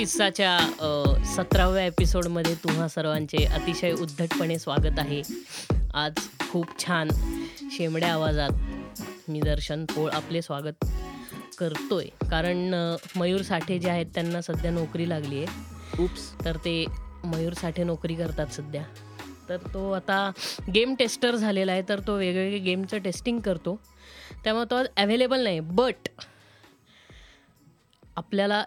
किस्साच्या सतराव्या एपिसोडमध्ये तुम्हा सर्वांचे अतिशय उद्धटपणे स्वागत आहे. आज खूप छान शेमड्या आवाजात मी दर्शन पोळ आपले स्वागत करतोय. कारण अ, मयूर साठे जे आहेत त्यांना सध्या नोकरी लागली आहे. उप्स तर ते मयूर साठे नोकरी करतात सध्या. तर तो आता गेम टेस्टर झालेला आहे तर तो वेगवेगळे गेमचं टेस्टिंग करतो. त्यामुळे तो आज अवेलेबल नाही बट आपल्याला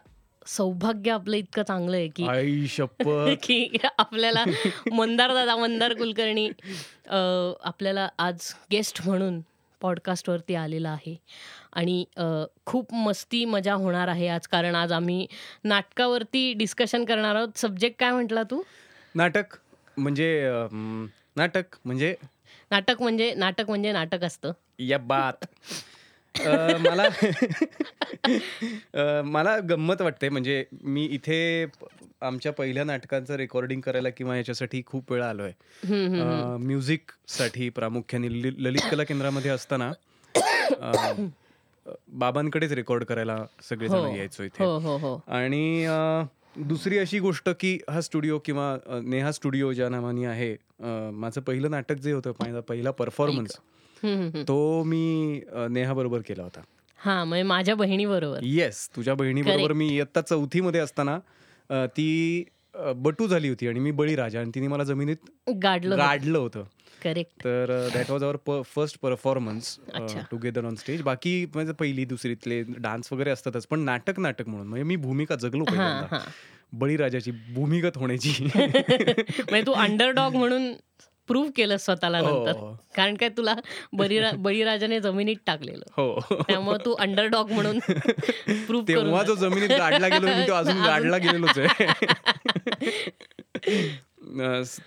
सौभाग्य आपलं इतकं चांगलं आहे की आई की आपल्याला मंदार दादा मंदार कुलकर्णी आपल्याला आज गेस्ट म्हणून पॉडकास्टवरती आलेला आहे. आणि खूप मस्ती मजा होणार आहे आज कारण आज आम्ही नाटकावरती डिस्कशन करणार आहोत. सब्जेक्ट काय म्हटला तू? नाटक म्हणजे नाटक म्हणजे? नाटक म्हणजे नाटक म्हणजे नाटक असतं. या बात. अं, मला अं, मला गंमत वाटते. म्हणजे मी इथे प- आमच्या पहिल्या नाटकांचं रेकॉर्डिंग करायला किंवा याच्यासाठी खूप वेळा आलोय. हम्म, हम्म. म्युझिकसाठी प्रामुख्याने लि- ललित कला केंद्रामध्ये असताना अं, बाबांकडेच रेकॉर्ड करायला सगळेजण हो. यायचो इथे. हो हो हो. आणि अ, दुसरी अशी गोष्ट की हा स्टुडिओ किंवा अ, नेहा स्टुडिओ ज्या नावाने आहे अ, माझं पहिलं नाटक जे होतं माझा पहिला परफॉर्मन्स हम्म, हम्म, हम्म. तो मी नेहा बरोबर केला होता. हा म्हणजे माझ्या बहिणी बरोबर येस तुझ्या बहिणी बरोबर मी इयत्ता चौथीमध्ये असताना अ, ती अ, बटू झाली होती आणि मी बळीराजा आणि तिने मला जमिनीत गाडलं गाडलं होतं. करेक्ट तर that was our first performance अच्छा. टुगेदर ऑन स्टेज बाकी म्हणजे पहिली दुसरीतले डान्स वगैरे असतातच पण नाटक नाटक म्हणून. म्हणजे मी भूमिका जगलो हा पहिल्यांदा. हा. बळीराजाची भूमिगत होण्याची. म्हणजे तू अंडरडॉग म्हणून प्रूव्ह केलं स्वतःला नंतर. हो. कारण काय तुला बळीरा बळीराजाने जमिनीत टाकलेलं. हो. त्यामुळे तू अंडरडॉग म्हणून प्रूव्ह तेव्हा जो. जमिनीत गाडला गेलो मी तो अजून गाडला गेलेलोच आहे.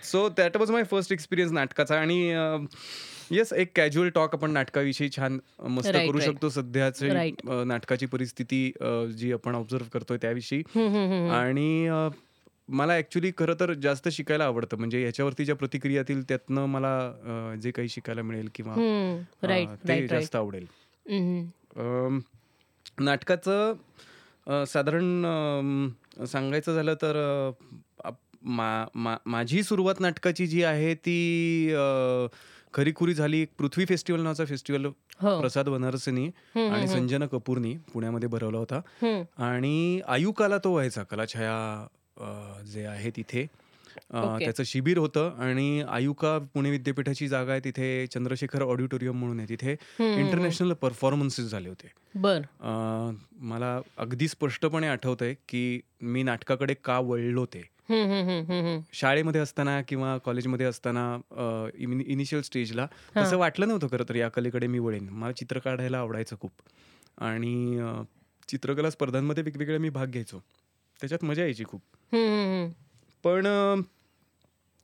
So that was my first experience नाटकाचा. आणि येस एक कॅज्युअल टॉक आपण नाटकाविषयी छान मस्त करू. शकतो. सध्याची नाटकाची परिस्थिती जी आपण ऑब्झर्व करतोय त्याविषयी. आणि मला ऍक्च्युली खरं तर जास्त शिकायला आवडतं. म्हणजे याच्यावरती ज्या प्रतिक्रिया येतील त्यातनं मला जे काही शिकायला मिळेल किंवा ते जास्त आवडेल. नाटकाचं साधारण सांगायचं झालं तर मा- मा- माझी सुरुवात नाटकाची जी आहे ती खरीखुरी झाली पृथ्वी फेस्टिवल नावाचा फेस्टिवल हो. प्रसाद बनारसीनी आणि संजना कपूरनी पुण्यामध्ये भरवला होता. आणि आयुकाला तो व्हायचा कलाछाया जे आहे तिथे ओके. त्याचं शिबिर होतं आणि आयुका पुणे विद्यापीठाची जागा आहे तिथे चंद्रशेखर ऑडिटोरियम म्हणून आहे तिथे. इंटरनॅशनल परफॉर्मन्सेस झाले होते बर मला अगदी स्पष्टपणे आठवत आहे की मी नाटकाकडे का वळलो ते. शाळेमध्ये असताना किंवा कॉलेजमध्ये असताना इनिशियल स्टेजला. तसं वाटलं नव्हतं खरं तर या कलेकडे मी वळेन मला चित्र काढायला आवडायचं खूप आणि चित्रकला स्पर्धांमध्ये वेगवेगळे मी भाग घ्यायचो त्याच्यात मजा यायची खूप. पण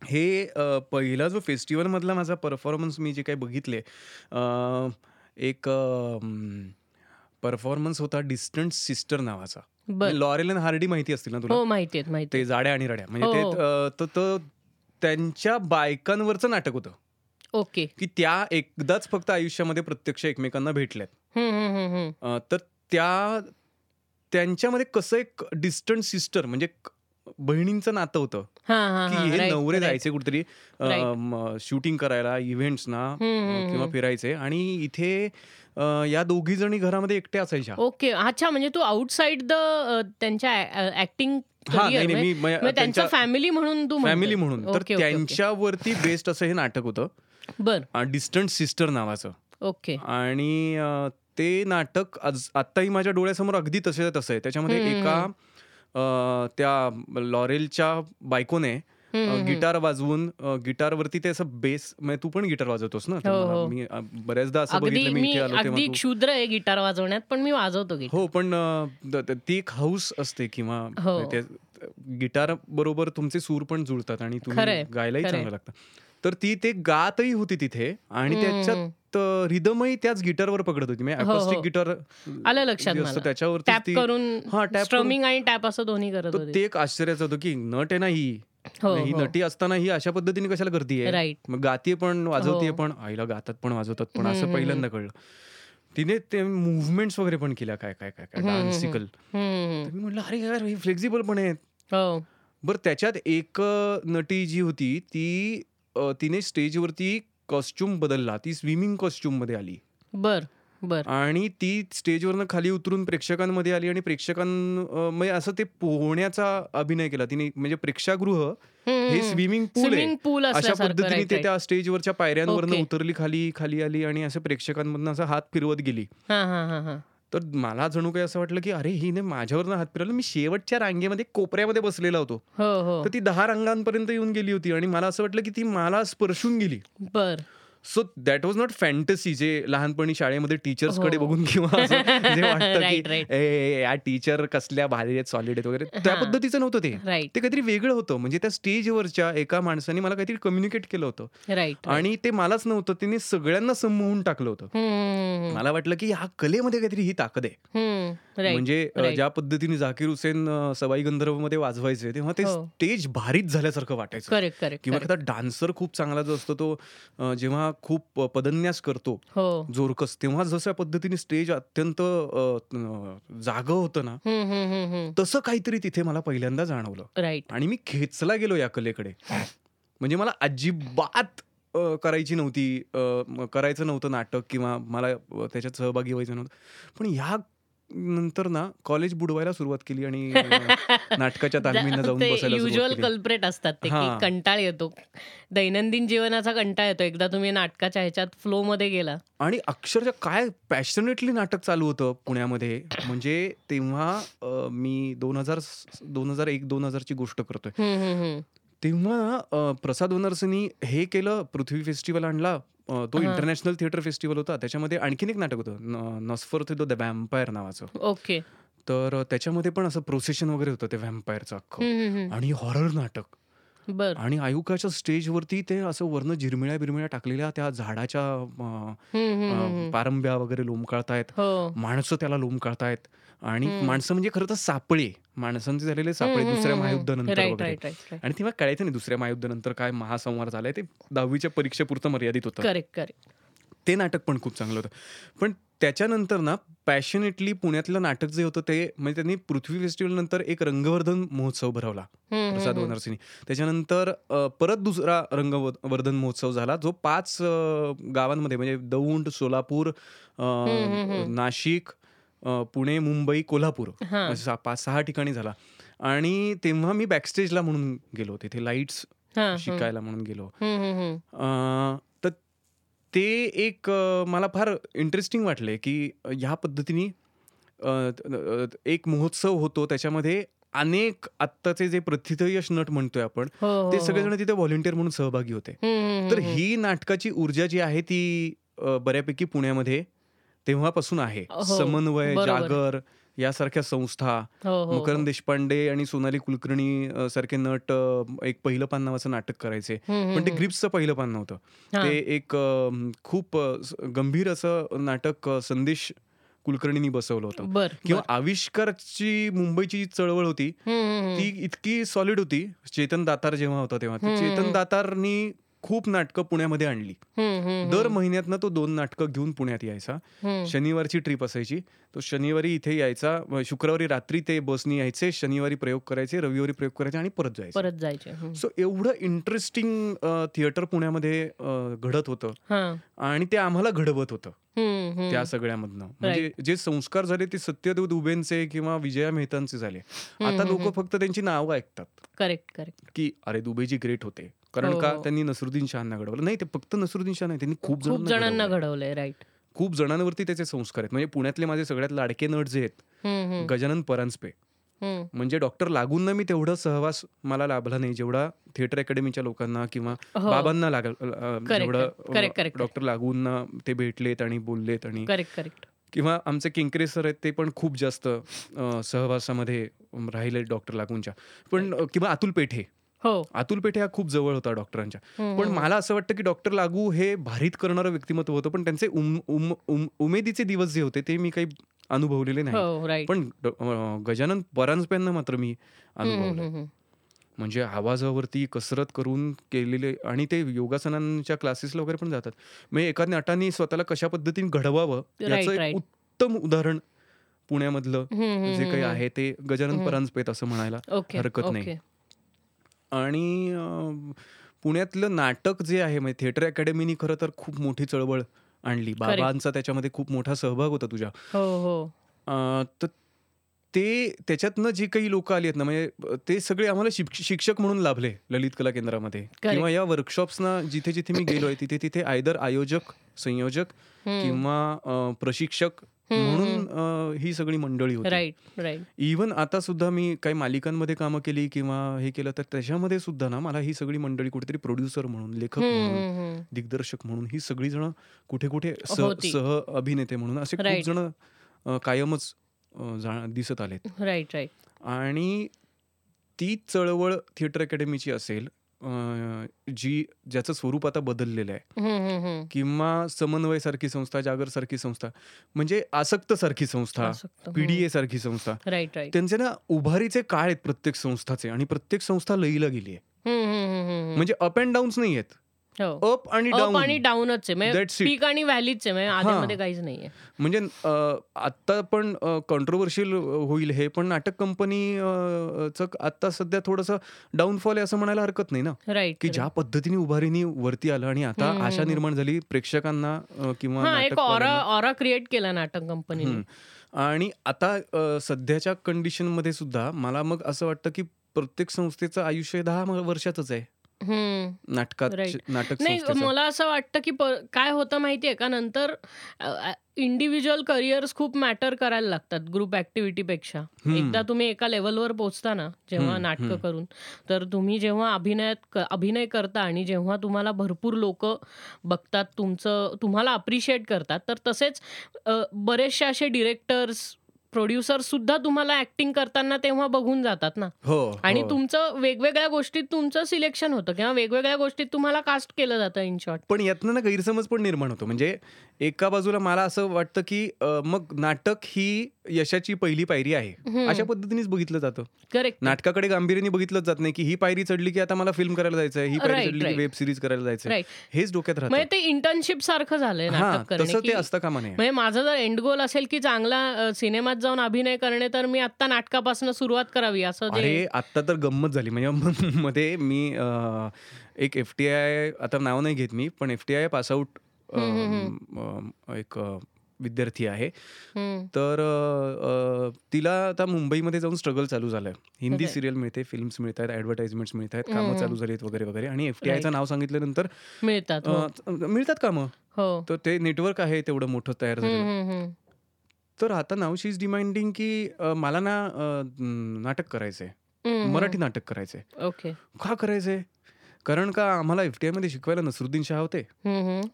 हे पहिला जो फेस्टिवलमधला माझा परफॉर्मन्स मी जे काही बघितले एक परफॉर्मन्स होता डिस्टंट सिस्टर नावाचा. लॉरेल अँड हार्डी माहिती असतील ना तुला? हो माहिती ते जाड्या आणि रड्या. म्हणजे हो, ते तर तो त्यांच्या बायकांवरचं नाटक होतं. ओके. की त्या एकदाच फक्त आयुष्यामध्ये प्रत्यक्ष एकमेकांना भेटल्यात. तर त्या त्यांच्यामध्ये कसं एक डिस्टंट सिस्टर म्हणजे बहिणींचं नातं होतं. की हा नवरे. जायचे कुठेतरी. शूटिंग करायला इव्हेंट्सना किंवा. फिरायचे. आणि इथे या दोघी जणी घरामध्ये एकट्या असायच्या. ओके. अच्छा म्हणजे तू आउटसाइड द त्यांच्या ऍक्टिंग नाही नाही मी म- त्यांचं त्यांच्या फॅमिली म्हणून तू फॅमिली म्हणून. तर. त्यांच्यावरती बेस्ड असं हे नाटक होतं. बर. डिस्टंट सिस्टर नावाचं. ओके. आणि ते नाटक आज आत्ताही माझ्या डोळ्यासमोर अगदी तसे तसं आहे. त्याच्यामध्ये एका त्या लॉरेलच्या बायकोने. गिटार वाजवून गिटारवरती ते असं बेस म्हणजे तू पण गिटार वाजवतोस ना हो, हो. मी बऱ्याचदा असं बघितलं मी इथे आलो तेव्हा क्षुद्र आहे गिटार वाजवण्यात पण मी वाजवतो हो पण ती एक हाऊस असते किंवा हो. गिटार बरोबर तुमचे सूर पण जुळतात आणि तुम्ही गायलाही. चांगलं लागतं तर ती ते गातही होती तिथे आणि त्याच्यात रिदमही त्याच गिटारवर पकडत होती म्हणजे हो, हो. अकॉस्टिक गिटार आलं लक्षात जे असतं मला. त्याच्यावरती टॅप ती करून हा, करून- स्ट्रमिंग आणि टॅप असं दोन्ही करत होते ते एक आश्चर्याचं होतं की नट आहे ना ही हो, ही हो. नटी असताना ही अशा पद्धतीने कशाला करतीये राईट. मग गातीये पण वाजवतीये हो. पण आईला गातात पण वाजवतात पण हं, असं हं, पहिल्यांदा कळलं तिने ते मुव्हमेंट्स वगैरे पण केल्या काय काय काय काय हं, हं, हं. डान्सिकल हं, मी म्हटलं अरे यार हे फ्लेक्झिबल पण आहेत हो. बरं त्याच्यात एक नटी जी होती ती तिने स्टेजवरती कॉस्ट्युम बदलला. ती स्विमिंग कॉस्ट्युममध्ये आली. बर बर. आणि ती स्टेजवरनं खाली उतरून प्रेक्षकांमध्ये आली आणि प्रेक्षकां अ, म्हणजे असं ते पोहण्याचा अभिनय केला. तिने म्हणजे प्रेक्षागृह हे स्विमिंग पूल आहे. अशा पद्धतीने ते त्या स्टेजवरच्या पायऱ्यांवरनं. उतरली खाली खाली आली आणि असं प्रेक्षकांमधनं असं हात फिरवत गेली. तर मला जणू काही असं वाटलं की अरे हिने माझ्यावरनं हात फिरवला. मी शेवटच्या रांगेमध्ये कोपऱ्यामध्ये बसलेला होतो. हो हो. तर ती दहा रांगांपर्यंत येऊन गेली होती आणि मला असं वाटलं की ती मला स्पर्शून गेली. बर. So that was not fantasy जे लहानपणी शाळेमध्ये टीचर्सकडे हो. बघून किंवा जे वाटतं की right. "ए, या टीचर कसल्या भारी आहेत सॉलिड आहेत वगैरे. त्या हां. पद्धतीचं नव्हतं ते. ते काहीतरी वेगळं होतं. म्हणजे त्या स्टेजवरच्या एका माणसाने मला काहीतरी कम्युनिकेट केलं होतं. आणि ते मलाच नव्हतं. तिने सगळ्यांना संमोहून टाकलं होतं. मला वाटलं की ह्या कलेमध्ये काहीतरी ही ताकद आहे. म्हणजे. ज्या पद्धतीने झाकीर हुसेन सवाई गंधर्वमध्ये वाजवायचे तेव्हा ते हो. स्टेज भारीच झाल्यासारखं वाटायचं. किंवा एखादा डान्सर खूप चांगला जो असतो तो जेव्हा खूप पदन्यास करतो. हो. जोरकस. तेव्हा जशा पद्धतीने स्टेज अत्यंत जागं होतं ना. तसं काहीतरी तिथे मला पहिल्यांदा जाणवलं. राईट आणि मी खेचला गेलो या कलेकडे. म्हणजे मला अजिबात करायची नव्हती करायचं नव्हतं नाटक किंवा मला त्याच्यात सहभागी व्हायचं नव्हतं. पण ह्या नंतर ना कॉलेज बुडवायला सुरुवात केली आणि नाटकाच्या तालमींना जाऊन बसायला युजल केली. कल्प्रेट असतात ते. कंटाळ येतो. दैनंदिन जीवनाचा कंटाळ येतो. एकदा तुम्ही नाटकाच्या ह्याच्यात फ्लो मध्ये गेला. आणि अक्षरशः काय पॅशनेटली नाटक चालू होतं पुण्यामध्ये? म्हणजे तेव्हा मी दोन हजार दोन हजार एक दोन हजारची गोष्ट करतोय. तेव्हा प्रसाद वनर्सनी हे केलं पृथ्वी फेस्टिवल आणला. तो. इंटरनॅशनल थिएटर फेस्टिवल होता. त्याच्यामध्ये आणखीन एक नाटक होतं. नस्फर द व्हॅम्पायर नावाचं. ओके. तर त्याच्यामध्ये पण असं प्रोसेशन वगैरे होतं ते व्हॅम्पायरचं अख्खं. आणि हॉरर नाटक. बर. आणि आयुकाच्या स्टेजवरती ते असं वर्ण झिरमिळ्या बिरमिळ्या टाकलेल्या त्या झाडाच्या. पारंब्या वगैरे लोंबकाळतायत हो. माणसं त्याला लोंबकाळतायत आणि. माणसं म्हणजे खरं तर सापळे. माणसांचे झालेले सापळे दुसऱ्या महायुद्धानंतर आणि तेव्हा कळायचं नाही दुसऱ्या महायुद्धानंतर काय महासंवाद झालाय. ते दहावीच्या परीक्षेपुरतं मर्यादित होतं. करेक्ट करेक्ट ते नाटक पण खूप चांगलं होतं. पण त्याच्यानंतर ना पॅशनेटली पुण्यातलं नाटक जे होतं ते म्हणजे त्यांनी पृथ्वी फेस्टिवल नंतर एक रंगवर्धन महोत्सव भरवला प्रसाद वनरसीनी त्याच्यानंतर परत दुसरा रंगवर्धन महोत्सव झाला जो पाच गावांमध्ये म्हणजे दौंड सोलापूर नाशिक पुणे मुंबई कोल्हापूर. हां. असे पाच सहा ठिकाणी झाला. आणि तेव्हा मी बॅकस्टेजला म्हणून गेलो तिथे लाईट्स शिकायला म्हणून गेलो. तर ते एक मला फार इंटरेस्टिंग वाटले की ह्या पद्धतीने एक महोत्सव होतो. त्याच्यामध्ये अनेक आत्ताचे जे प्रथितयश नट म्हणतोय आपण हो ते सगळेजण तिथे व्हॉलेंटिअर म्हणून सहभागी होते. तर ही नाटकाची ऊर्जा जी आहे ती बऱ्यापैकी पुण्यामध्ये तेव्हापासून आहे. हो, समन्वय. जागर यासारख्या संस्था हो मकरंद देशपांडे आणि सोनाली कुलकर्णी सारखे नट एक पहिलं पान नावाचं नाटक करायचे. पण ते ग्रिप्सचं पहिलं पान नव्हतं. ते एक खूप गंभीर असं नाटक संदेश कुलकर्णींनी बसवलं होतं. किंवा आविष्कारची मुंबईची जी चळवळ होती. ती इतकी सॉलिड होती. चेतन दातार जेव्हा होता तेव्हा. चेतन दातारनी खूप नाटकं पुण्यामध्ये आणली. दर महिन्यातनं तो दोन नाटकं घेऊन पुण्यात यायचा. शनिवारची ट्रिप असायची. तो शनिवारी इथे यायचा शुक्रवारी रात्री ते बसनी यायचे शनिवारी प्रयोग करायचे रविवारी प्रयोग करायचे आणि परत जायचे. परत जायचे. सो एवढं इंटरेस्टिंग थिएटर पुण्यामध्ये घडत होतं. आणि ते आम्हाला घडवत होतं. त्या सगळ्यामधनं. म्हणजे जे संस्कार झाले ते सत्यदेव उभेंचे किंवा विजया मेहतांचे झाले. आता लोक फक्त त्यांची नावं ऐकतात. करेक्ट करेक्ट की अरे दुबेजी ग्रेट होते. कारण का हो. त्यांनी नसरुद्दीन शहाना घडवलं. नाही ते फक्त नसरुद्दीन शाह नाही त्यांनी खूप खूप जणांना घडवलंय. राईट खूप जणांवरती त्याचे संस्कार आहेत. म्हणजे पुण्यातले माझे सगळ्यात लाडके नट जे आहेत गजानन परांजपे. म्हणजे डॉक्टर लागून मी तेवढं सहवास मला लाभला नाही. जेवढा थिएटर अकॅडमीच्या लोकांना किंवा हो. बाबांना जेवढं. डॉक्टर लागून ते भेटलेत आणि बोललेत आणि किंवा आमचे किंकरे सर आहेत ते पण खूप जास्त सहवासामध्ये राहिले डॉक्टर लागूनच्या पण किंवा अतुल पेठे. हो. अतुल पेठे हा खूप जवळ होता डॉक्टरांच्या. पण मला असं वाटतं की डॉक्टर लागू हे भारीत करणारं व्यक्तिमत्व होतं पण त्यांचे उम- उम- उम- उमेदीचे दिवस जे होते ते मी काही अनुभवलेले नाही. हो पण गजानन परांजपेंना मात्र मी अनुभवलं. म्हणजे आवाजावरती कसरत करून केलेले आणि ते योगासनांच्या क्लासेसला वगैरे पण जातात. म्हणजे एका नटाने स्वतःला कशा पद्धतीने घडवावं याचं. उत्तम उदाहरण पुण्यामधलं जे काही आहे ते गजानन. परांजपेत असं म्हणायला हरकत नाही. आणि पुण्यातलं नाटक जे आहे म्हणजे थिएटर अकॅडमीनी खरं तर खूप मोठी चळवळ आणली. बाबांचा त्याच्यामध्ये खूप मोठा सहभाग होता तुझ्या. हो हो. तर ते त्याच्यातनं जी काही लोक आली आहेत ना म्हणजे ते सगळे आम्हाला शिक- शिक्षक म्हणून लाभले ललित कला केंद्रामध्ये. किंवा या वर्कशॉप्सना जिथे जिथे मी गेलोय तिथे तिथे आयदर आयोजक संयोजक. किंवा प्रशिक्षक म्हणून ही सगळी मंडळी होती. राईट राईट इवन आता सुद्धा मी काही मालिकांमध्ये कामं केली किंवा हे केलं तर त्याच्यामध्ये सुद्धा ना मला ही सगळी मंडळी कुठेतरी प्रोड्युसर म्हणून लेखक म्हणून दिग्दर्शक म्हणून ही सगळी जण कुठे कुठे. सह अभिनेते म्हणून असे खूप. जण कायमच दिसत आलेत. राईट राईट आणि ती चळवळ थिएटर अकॅडमीची असेल जी ज्याचं स्वरूप आता बदललेलं आहे. किंवा समन्वय सारखी संस्था जागर सारखी संस्था म्हणजे आसक्त सारखी संस्था पीडीए सारखी संस्था. राईट राईट त्यांचे ना उभारीचे काळ आहेत प्रत्येक संस्थाचे आणि प्रत्येक संस्था लईला गेली आहे. म्हणजे अप अँड डाऊन्स नाही आहेत. अप आणि अप आणि डाऊन डाऊनच आहे. म्हणजे. पीक आणि व्हॅलीच आहे. म्हणजे आधीमध्ये काहीच नाहीये. म्हणजे अ, आत्ता पण कॉन्ट्रोवर्शियल होईल हे पण नाटक कंपनी च आता सध्या थोडंसं डाऊनफॉल आहे असं म्हणायला हरकत नाही ना? राईट की ज्या पद्धतीने उभारीनी वरती आलं आणि आता आशा. निर्माण झाली प्रेक्षकांना किंवा हा एक ऑरा. ऑरा क्रिएट केला नाटक कंपनीने. आणि आता सध्याच्या कंडिशनमध्ये सुद्धा मला मग असं वाटतं की प्रत्येक संस्थेचं आयुष्य दहा वर्षाचंच आहे. नाटकात. नाटक नाही मला असं वाटतं की काय होतं माहितीये का नंतर इंडिव्हिज्युअल करिअर्स खूप मॅटर करायला लागतात ग्रुप ऍक्टिव्हिटीपेक्षा. एकदा तुम्ही एका लेवलवर पोहोचता ना जेव्हा नाटकं. करून तर तुम्ही जेव्हा अभिनयात अभिनय करता आणि जेव्हा तुम्हाला भरपूर लोक बघतात तुमचं तुम्हाला अप्रिशिएट करतात तर तसेच बरेचसे असे डिरेक्टर्स प्रोड्युसर सुद्धा तुम्हाला ऍक्टिंग करताना तेव्हा बघून जातात ना. हो आणि हो. तुमचं वेगवेगळ्या गोष्टीत तुमचं सिलेक्शन होतं किंवा वेगवेगळ्या गोष्टीत तुम्हाला कास्ट केलं जातं इन शॉर्ट पण यातनं ना गैरसमज पण निर्माण होतो. म्हणजे एका बाजूला मला असं वाटतं की मग नाटक ही यशाची पहिली पायरी आहे. अशा पद्धतीनेच बघितलं जातं. करेक्ट नाटकाकडे गांभीर्याने बघितलंच जात नाही की ही पायरी चढली की आता मला फिल्म करायला जायचं आहे ही पायरी चढली की. वेब सिरीज करायला जायचं हेच डोक्यात म्हणजे राहतं ते इंटर्नशिप सारखं झालंय तसं ते की- असतं कामा नये म्हणजे माझा जर एंड गोल असेल की चांगला सिनेमात जाऊन अभिनय करणे तर मी आता नाटकापासून सुरुवात करावी असं अरे आता तर गंमत झाली म्हणजे मध्ये मी एक एफ टी आय आता नाव नाही घेत मी पण एफ टी आय पासआउट एक विद्यार्थी आहे तर तिला आता मुंबईमध्ये जाऊन स्ट्रगल चालू झालं हिंदी. सिरियल मिळते फिल्म्स मिळत आहेत ऍडव्हर्टाइजमेंट्स मिळत आहेत कामं. चालू झाली आहेत वगैरे वगैरे आणि एफ टी आयचं Right. नाव सांगितल्यानंतर मिळतात हो. मिळतात कामं हो तर ते नेटवर्क आहे तेवढं मोठं तयार झालं. तर आता नाव शी इज डिमांडिंग की अ, मला ना अ, नाटक करायचंय. हम्म, मराठी नाटक करायचंय. ओके. का करायचंय? कारण का आम्हाला एफ टी मध्ये शिकवायला नसरुद्दीन शाह होते.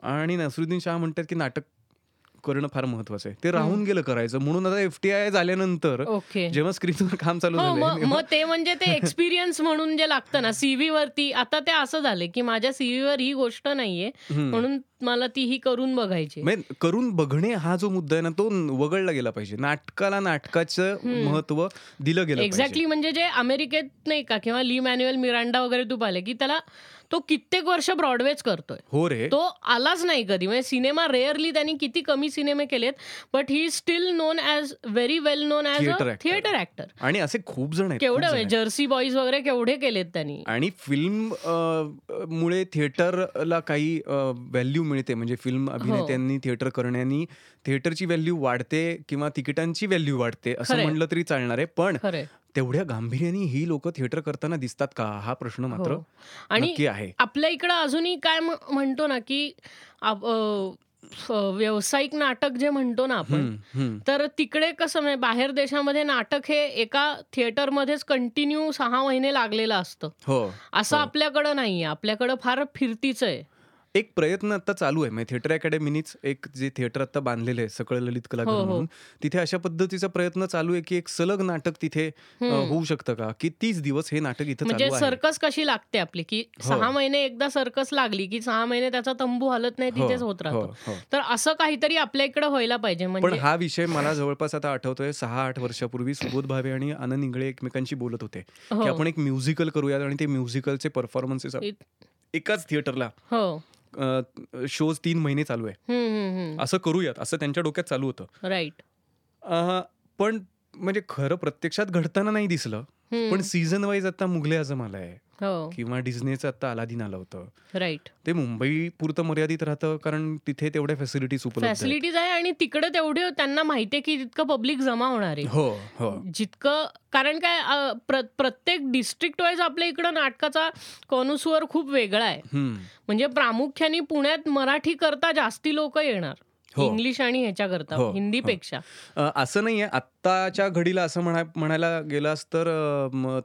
आणि नसरुद्दीन शाह म्हणतात की नाटक करणं फार महत्वाचं आहे. ते राहून गेलं करायचं. म्हणून आता एफ टी आय झाल्यानंतर जेव्हा स्क्रीनवर काम चालू हो झालंय मग ते म्हणजे ते एक्सपिरियन्स म्हणून जे लागतं ना सीव्ही वरती आता ते असं झालंय की माझ्या सीव्ही वर ही गोष्ट नाहीये. म्हणून मला ती ही करून बघायची. करून बघणे हा जो मुद्दा आहे ना तो वगळला गेला पाहिजे. नाटकाला नाटकाचं. महत्त्व दिलं गेलं एक्झॅक्टली म्हणजे जे अमेरिकेत नाही का किंवा ली मॅन्युअल मिरांडा वगैरे तू पाहिले की त्याला तो कित्येक वर्ष ब्रॉडवेच करतोय. हो रे. तो आलाच नाही कधी. म्हणजे सिनेमा रेअरली त्यांनी किती कमी सिनेमे केलेत but he still known as very well known Theater अ. थिएटर ऍक्टर आणि असे खूप जण केवढे. जर्सी बॉईज वगैरे केवढे केलेत त्यांनी. आणि फिल्म मुळे थिएटरला काही व्हॅल्यू मिळते. म्हणजे फिल्म अभिनेत्यांनी थिएटर करण्यानी थिएटरची व्हॅल्यू वाढते किंवा तिकिटांची व्हॅल्यू वाढते असं. म्हणलं तरी चालणार आहे. पण तेवढ्या गांभीर्याने ही लोक थिएटर करताना दिसतात का हा प्रश्न मात्र हो. आणि नक्की आहे आपल्या इकडं अजूनही काय म्हणतो ना की व्यावसायिक नाटक जे म्हणतो ना आपण. तर तिकडे कसं म्हणजे बाहेर देशामध्ये नाटक हे एका थिएटरमध्येच कंटिन्यू सहा महिने लागलेलं असतं हो असं हो. आपल्याकडं नाहीये आपल्याकडं फार फिरतीच आहे एक प्रयत्न आता चालू आहे. म्हणजे थिएटर अकॅडमीनीच एक जे थिएटर आता बांधलेलं आहे सकळ ललित हो, कलागृह हो. म्हणून तिथे अशा पद्धतीचा प्रयत्न चालू आहे की एक सलग नाटक तिथे. होऊ शकतं का? की तीस दिवस हे नाटक इथं म्हणजे सर्कस कशी लागते आपली? की हो. सहा महिने एकदा सर्कस लागली की सहा महिने त्याचा तंबू हलत नाही हो, तिथेच होत हो, राहतो. हो. तर असं काहीतरी आपल्या इकडे व्हायला पाहिजे. पण म्हणजे हा विषय मला जवळपास आता आठवतोय. सहा आठ वर्षापूर्वी सुबोध भावे आणि आनंद इंगळे एकमेकांशी बोलत होते की हो. आपण एक म्युझिकल करूयात आणि ते म्युझिकलचे परफॉर्मन्सेस एकाच थिएटरला हो. शोज तीन महिने चालू आहे. असं करूयात असं त्यांच्या डोक्यात चालू होतं. राईट पण म्हणजे खरं प्रत्यक्षात घडताना नाही दिसलं पण सीझन वाईज आता मुघले आझम आलाय किंवा डिझनेचं आता अलादीन आलं होतं राईट ते मुंबई पुरतं मर्यादित राहतं कारण तिथे तेवढ्या फॅसिलिटीज उपलब्ध. फॅसिलिटीज आहे आणि तिकडे तेवढे त्यांना माहितीये की तितकं पब्लिक जमा होणार आहे हो हो जितकं कारण काय प्रत्येक डिस्ट्रिक्ट वाईज आपल्या इकडं नाटकाचा कॉन्सुअर खूप वेगळा आहे. म्हणजे प्रामुख्याने पुण्यात मराठी करता जास्ती लोक येणार हो. इंग्लिश आणि ह्याच्या करता हो, हो. हिंदीपेक्षा अ, असं नाहीये आत्ताच्या घडीला असं म्हणा म्हणायला गेलास तर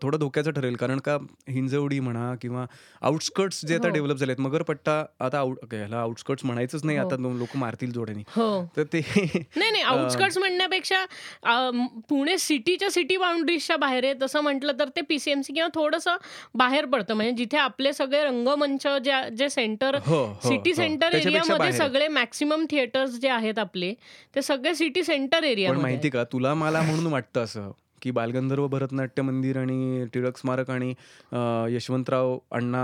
थोडं धोक्याचं ठरेल कारण का हिंजवडी म्हणा किंवा आउटस्कर्ट्स जे आता हो. डेव्हलप झालेत मगरपट्टा आता आउट ह्याला आउटस्कर्ट्स म्हणायचंच नाही हो. आता लोक मारतील जोड्यानी हो तर ते नाही नाही आउटस्कर्ट्स म्हणण्यापेक्षा पुणे सिटीच्या सिटी बाउंड्रीजच्या बाहेर आहे तसं म्हटलं तर ते पीसीएमसी किंवा थोडंसं बाहेर पडतं म्हणजे जिथे आपले सगळे रंगमंच जे सेंटर हो, हो, सिटी हो. सेंटर एरियामध्ये. सगळे मॅक्सिमम थिएटर्स जे आहेत आपले ते सगळे सिटी सेंटर एरिया माहिती का तुला मला म्हणून वाटतं असं की बालगंधर्व भरतनाट्य मंदिर आणि टिळक स्मारक आणि यशवंतराव अण्णा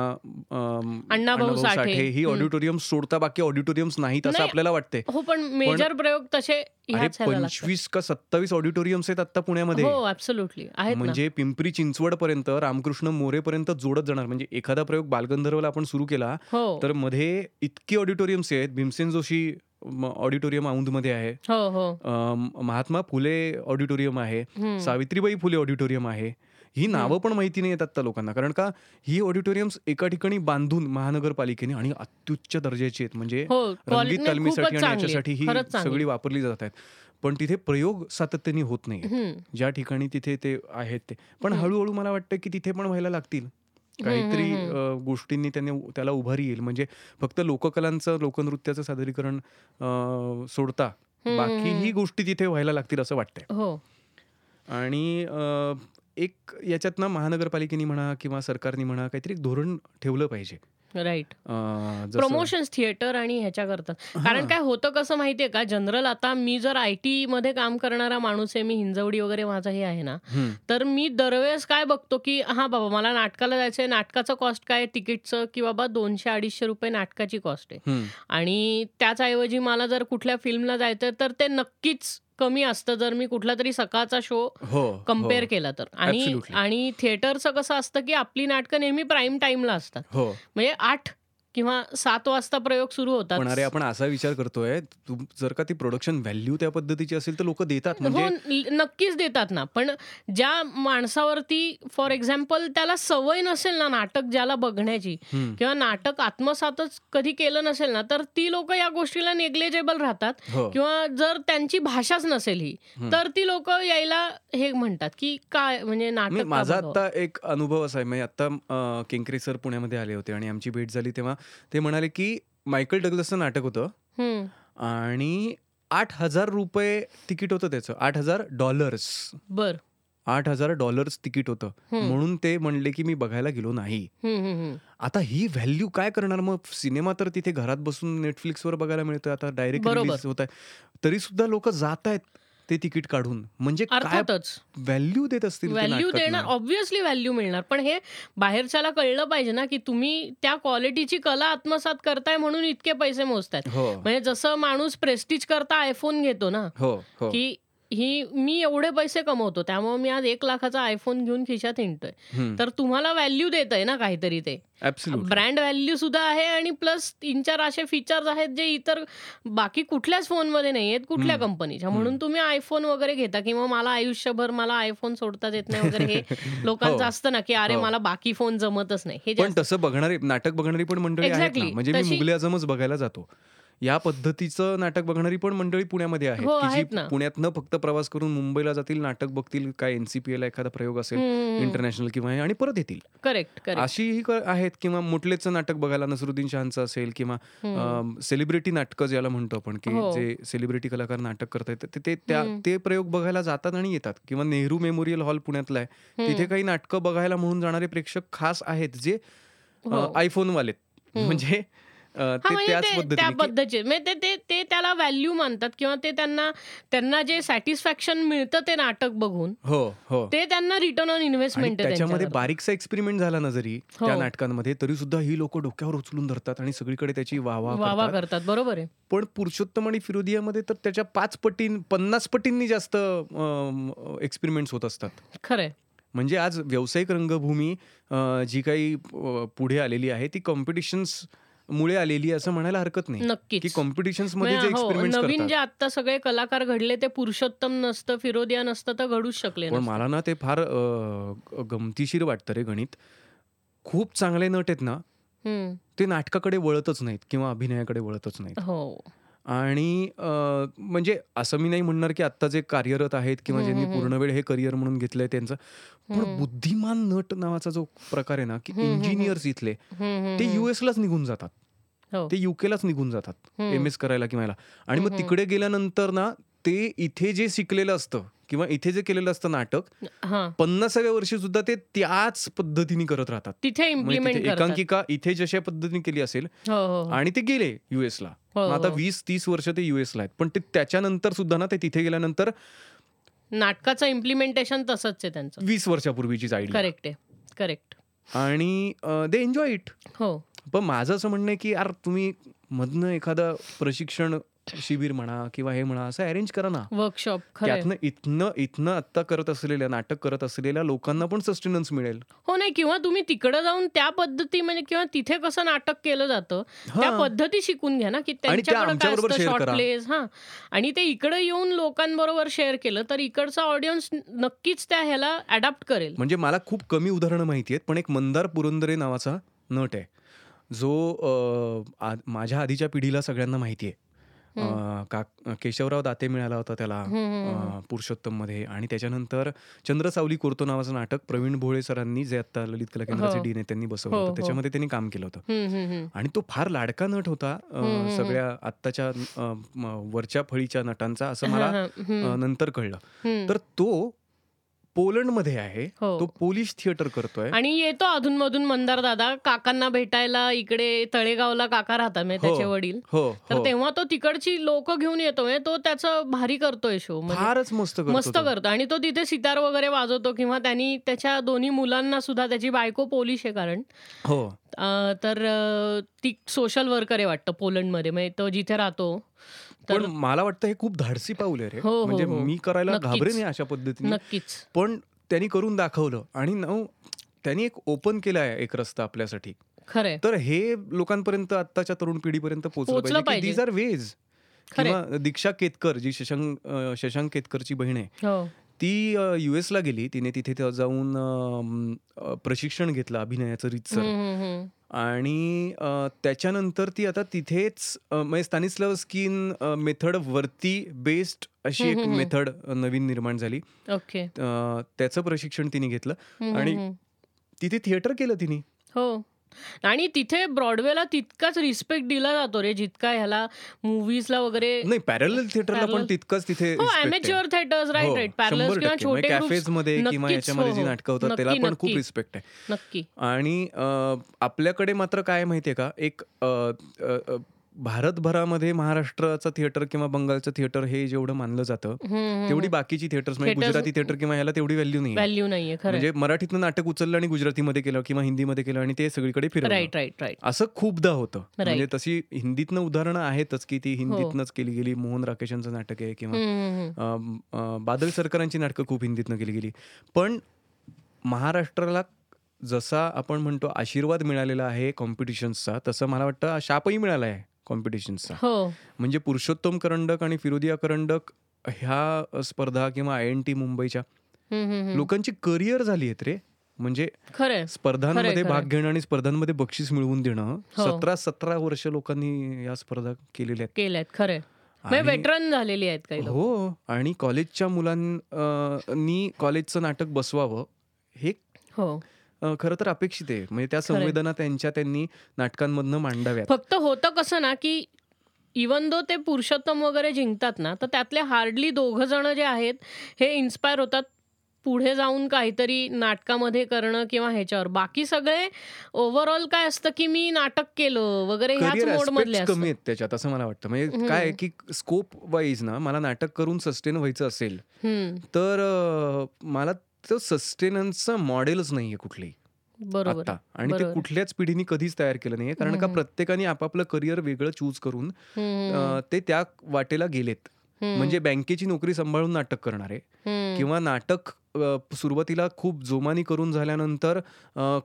अम, अण्णाभाऊ साठे. ही. ऑडिटोरियम सोडता बाकी ऑडिटोरियम्स नाहीत असं नाही, आपल्याला वाटते हो पण मेजर प्रयोग तसे. पंचवीस का सत्तावीस ऑडिटोरियम्स आहेत आता पुण्यामध्ये. हो म्हणजे पिंपरी चिंचवड पर्यंत रामकृष्ण मोरे पर्यंत जोडत जाणार. म्हणजे एखादा प्रयोग बालगंधर्वला आपण सुरू केला हो. तर मध्ये इतकी ऑडिटोरियम्स आहेत भीमसेन जोशी ऑडिटोरियम औंधमध्ये आहे. हो हो. महात्मा फुले ऑडिटोरियम आहे. सावित्रीबाई फुले ऑडिटोरियम आहे. ही नावं पण माहिती नाही येतात आता लोकांना. कारण का ही ऑडिटोरियम्स एका ठिकाणी बांधून महानगरपालिकेने आणि अत्युच्च दर्जाची आहेत. म्हणजे हो रंगीत तालमीसाठी आणि याच्यासाठी. ही. सगळी वापरली जात आहेत. पण तिथे प्रयोग सातत्याने होत नाही. ज्या ठिकाणी तिथे ते आहेत ते. पण. हळूहळू मला वाटतं की तिथे पण व्हायला लागतील. काहीतरी गोष्टींनी त्यांनी त्याला उभारी येईल. म्हणजे फक्त लोककलांचं लोकनृत्याचं सादरीकरण सोडता बाकीही हम्म. गोष्टी तिथे व्हायला लागतील असं वाटतंय. हो. आणि एक याच्यातनं महानगरपालिकेने म्हणा किंवा सरकारने म्हणा काहीतरी एक धोरण ठेवलं पाहिजे. राईट प्रमोशन्स थिएटर आणि ह्याच्या करतात कारण. काय होतं कसं माहितीये का? जनरल आता मी जर आय टी मध्ये काम करणारा माणूस आहे मी हिंजवडी वगैरे माझं हे आहे ना तर मी दरवेळेस काय बघतो की हा बाबा मला नाटकाला जायचंय. नाटकाचं कॉस्ट काय? तिकीटचं की बाबा दोनशे अडीचशे रुपये नाटकाची कॉस्ट आहे. आणि त्याचऐवजी मला जर कुठल्या फिल्मला जायचं तर ते नक्कीच कमी असतं जर मी कुठला तरी सकाळचा शो हो कंपेअर हो, केला तर. आणि. आणि थिएटरचं कसं असतं की आपली नाटकं नेहमी प्राईम टाइमला असतात. हो. म्हणजे आठ किंवा सात वाजता प्रयोग सुरू पण अरे होतात आपण असा विचार करतोय तू जर का ती प्रोडक्शन व्हॅल्यू त्या पद्धतीची असेल तर लोक देतात. म्हणजे हो न- नक्कीच देतात ना. पण ज्या माणसावरती फॉर एक्झाम्पल त्याला सवय नसेल ना नाटक ज्याला बघण्याची किंवा नाटक आत्मसातच कधी केलं नसेल ना तर ती लोक या गोष्टीला नेग्लेजेबल राहतात. हो. किंवा जर त्यांची भाषाच नसेल ही. तर ती लोक यायला हे म्हणतात की काय म्हणजे नाटक माझा? आता एक अनुभव असा आहे. म्हणजे आता केंकरे सर पुण्यामध्ये आले होते आणि आमची भेट झाली तेव्हा ते म्हणाले की मायकल डगलसचं नाटक होतं. आणि आठ हजार रुपये तिकीट होतं त्याचं. आठ हजार डॉलर्स बर. आठ हजार डॉलर्स तिकीट होतं. म्हणून ते म्हणले की मी बघायला गेलो नाही. आता ही व्हॅल्यू काय करणार? मग सिनेमा तर तिथे घरात बसून नेटफ्लिक्सवर बघायला मिळतोय. आता डायरेक्ट. रिलीज होत आहे. तरी सुद्धा लोक जात आहेत. ते तिकीट काढून. म्हणजे काय अर्थातच. व्हॅल्यू देत असतील व्हॅल्यू. देणार ऑब्व्हियसली व्हॅल्यू मिळणार. पण हे बाहेरच्याला कळलं पाहिजे ना की तुम्ही त्या क्वालिटीची कला आत्मसात करताय म्हणून इतके पैसे मोजतायत. हो. म्हणजे जसं माणूस प्रेस्टिज करता आयफोन घेतो ना हो हो. की ही मी एवढे पैसे कमवतो त्यामुळे मी आज एक लाखाचा आयफोन घेऊन खिशात हिंडतोय हम्म. तर तुम्हाला व्हॅल्यू देत आहे ना काहीतरी ते. ब्रँड व्हॅल्यू सुद्धा आहे आणि प्लस तीन चार असे फीचर्स आहेत जे इतर बाकी कुठल्याच फोनमध्ये नाही आहेत कुठल्या हम्म. कंपनीच्या म्हणून तुम्ही आयफोन वगैरे घेता किंवा मला आयुष्यभर मला आयफोन सोडताच येत नाही वगैरे हे लोकांचं हो. असतं ना की अरे हो. मला बाकी फोन जमतच नाही हे पण जास्त- तसं बघणारी नाटक बघणारी पण मंडळी आहेत ना Exactly. म्हणजे मी तशी- मुगले आझमच बघायला जातो या पद्धतीचं नाटक बघणारी पण मंडळी पुण्यामध्ये आहेत हो, की जी ना. पुण्यातनं फक्त प्रवास करून मुंबईला जातील नाटक बघतील काय एनसीपीएला एखादा प्रयोग असेल इंटरनॅशनल किंवा हे आणि परत येतील. करेक्ट करेक्ट अशीही आहेत किंवा मुटलेचं नाटक बघायला नसरुद्दीन शहांचं असेल किंवा सेलिब्रिटी नाटकं ज्याला म्हणतो आपण की हो. जे सेलिब्रिटी कलाकार नाटक करतायत ते- ते त्या ते प्रयोग बघायला जातात आणि येतात. किंवा नेहरू मेमोरियल हॉल पुण्यातला आहे तिथे काही नाटकं बघायला म्हणून जाणारे प्रेक्षक खास आहेत जे हो. आयफोन वालेत. म्हणजे म्हणजे त्या पद्धतीचे म्हणजे ते ते त्याला व्हॅल्यू मानतात किंवा ते त्यांना त्यांना जे सॅटिस्फॅक्शन मिळतं ते नाटक बघून हो हो. ते त्यांना रिटर्न ऑन इन्व्हेस्टमेंट त्याच्यामध्ये. बारीकसा एक्सपेरिमेंट झाला ना जरी त्या हो. नाटकांमध्ये तरी सुद्धा ही लोक डोक्यावर उचलून धरतात आणि सगळीकडे त्याची वाहवा वावा करतात. बरोबर आहे. पण पुरुषोत्तम आणि फिरोदियामध्ये तर त्याच्या पाच पटीन पन्नास पटींनी जास्त एक्सपेरिमेंट्स होत असतात. खरंय म्हणजे आज व्यावसायिक रंगभूमी जी काही पुढे आलेली आहे ती कॉम्पिटिशन्स मुळे आलेली असं म्हणायला हरकत नाही. की नक्कीच कॉम्पिटिशन्समध्ये जे हो, एक्सपेरिमेंट नवीन जे आता सगळे कलाकार घडले ते पुरुषोत्तम नसतं फिरोदिया नसतं तर घडूच शकले पण मला ना ते फार गमतीशीर वाटतं रे गणित. खूप चांगले नट आहेत ना. ते नाटकाकडे वळतच नाहीत किंवा अभिनयाकडे वळतच नाहीत. हो. आणि अ, म्हणजे असं मी नाही म्हणणार की आत्ता जे कार्यरत आहेत किंवा हम्म, ज्यांनी हम्म, पूर्ण वेळ हे करिअर म्हणून घेतलंय त्यांचं पण हम्म. बुद्धिमान नट नावाचा जो प्रकार आहे ना की हम्म, हम्म, इंजिनियर्स इथले हम्म, ते हम्म. युएसलाच निघून जातात हो. ते युकेलाच निघून जातात हम्म. एम एस करायला किंवा याला. आणि मग हम्म, तिकडे गेल्यानंतर ना ते इथे जे शिकलेलं असतं किंवा इथे जे केलेलं असतं नाटक पन्नासाव्या वर्षी सुद्धा ते त्याच पद्धतीने करत राहतात. तिथे म्हणजे एकांकिका इथे जशा पद्धतीने केली असेल हो हो हो. आणि ते गेले युएसला आता. वीस तीस वर्ष ते युएसला आहेत. पण ते त्याच्यानंतर सुद्धा ना ते तिथे गेल्यानंतर नाटकाचं इम्प्लिमेंटेशन तसंच आहे त्यांचं. वीस वर्षापूर्वीचीच आयडिया करेक्ट आहे. करेक्ट आणि दे एन्जॉय इट हो. पण माझं असं म्हणणं आहे की यार तुम्ही मधनं एखादं प्रशिक्षण शिबिर म्हणा किंवा हे म्हणा असं अरेंज करा ना. वर्कशॉप त्यातनं इथनं इथनं आत्ता करत असलेल्या नाटक करत असलेल्या लोकांना पण सस्टेनन्स मिळेल. हो नाही किंवा तुम्ही तिकडे जाऊन त्या पद्धती म्हणजे किंवा तिथे कसं नाटक केलं जातं त्या. पद्धती शिकून घ्या ना की त्या त्यांच्याकडे शॉर्ट. प्लेज हा. आणि ते इकडे येऊन लोकांबरोबर शेअर केलं तर इकडचा ऑडियन्स नक्कीच त्या ह्याला अडॅप्ट करेल. म्हणजे मला खूप कमी उदाहरणं माहिती आहेत पण एक मंदार पुरंदरे नावाचा नट आहे. जो माझ्या आधीच्या पिढीला सगळ्यांना माहिती आहे. का केशवराव दाते मिळाला होता त्याला पुरुषोत्तममध्ये आणि त्याच्यानंतर चंद्रसावली कोरतो नावाचं नाटक प्रवीण भोळे सरांनी जे आता ललित कला केंद्राचे हो. डीन आहेत त्यांनी बसवलं हो, होतं हो. त्याच्यामध्ये त्यांनी काम केलं होतं. आणि तो फार लाडका नट होता सगळ्या आत्ताच्या वरच्या फळीच्या नटांचा असं मला नंतर कळलं. तर तो पोलंडमध्ये आहे. हो. तो पोलिश थिएटर करतोय. आणि येतो अधूनमधून मंदार दादा काकांना भेटायला इकडे तळेगावला काका राहतात म्हणजे. त्याचे वडील. हो तर तेव्हा तो तिकडची लोक घेऊन येतो म्हणजे तो त्याचं भारी करतोय शो फारच मस्त करतो मस्त. करतो. आणि तो तिथे सितार वगैरे वाजवतो किंवा त्यांनी त्याच्या दोन्ही मुलांना सुद्धा त्याची बायको पोलिश आहे कारण. हो. तर ती सोशल वर्कर आहे वाटतं पोलंडमध्ये. म्हणजे तो जिथे राहतो पण मला वाटतं हे खूप धाडसी पाऊल आहे रे हो, हो, म्हणजे हो. मी करायला नक्कीच. घाबरे नाही अशा पद्धतीने नक्कीच पण त्यांनी करून दाखवलं आणि नऊ त्यांनी एक ओपन केला आहे एक रस्ता आपल्यासाठी खरंय तर हे लोकांपर्यंत आत्ताच्या तरुण पिढीपर्यंत पोहोचलं पाहिजे. These are ways. किंवा दीक्षा केतकर जी शशांक शशांक केतकरची बहीण आहे ती युएसला गेली. तिने तिथे जाऊन प्रशिक्षण घेतलं अभिनयाचं रीतसर. आणि त्याच्यानंतर ती आता तिथेच म्हणजे स्टॅनिस्लाव स्किन मेथड वरती बेस्ड अशी एक मेथड नवीन निर्माण झाली. ओके. त्याचं प्रशिक्षण तिने घेतलं. आणि. तिथे थिएटर केलं तिने. हो. आणि तिथे ब्रॉडवेला तितकाच रिस्पेक्ट दिला जातो रे जितका ह्याला मुव्हीजला वगैरे नाही पॅरल थिएटरला पण. तितकंच तिथे. अमेच्युअर थिएटर्स राईट राईट शंभर किंवा. छोटे cafes मध्ये किंवा याच्यामध्ये जी हो. नाटकं होतात त्याला नक्की, पण खूप. रिस्पेक्ट आहे नक्की आणि आपल्याकडे मात्र काय माहितीये का एक भारतभरामध्ये महाराष्ट्राचं थिएटर किंवा बंगालचं थिएटर हे जेवढं मानलं जातं तेवढी बाकीची थिएटर्स म्हणजे गुजराती थिएटर किंवा ह्याला तेवढी व्हॅल्यू नाही व्हॅल्यू खरं म्हणजे मराठीतनं नाटक उचललं आणि गुजरातीमध्ये केलं किंवा हिंदीमध्ये केलं आणि ते सगळीकडे फिरवलं. राईट राईट राईट असं खूपदा होतं. म्हणजे तशी हिंदीतनं उदाहरणं आहेतच की ती हिंदीतनंच केली गेली. मोहन राकेशांचं नाटक आहे किंवा बादल सरकारांची नाटकं खूप हिंदीतनं केली गेली. पण महाराष्ट्राला जसा आपण म्हणतो आशीर्वाद मिळालेला आहे कॉम्पिटिशन्सचा तसं मला वाटतं शापही मिळाला आहे कॉम्पिटिशन्सचा हो. म्हणजे पुरुषोत्तम करंडक आणि फिरोदिया करंडक ह्या स्पर्धा किंवा आय एन टी मुंबईच्या. लोकांची करिअर झाली आहेत रे. म्हणजे स्पर्धांमध्ये भाग. घेणं आणि स्पर्धांमध्ये बक्षीस मिळवून देणं हो. सतरा सतरा वर्ष लोकांनी या स्पर्धा केलेल्या आहेत. केल्यात आणि- वेटरन झालेली आहेत काही हो आणि कॉलेजच्या मुलांनी कॉलेजचं नाटक बसवावं हे हो. खरं तर अपेक्षित आहे. म्हणजे त्या. संवेदना त्यांच्या त्यांनी नाटकांमधनं मांडाव्यात. फक्त होतं कसं ना की इवन दो ते पुरुषोत्तम वगैरे जिंकतात ना तर त्यातले हार्डली दोघं जण जे आहेत हे इन्स्पायर होतात पुढे जाऊन काहीतरी नाटकामध्ये करणं किंवा ह्याच्यावर. बाकी सगळे ओव्हरऑल काय असतं की मी नाटक केलं वगैरे ह्याच करिअर मोड मधले ऍस्पेक्ट कमी आहेत त्याच्यात असं मला वाटतं. म्हणजे काय की स्कोप वाईज ना मला नाटक करून सस्टेन व्हायचं असेल तर मला तो सस्टेनन्सचं मॉडेलच नाहीये कुठलंही. बरोबर आता आणि ते. कुठल्याच पिढीने कधीच तयार केलं नाहीये. कारण का. प्रत्येकाने आपापलं करिअर वेगळं चूज करून ते त्या वाटेला गेलेत. म्हणजे बँकेची नोकरी सांभाळून नाटक करणारे किंवा नाटक सुरुवातीला खूप जोमानी करून झाल्यानंतर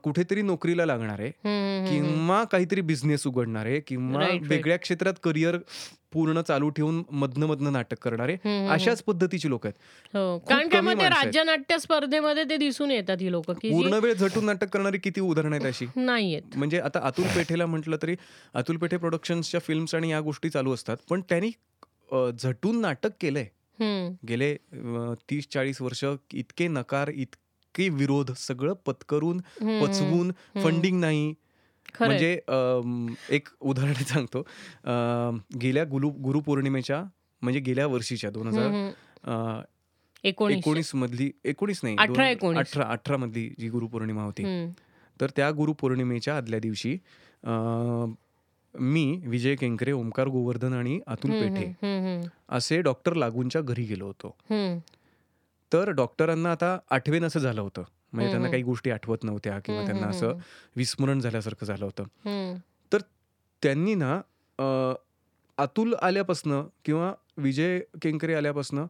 कुठेतरी नोकरीला लागणारे हम्म, किंवा काहीतरी बिझनेस उघडणारे किंवा Right, right. वेगळ्या क्षेत्रात करिअर पूर्ण चालू ठेवून मधनं मधनं नाटक करणारे अशाच पद्धतीची लोक आहेत. हो कारण काय मग आहेत. राज्यनाट्य स्पर्धेमध्ये ते दिसून येतात ही लोक पूर्ण वेळ झटून नाटक करणारी किती उदाहरणं आहेत अशी? नाहीयेत म्हणजे आता अतुल पेठेला म्हटलं तरी अतुल पेठे प्रोडक्शन्सच्या फिल्म्स आणि या गोष्टी चालू असतात पण त्यांनी झटून नाटक केलंय. गेले तीस चाळीस वर्ष इतके नकार इतके विरोध सगळं पत्करून पचवून. फंडिंग नाही. म्हणजे एक उदाहरण सांगतो गेल्या गुरु गुरुपौर्णिमेच्या म्हणजे गेल्या वर्षीच्या दोन हजार. एकोणीस मधली एकोणीस नाही अठरा. अठरा मधली जी गुरुपौर्णिमा होती तर त्या गुरुपौर्णिमेच्या आदल्या दिवशी मी विजय केंकरे ओमकार गोवर्धन आणि अतुल पेठे असे डॉक्टर लागूंच्या घरी गेलो होतो. तर डॉक्टरांना आता आठवेन असं झालं होतं. म्हणजे त्यांना. काही गोष्टी आठवत नव्हत्या किंवा त्यांना असं. विस्मरण झाल्यासारखं झालं होतं. हम्म, त्यांनी ना अतुल आल्यापासनं किंवा विजय केंकरे आल्यापासनं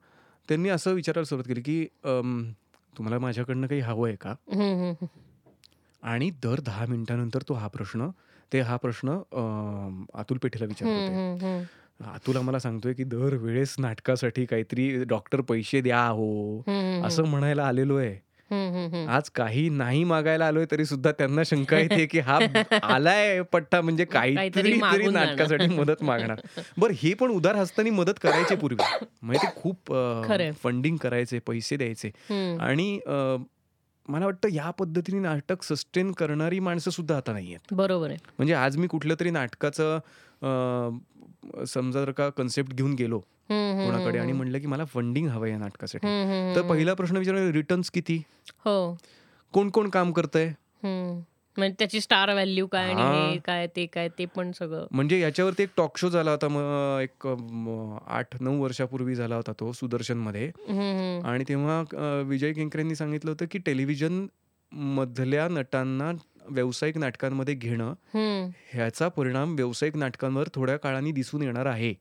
त्यांनी असं विचारायला सुरुवात केली की तुम्हाला माझ्याकडनं काही हवं आहे का आणि दर दहा मिनिटानंतर तो हा प्रश्न ते हा प्रश्न अतुल पेठेला विचारत होते. अतुल आम्हाला सांगतोय की दर वेळेस नाटकासाठी काहीतरी डॉक्टर पैसे द्या हो असं म्हणायला आलेलो आहे. आज काही नाही मागायला आलोय तरी सुद्धा त्यांना शंका येते की हा आलाय पट्टा म्हणजे काहीतरी तरी नाटकासाठी. मदत मागणार. बरं हे पण उदार हस्तानी मदत करायचे पूर्वी. म्हणजे ते खूप. फंडिंग करायचे पैसे द्यायचे. आणि मला वाटतं या पद्धतीने नाटक सस्टेन करणारी माणसं सुद्धा आता नाही आहेत. बरोबर आहे. म्हणजे आज मी कुठलं तरी नाटकाचं समजा जर का कन्सेप्ट घेऊन गेलो कोणाकडे आणि म्हणलं की मला फंडिंग हवं या नाटकासाठी तर. पहिला प्रश्न विचारला रिटर्न्स किती? हो. कोण कोण काम करतंय. म्हणजे त्याची स्टार व्हॅल्यू काय आणि हा. काय ते काय ते पण सगळं. म्हणजे याच्यावरती एक टॉक शो झाला होता मग एक आठ नऊ वर्षापूर्वी झाला होता तो सुदर्शनमध्ये. हम्म, हम्म. आणि तेव्हा विजय केंकरेंनी सांगितलं होतं की टेलिव्हिजन मधल्या नटांना व्यावसायिक नाटकांमध्ये घेणं ह्याचा परिणाम व्यावसायिक नाटकांवर थोड्या काळाने दिसून येणार आहे.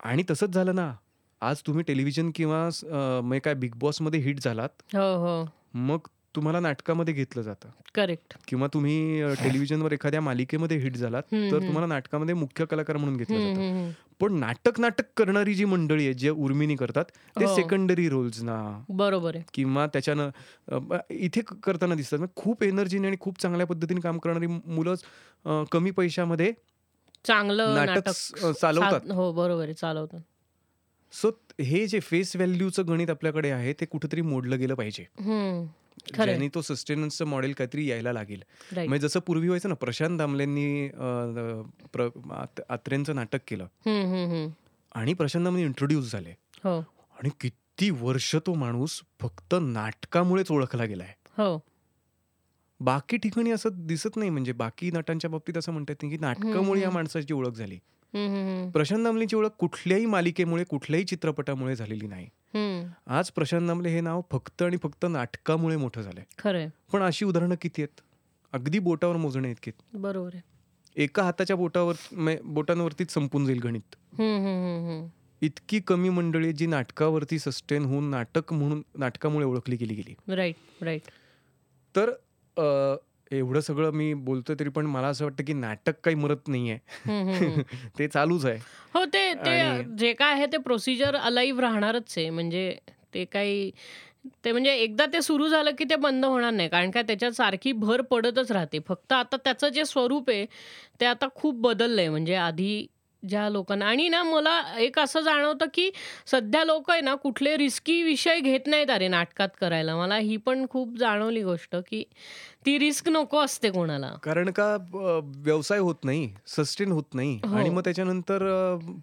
आणि तसंच झालं ना. आज तुम्ही टेलिव्हिजन किंवा मग काय बिग बॉसमध्ये हिट झालात. हो हो. मग तुम्हाला नाटकामध्ये घेतलं जातं. करेक्ट किंवा तुम्ही टेलिव्हिजनवर एखाद्या मालिकेमध्ये हिट झालात तर. तुम्हाला नाटकामध्ये मुख्य कलाकार म्हणून घेतलं जातं. पण नाटक नाटक करणारी जी मंडळी आहे जे उर्मिनी करतात ते हो. सेकंडरी रोल्स ना. बरोबर आहे. किंवा त्याच्यानं इथे करताना दिसतात. खूप एनर्जीने आणि खूप चांगल्या पद्धतीने काम करणारी मुलं कमी पैशामध्ये चांगलं नाटक चालवतात. हो बरोबर आहे चालवतात. सो हे जे फेस व्हॅल्यूचं गणित आपल्याकडे आहे ते कुठेतरी मोडलं गेलं पाहिजे. ज्याने तो सस्टेनन्सचं मॉडेल काहीतरी यायला लागेल. म्हणजे जसं पूर्वी व्हायचं ना प्रशांत दामलेंनी आत्रेंचं नाटक केलं. आणि प्रशांत दामले इंट्रोड्यूस झाले. हो. आणि किती वर्ष तो माणूस फक्त नाटकामुळेच ओळखला गेलाय. हो. बाकी ठिकाणी असं दिसत नाही म्हणजे बाकी नटांच्या बाबतीत असं म्हणतात की नाटकामुळे या. माणसाची ओळख झाली. प्रशांत दामलेची ओळख कुठल्याही मालिकेमुळे कुठल्याही चित्रपटामुळे झालेली नाही. हम्म. आज प्रशांत दामले हे नाव फक्त आणि फक्त नाटकामुळे मोठं झालंय. खरंय. पण अशी उदाहरणं किती आहेत? अगदी बोटावर मोजणे इतकी आहेत. बरोबर आहे. एका हाताच्या बोटावर मे- बोटांवरतीच संपून जाईल गणित. हम्म, हम्म, हम्म, हम्म. इतकी कमी मंडळी आहेत जी नाटकावरती सस्टेन होऊन नाटक म्हणून नाटकामुळे ओळखली गेली गेली. राईट राईट तर अ, एवढं सगळं मी बोलतोय तरी पण मला असं वाटतं की नाटक काही मरत नाहीये. ते चालूच आहे. हो ते जे काय आहे ते प्रोसिजर अलाईव्ह राहणारच आहे. म्हणजे ते काही ते म्हणजे एकदा ते सुरू झालं की ते बंद होणार नाही. कारण का त्याच्यात सारखी भर पडतच राहते. फक्त आता त्याचं जे स्वरूप आहे ते आता खूप बदललंय. म्हणजे आधी ज्या लोकांना आणि ना मला एक असं जाणवतं की सध्या लोक आहे ना कुठले रिस्की विषय घेत नाहीत अरे नाटकात करायला. मला ही पण खूप जाणवली गोष्ट की ती रिस्क नको असते कोणाला. कारण का व्यवसाय होत नाही सस्टेन होत नाही. हो. आणि मग त्याच्यानंतर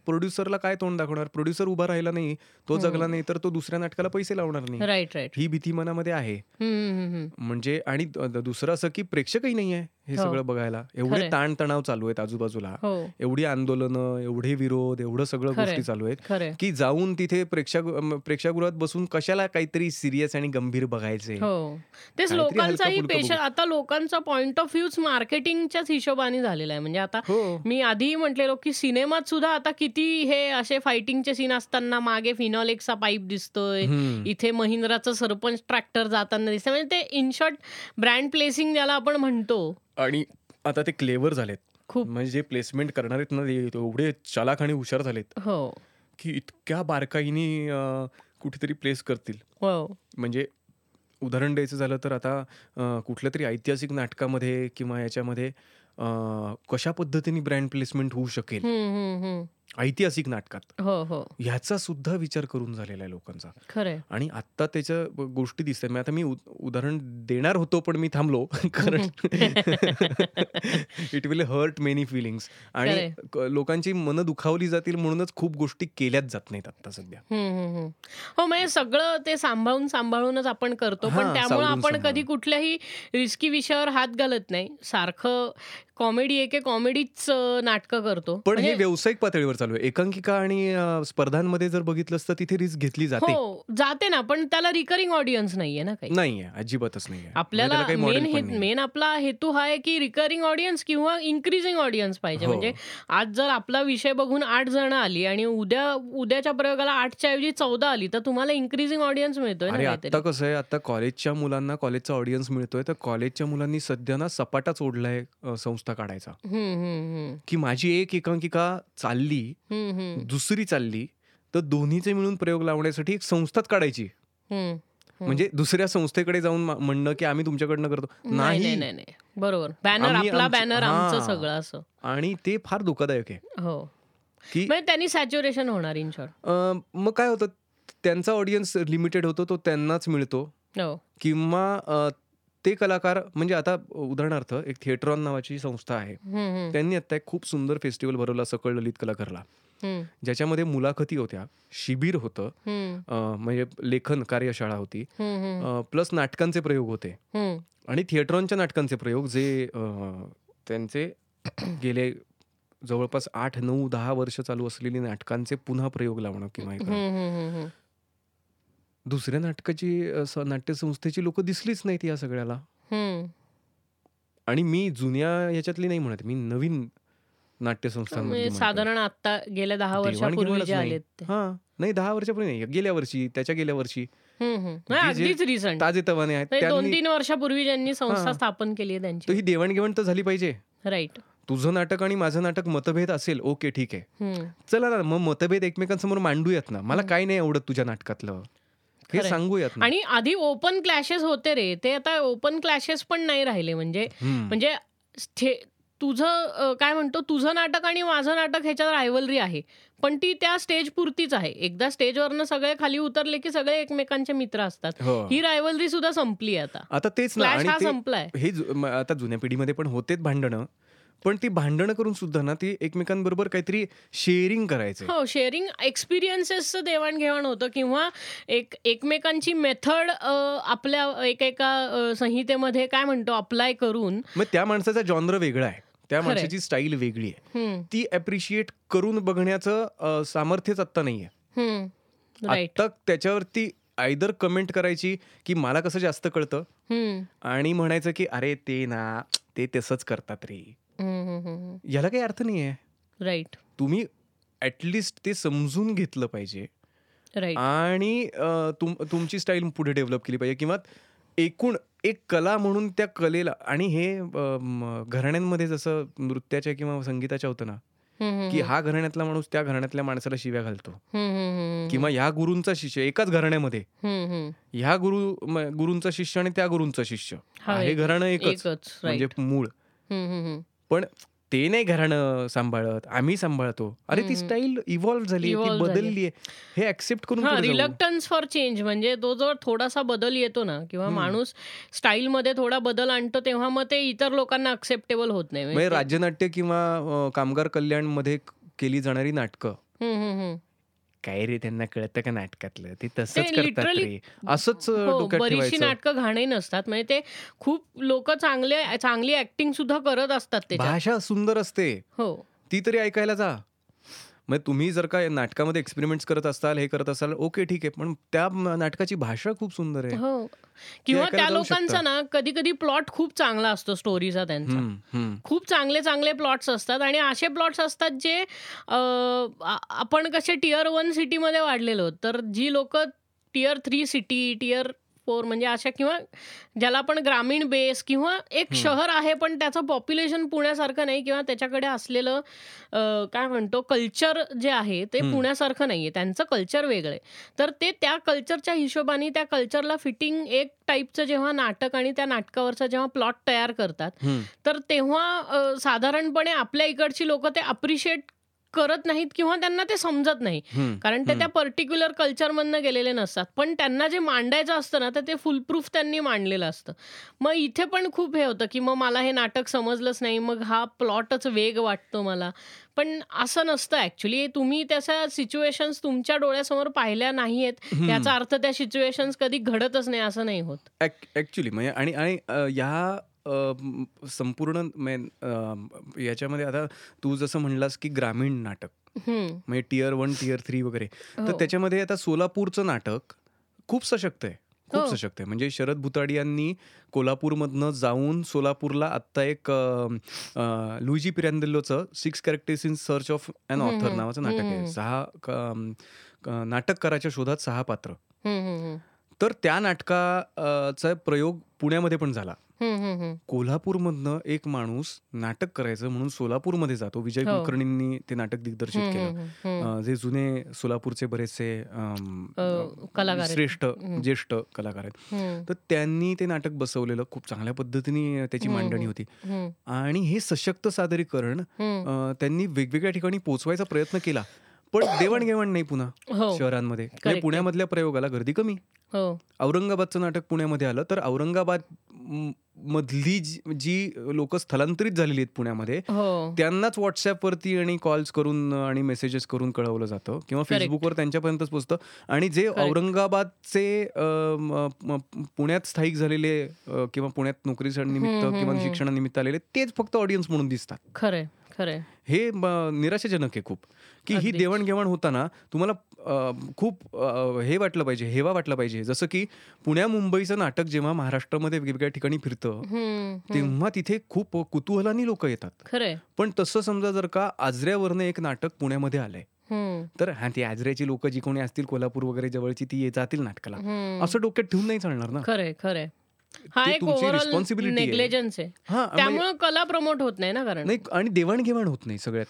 प्रोड्युसरला काय तोंड दाखवणार? प्रोड्युसर उभा राहिला नाही तो हम्म. जगला नाही तर तो दुसऱ्या नाटकाला पैसे लावणार नाही. राईट राईट ही भीती मनामध्ये आहे. म्हणजे आणि दुसरं असं की प्रेक्षकही नाही आहे हे हो. सगळं बघायला. एवढे. ताणतणाव चालू आहेत आजूबाजूला. हो. एवढी आंदोलनं एवढे विरोध एवढं सगळं. गोष्टी चालू आहेत की जाऊन तिथे प्रेक्षक प्रेक्षागृहात बसून कशाला काहीतरी सिरियस आणि गंभीर बघायचे? हो. तेच लोकांचाही पेशा. आता लोकांचा पॉइंट ऑफ व्ह्यूच मार्केटिंगच्याच हिशोबाने झालेला आहे. म्हणजे आता हो. मी आधीही म्हटलेलो की सिनेमात सुद्धा आता किती हे असे फायटिंगचे सीन असताना मागे फिनॉलेक्सचा पाईप दिसतोय. इथे महिंद्राचं सरपंच ट्रॅक्टर जाताना दिसतंय. म्हणजे ते इन शॉर्ट ब्रँड प्लेसिंग ज्याला आपण म्हणतो. आणि आता ते क्लेवर झालेत. खूप. म्हणजे प्लेसमेंट करणार आहेत ना एवढे चालाक आणि हुशार झालेत. हो. की इतक्या बारकाईने कुठेतरी प्लेस करतील. हो. म्हणजे उदाहरण द्यायचं झालं तर आता कुठल्या तरी ऐतिहासिक नाटकामध्ये किंवा याच्यामध्ये कशा पद्धतीने ब्रँड प्लेसमेंट होऊ शकेल? ऐतिहासिक नाटकात. हो हो. ह्याचा सुद्धा विचार करून झालेला आहे लोकांचा. खरंय. आणि आत्ता त्याच्या गोष्टी दिसतात मी आता मी उदाहरण देणार होतो पण मी थांबलो. कारण it will hurt many feelings आणि लोकांची मनं दुखावली जातील म्हणूनच खूप गोष्टी केल्याच जात नाहीत आता सध्या. हो म्हणजे सगळं ते सांभाळून सांभाळूनच आपण करतो. पण त्यामुळे आपण कधी. कुठल्याही रिस्की विषयावर हात घालत नाही. सारखं कॉमेडी एके कॉमेडीच नाटकं करतो. पण हे म्हणजे- व्यावसायिक पातळीवर चालू आहे. एकांकिका आणि स्पर्धांमध्ये जर बघितलं तर तिथे रिस्क घेतली जाते. हो जाते ना पण त्याला रिकरिंग ऑडियन्स नाहीये ना काही. नाहीये अजिबातच नाहीये. म्हणजे आपल्याला मेन. मेन आपला हेतू हा आहे की रिकरिंग ऑडियन्स किंवा इन्क्रीजिंग ऑडियन्स पाहिजे. हो. म्हणजे आज जर आपला विषय बघून आठ जण आली आणि उद्या उद्याच्या प्रयोगाला आठच्या ऐवजी चौदा आली तर तुम्हाला इन्क्रीजिंग ऑडियन्स मिळतोय आता कसं आहे आता कॉलेजच्या मुलांना कॉलेजचा ऑडियन्स मिळतोय. तर कॉलेजच्या मुलांनी सध्या ना सपाटाच ओढलाय अं, संस्था काढायचा. की माझी एक एकांकिका चालली दुसरी चालली तर दोन्हीचे मिळून प्रयोग लावण्यासाठी एक संस्थाच काढायची. म्हणजे दुसऱ्या संस्थेकडे जाऊन म्हणणं की आम्ही तुमच्याकडनं करतो. नाही. बरोबर. बॅनर आपला बॅनर आमचं. सगळं असं. आणि ते फार धोकादायक आहे. हो. की त्यांनी सॅच्युरेशन होणार इन मग काय होतं? त्यांचा ऑडियन्स लिमिटेड होतो तो त्यांनाच मिळतो. हो. किंवा ते कलाकार म्हणजे आता उदाहरणार्थ एक थिएट्रॉन नावाची संस्था आहे. त्यांनी आता एक खूप सुंदर फेस्टिवल भरवला सकळ ललित कलाकारला. ज्याच्यामध्ये मुलाखती होत्या शिबिर होतं म्हणजे लेखन कार्यशाळा होती. प्लस नाटकांचे प्रयोग होते. आणि थिएट्रॉनच्या नाटकांचे प्रयोग जे त्यांचे गेले जवळपास आठ नऊ दहा वर्ष चालू असलेली नाटकांचे पुन्हा प्रयोग लावणं किंवा हे करणं. हम्म, हम्म, हम्म. दुसऱ्या नाटकाची अ, स- नाट्यसंस्थेची लोक दिसलीच नाहीत या सगळ्याला. आणि मी जुन्या याच्यातली नाही म्हणत मी नवीन नाट्यसंस्थांमधली म्हणजे म्हणतोय. साधारण आता गेल्या दहा वर्षापूर्वी देवाणघेवाणच जे नाही. आलेत ते हा नाही दहा वर्षापूर्वी नाही गेल्या वर्षी त्याच्या गेल्या वर्षी हम्म, हम्म. म्हणजे जे- अगदीच रिसंट ताजे तवाने आहेत दोन त्यांनी तीन वर्षापूर्वी ज्यांनी संस्था हां. स्थापन केली आहे तर त्यांची ही देवाणघेवाण तर झाली पाहिजे राईट तुझं नाटक आणि माझं नाटक मतभेद असेल ओके ठीक आहे. चला ना मग मतभेद एकमेकांसमोर मांडूयात ना मला काय नाही आवडत तुझ्या नाटकातलं हे. सांगूयात आणि आधी ओपन क्लॅशेस होते रे. ते आता ओपन क्लॅशेस पण नाही राहिले म्हणजे. म्हणजे तुझं काय म्हणतो तुझं नाटक आणि माझं नाटक ह्याच्यात रायवलरी आहे. पण ती त्या स्टेज पुरतीच आहे. एकदा स्टेजवरनं सगळे खाली उतरले की सगळे एकमेकांचे मित्र असतात. हो. ही रायवलरी सुद्धा संपली आता. आता तेच हा संपलाय. हे आता जुन्या पिढीमध्ये पण होतेच भांडणं. पण ती भांडणं करून सुद्धा ना ती एकमेकांबरोबर काहीतरी शेअरिंग करायचे. हो शेअरिंग एक्सपिरियन्सेसचं देवाणघेवाण होतं किंवा एक एकमेकांची मेथड आपल्या एकेका संहितेमध्ये काय म्हणतो अप्लाय करून मग त्या माणसाचा जॉनर वेगळा आहे. त्या. माणसाची स्टाईल वेगळी आहे. ती अप्रिशिएट करून बघण्याचं सामर्थ्यच आत्ता नाहीये. आत्ता त्याच्यावरती आयदर कमेंट करायची की मला कसं जास्त कळतं आणि म्हणायचं की अरे ते ना ते तसंच करतात रे. याला काही अर्थ नाहीये. राईट तुम्ही ऍटलिस्ट ते समजून घेतलं पाहिजे. आणि तुम तुमची स्टाईल पुढे डेव्हलप केली पाहिजे. किंवा एकूण एक कला म्हणून त्या कलेला आणि हे घराण्यांमध्ये जसं नृत्याच्या किंवा संगीताच्या होतं ना की. हा घराण्यातला माणूस त्या घराण्यातल्या माणसाला शिव्या घालतो. किंवा ह्या गुरूंचा शिष्य एकाच घराण्यामध्ये. ह्या गुरु गुरूंचा शिष्य आणि त्या गुरूंचा शिष्य. हा, आहे घराणं एकच. म्हणजे मूळ. पण ते नाही घराणं सांभाळत आम्ही सांभाळतो अरे ती. स्टाईल इव्हॉल्व्ह झाली ती. बदलली आहे हे ऍक्सेप्ट करून. रिलक्टन्स फॉर चेंज म्हणजे तो जो थोडासा बदल येतो ना किंवा. माणूस स्टाईलमध्ये थोडा बदल आणतो तेव्हा मग ते इतर लोकांना अक्सेप्टेबल होत नाही म्हणजे म्हणजे राज्यनाट्य किंवा कामगार कल्याणमध्ये केली जाणारी नाटकं. काय रे त्यांना कळतं का नाटकातलं? ते तसंच ते करतात रे. असंच हो बरीचशी नाटकं घाणही नसतात. म्हणजे ते खूप लोक चांगले चांगली ऍक्टिंग सुद्धा करत असतात त्याच्यात. भाषा सुंदर असते. हो. ती तरी ऐकायला जा. मग तुम्ही जर का नाटकामध्ये एक्सपेरिमेंट्स करत असाल हे करत असाल ओके ठीक आहे पण त्या नाटकाची भाषा खूप सुंदर आहे हो किंवा त्या लोकांचा. ना कधी कधी प्लॉट खूप चांगला असतो स्टोरीचा त्यांचा. खूप चांगले चांगले प्लॉट्स असतात आणि असे प्लॉट्स असतात जे आपण कसे टियर वन सिटीमध्ये वाढलेलो तर जी लोक tier three city tier four म्हणजे अशा किंवा ज्याला आपण ग्रामीण बेस किंवा एक. शहर आहे पण त्याचं पॉप्युलेशन पुण्यासारखं नाही किंवा त्याच्याकडे असलेलं काय म्हणतो कल्चर जे आहे ते. पुण्यासारखं नाहीये त्यांचं कल्चर वेगळं आहे तर ते त्या कल्चरच्या हिशोबाने त्या कल्चरला फिटिंग एक टाईपचं जेव्हा नाटक आणि त्या नाटकावरचा जेव्हा प्लॉट तयार करतात. तर तेव्हा साधारणपणे आपल्या इकडची लोक ते अप्रिशिएट करत नाहीत किंवा त्यांना ते समजत नाही. कारण ते. त्या पर्टिक्युलर कल्चरमधनं गेलेले नसतात. पण त्यांना जे मांडायचं असतं ना तर ते फुलप्रूफ त्यांनी मांडलेलं असतं. मग इथे पण खूप हे होतं की मग मला हे नाटक समजलंच नाही. मग हा प्लॉटच वेग वाटतो मला. पण असं नसतं ऍक्च्युली तुम्ही त्याच्या सिच्युएशन्स तुमच्या डोळ्यासमोर पाहिल्या नाहीयेत. हम्म. याचा अर्थ त्या सिच्युएशन्स कधी घडतच नाही असं नाही होत. ऍक्च्युली म्हणजे आणि या संपूर्ण मेन याच्यामध्ये आता तू जसं म्हणलास की ग्रामीण नाटक. म्हणजे टियर वन टियर थ्री वगैरे तर हो. त्याच्यामध्ये आता सोलापूरचं नाटक खूप सशक्त आहे खूप हो. सशक्त आहे म्हणजे शरद भुताडी यांनी कोल्हापूरमधनं जाऊन सोलापूरला आत्ता एक Luigi पिरॅन्देल्लोचं six characters in search of an author. नावाचं नाटक आहे. सहा नाटककाराच्या शोधात सहा पात्र. तर त्या नाटकाचा प्रयोग पुण्यामध्ये पण झाला हम्म, हम्म, हम्म. कोल्हापूरमधनं एक माणूस नाटक करायचं म्हणून सोलापूरमध्ये जातो विजय हो. कुलकर्णींनी ते नाटक दिग्दर्शित हम्म, केलं हम्म, हम्म. अं, जे जुने सोलापूरचे बरेचसे अं, अ, कलाकार आहेत. श्रेष्ठ हम्म. ज्येष्ठ कलाकार आहेत हम्म, तर त्यांनी ते नाटक बसवलेलं खूप चांगल्या पद्धतीने त्याची हम्म, मांडणी हम्म. होती हम्म, आणि हे सशक्त सादरीकरण हम्म. अं, त्यांनी वेगवेगळ्या ठिकाणी पोचवायचा प्रयत्न केला पण देवाणघेवाण नाही पुन्हा हो. शहरांमध्ये. म्हणजे. पुण्यामधल्या प्रयोगाला गर्दी कमी. हो. औरंगाबादचं नाटक पुण्यामध्ये आलं तर औरंगाबाद म- मधली जी- जी लोक स्थलांतरित झालेली आहेत पुण्यामध्ये हो. त्यांनाच व्हॉट्सअपवरती आणि कॉल्स करून आणि मेसेजेस करून कळवलं जातं किंवा Correct. फेसबुकवर त्यांच्यापर्यंतच पोहोचतं आणि जे. औरंगाबादचे अ, म- म- पुण्यात स्थायिक झालेले अ, किंवा पुण्यात नोकरीनिमित्त हम्म, किंवा हम्म. शिक्षणानिमित्त आलेले तेच फक्त ऑडियन्स म्हणून दिसतात. खरंय खरंय. हे म, निराशाजनक आहे खूप. की ही. देवाणघेवाण होताना तुम्हाला खूप हे वाटलं पाहिजे हेवा वाटला पाहिजे. जसं की पुण्या मुंबईचं नाटक जेव्हा महाराष्ट्रामध्ये वेगवेगळ्या ठिकाणी फिरतं. तेव्हा तिथे खूप कुतूहलानी लोक येतात. पण तसं समजा जर का आजऱ्यावरनं एक नाटक पुण्यामध्ये आलंय तर हा ती आजऱ्याची लोक जी कोणी असतील कोल्हापूर वगैरे जवळची ती ये- जातील नाटकाला. असं डोक्यात ठेवून नाही चालणार ना? खरंय खरंय. हा एक आहे. नेग्लेजन्स आहे. त्यामुळे कला प्रमोट होत नाही ना कारण? नाही आणि देवाणघेवाण होत नाही सगळ्यात.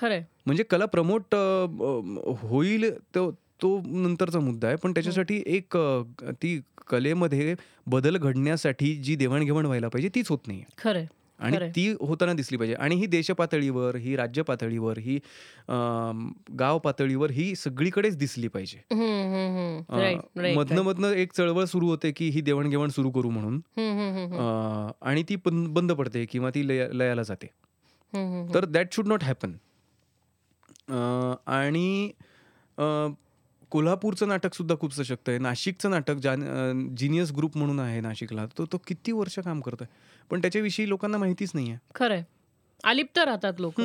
खरंय. म्हणजे कला प्रमोट होईल तो तो नंतरचा मुद्दा आहे. पण त्याच्यासाठी एक ती कलेमध्ये बदल घडण्यासाठी जी देवाणघेवाण व्हायला पाहिजे तीच होत नाही खरंय. आणि. ती होताना दिसली पाहिजे. आणि ही देश पातळीवर ही राज्य पातळीवर ही गाव पातळीवर ही सगळीकडेच दिसली पाहिजे. मधनं. मधनं एक चळवळ सुरू होते की ही देवाणघेवाण सुरू करू म्हणून. आणि ती बंद पडते किंवा ती लय- लयाला जाते. तर दॅट शुड नॉट हॅपन आणि कोल्हापूरचं नाटक सुद्धा खूप सशक्त आहे. नाशिकचं नाटक जान जिनियस ग्रुप म्हणून आहे नाशिकला तो तो किती वर्ष काम करतोय. पण त्याच्याविषयी लोकांना माहितीच नाहीये. खरंय. अलिप्त राहतात लोक.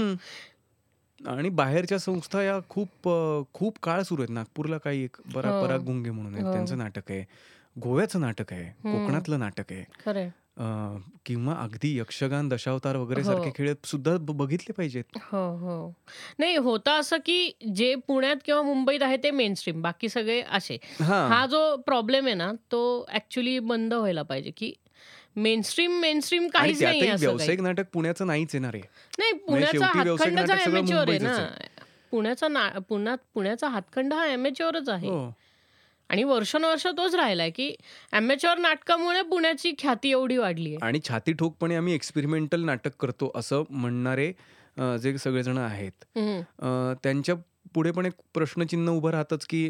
आणि बाहेरच्या संस्था या खूप खूप काळ सुरू आहेत. नागपूरला काही एक बरा हो. पराग गुंगे म्हणून आहेत. हो. त्यांचं नाटक आहे. गोव्याचं नाटक आहे. कोकणातलं नाटक आहे. अ, किंवा अगदी यक्षगान दशावतार वगैरे हो. सारखे खेळ सुद्धा ब- बघितले पाहिजेत. हो हो. नाही होतं असं की जे पुण्यात किंवा मुंबईत आहे ते मेन स्ट्रीम बाकी सगळे असे. हा. हा जो प्रॉब्लेम आहे ना तो ऍक्च्युली बंद व्हायला पाहिजे की मेनस्ट्रीम मेनस्ट्रीम आणि काहीच नाही त्यातही असं काही. व्यावसायिक नाटक पुण्याचं नाहीच येणार आहे. नाही पुण्याचा शेवटी व्यावसायिक हातखंडाचा नाटक सगळं एमेच्युअर आहे मुंबईचंच ना पुण्याचा ना पुण्यात पुण्याचा हातखंड हा एमेच्युअरच आहे. हो. आणि वर्षानुवर्ष तोच राहिलाय की अमेच्युअर नाटकामुळे पुण्याची ख्याती एवढी वाढली आहे आणि छाती ठोकपणे आम्ही एक्सपेरिमेंटल नाटक करतो असं म्हणणारे जे सगळेजण आहेत. त्यांच्या पुढे पण एक प्रश्नचिन्ह उभं राहतच की